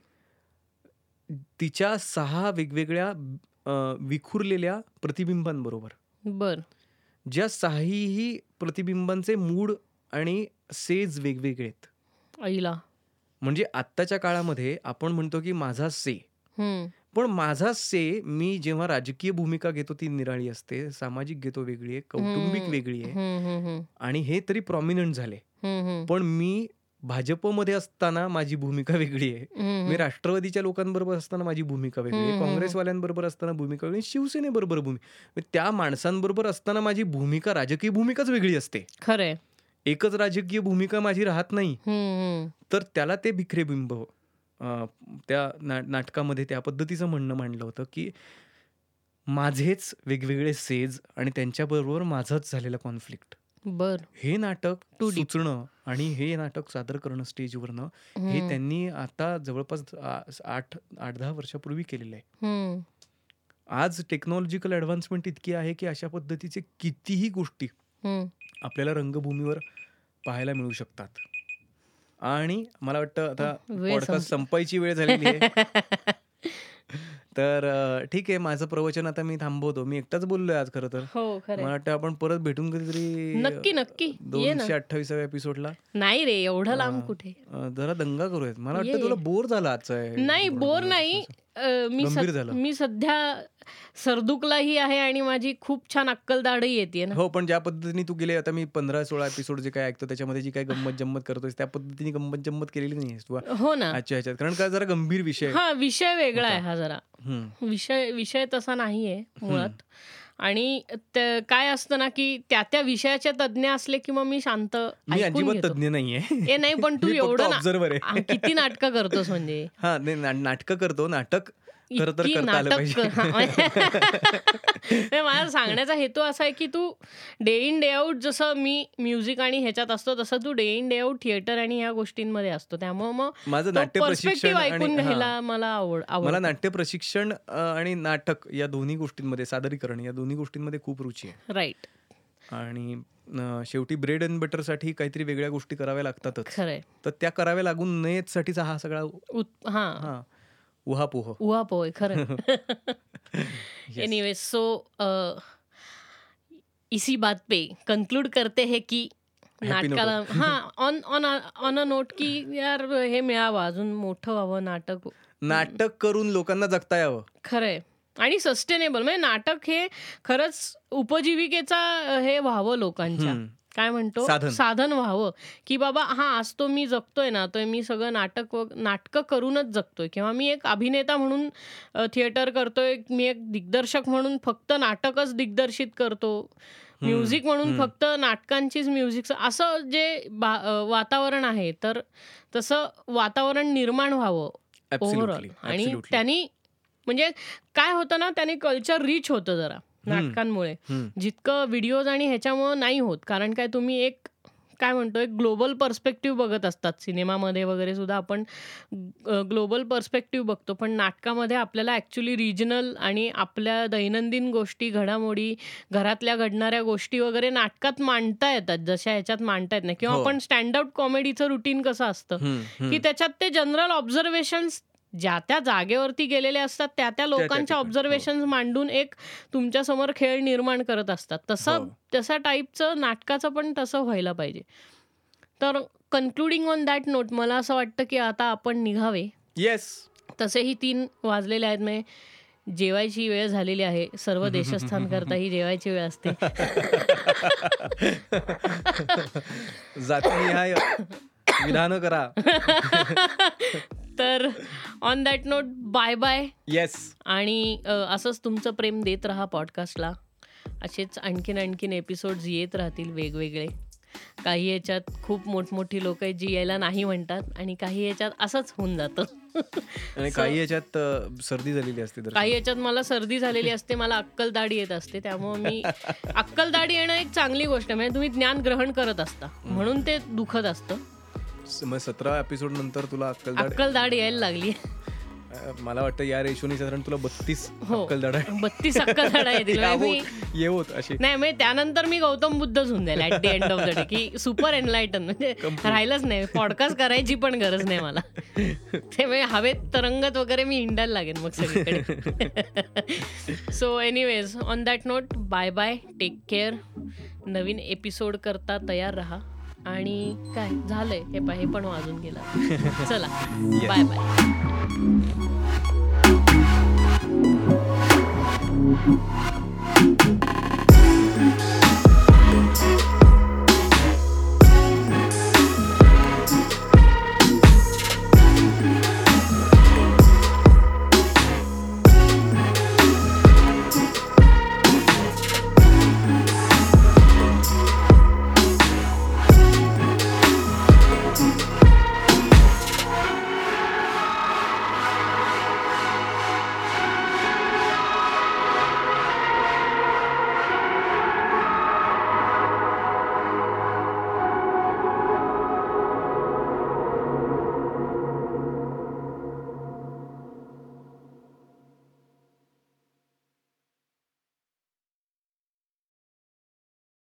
तिच्या सहा वेगवेगळ्या विखुरलेल्या प्रतिबिंबांबरोबर. बर. ज्या सहाही प्रतिबिंबांचे मूड आणि सेज वेगवेगळे आहेत. आईला. म्हणजे आत्ताच्या काळामध्ये आपण म्हणतो की माझा से. पण माझा से मी जेव्हा राजकीय भूमिका घेतो ती निराळी असते सामाजिक घेतो वेगळी आहे कौटुंबिक वेगळी आहे. आणि हे तरी प्रॉमिनंट झाले. पण मी भाजपमध्ये असताना माझी भूमिका वेगळी आहे. मी राष्ट्रवादीच्या लोकांबरोबर असताना माझी भूमिका वेगळी आहे. काँग्रेसवाल्यांबरोबर असताना भूमिका वेगळी शिवसेनेबरोबर भूमिका त्या माणसांबरोबर असताना माझी भूमिका राजकीय भूमिकाच वेगळी असते. खरंय एकच राजकीय भूमिका माझी राहत नाही. तर त्याला ते भिखरे बिंब त्या ना नाटकामध्ये त्या पद्धतीचं म्हणणं मांडलं होतं की माझेच वेगवेगळे सेज आणि त्यांच्याबरोबर माझंच झालेलं कॉन्फ्लिक्ट बर हे नाटक deep. सुचणं आणि हे नाटक सादर करणं स्टेजवरनं हे त्यांनी आता जवळपास आठ आठ दहा वर्षापूर्वी केलेलं आहे. आज टेक्नॉलॉजिकल ॲडव्हान्समेंट इतकी आहे की अशा पद्धतीचे कितीही गोष्टी. आपल्याला रंगभूमीवर पाहायला मिळू शकतात आणि मला वाटतं आता पॉडकास्ट. संपायची वेळ झालेली आहे तर ठीक आहे माझं प्रवचन आता मी थांबवतो. मी एकटाच बोललोय आज खरं तर. हो मला वाटतं आपण परत भेटून कधीतरी नक्की नक्की. दोनशे अठ्ठावीसाव्या एपिसोडला नाही रे एवढं लांब. कुठे? जरा दंगा करूयात. मला वाटतं तुला. बोर झाला आजचा नाही बोर. नाही. मी सद-. मी सध्या सरदुकलाही आहे आणि माझी खूप छान अक्कलदाढही येते ना हो पण ज्या पद्धतीने तू गेले आता मी पंधरा सोळा एपिसोड जे काय ऐकतो त्याच्यामध्ये जी काय गंमत जम्मत करतोय त्या पद्धतीने गंमत जम्मत केलेली नाही तू हो ना आजच्या ह्याच्यात कारण का जरा गंभीर विषय. हा विषय वेगळा आहे. हा जरा. विषय विषय तसा नाहीये मुळात आणि काय असतं ना की त्या त्या विषयाचे तज्ज्ञ असले की मग मी शांत मी अजिबात तज्ञ नाहीये. ए नाही पण तू एवढं किती नाटकं करतोस म्हणजे? हा नाही नाटकं करतो नाटक खरं तर इतकी करता आलं नाटक. पाहिजे. नाही, माझा सांगण्याचा हेतू असा आहे की तू डे इन डे आउट जसं मी म्युझिक आणि ह्याच्यात असतो तसं तू day in day out theatre आणि ह्या गोष्टींमध्ये असतो. त्यामुळे मग माझं नाट्य प्रशिक्षण ऐकून घ्यायला. मला आवड मला नाट्य प्रशिक्षण आणि नाटक या दोन्ही गोष्टींमध्ये सादरीकरण या दोन्ही गोष्टींमध्ये खूप रुची आहे. राईट आणि शेवटी ब्रेड अँड बटरसाठी काहीतरी वेगळ्या गोष्टी कराव्या लागतातच. तर त्या कराव्या लागून नयेत साठीचा हा सगळा हा. उहापोह उहा पोय खरं. एनिवे सो इसी बात पे कंक्लूड करते हैं की. नाटकाला हा on on on a note की यार हे मिळावं अजून मोठं व्हावं नाटक नाटक करून लोकांना जगता यावं खरंय आणि सस्टेनेबल म्हणजे नाटक हे खरंच उपजीविकेचा हे व्हावं लोकांच्या. काय म्हणतो? साधन. व्हावं. की बाबा हा आज तो मी जगतोय ना तर मी सगळं नाटक नाटकं करूनच जगतोय. किंवा मी एक अभिनेता म्हणून थिएटर करतोय मी एक दिग्दर्शक म्हणून फक्त नाटकच दिग्दर्शित करतो. म्युझिक म्हणून. फक्त नाटकांचीच म्युझिक असं जे वातावरण आहे तर तसं वातावरण निर्माण व्हावं. ओव्हरऑल. आणि. त्यांनी म्हणजे काय होतं ना त्यांनी कल्चर रिच होतं जरा. नाटकांमुळे. जितकं व्हिडिओज आणि ह्याच्यामुळं नाही होत कारण काय तुम्ही एक काय म्हणतो एक ग्लोबल पर्स्पेक्टिव्ह बघत असतात सिनेमामध्ये वगैरे सुद्धा आपण ग्लोबल पर्स्पेक्टिव्ह बघतो पण नाटकामध्ये आपल्याला ॲक्च्युली रिजनल आणि आपल्या दैनंदिन गोष्टी घडामोडी घरातल्या घडणाऱ्या गोष्टी वगैरे नाटकात मांडता येतात जशा ह्याच्यात मांडता येत नाही किंवा हो. आपण स्टँडआउट कॉमेडीचं रुटीन कसं असतं. की त्याच्यात ते जनरल ऑब्झर्वेशन्स ज्या त्या जागेवरती गेलेले असतात त्या त्या लोकांच्या ठिकाणी, हो. ऑब्झर्वेशन मांडून एक तुमच्यासमोर खेळ निर्माण करत असतात. तसं हो. तशा टाईपचं नाटकाचं पण तसं व्हायला पाहिजे. तर कन्क्लुडिंग ऑन दॅट नोट मला असं वाटतं की आता आपण निघावे. येस तसेही तीन वाजलेले आहेत म्हणजे जेवायची वेळ झालेली आहे. सर्व देशस्थान करता ही जेवायची वेळ असते. जातीनिहाय विधान करा. तर on that note bye bye yes आणि असंच तुमचं प्रेम देत राहा पॉडकास्टला असेच आणखीन आणखीन एपिसोड्स येत राहतील वेगवेगळे. काही याच्यात खूप मोठमोठी लोक आहेत जी यायला नाही म्हणतात आणि काही याच्यात असंच होऊन जातं. आणि काही याच्यात सर्दी झालेली असते काही याच्यात मला सर्दी झालेली असते मला अक्कलदाढी येत असते त्यामुळे मी अक्कलदाढी येणं एक चांगली गोष्ट म्हणजे तुम्ही ज्ञान ग्रहण करत असता. म्हणून ते दुखत असतं. सतरा एपिसोड नंतर तुला अक्कलदाड अक्कलदाढ यायला लागली. मला वाटतं या रेशोनी साधारण तुला बत्तीस हो अक्कलदाड बत्तीस येवत अशी. नाही म्हणजे त्यानंतर मी गौतम बुद्धच होऊन जाईल at the end of the day की सुपर एनलायटन म्हणजे राहिलंच नाही पॉडकास्ट करायची पण गरज नाही मला. ते म्हणजे हवेत तरंगत वगैरे मी हिंडायला लागेल मग सगळीकडे. So anyways on that note bye bye take care Naveen episode करता तयार राहा. आणि काय झालंय. हे पाहि पण वाजून गेला. चला. Bye bye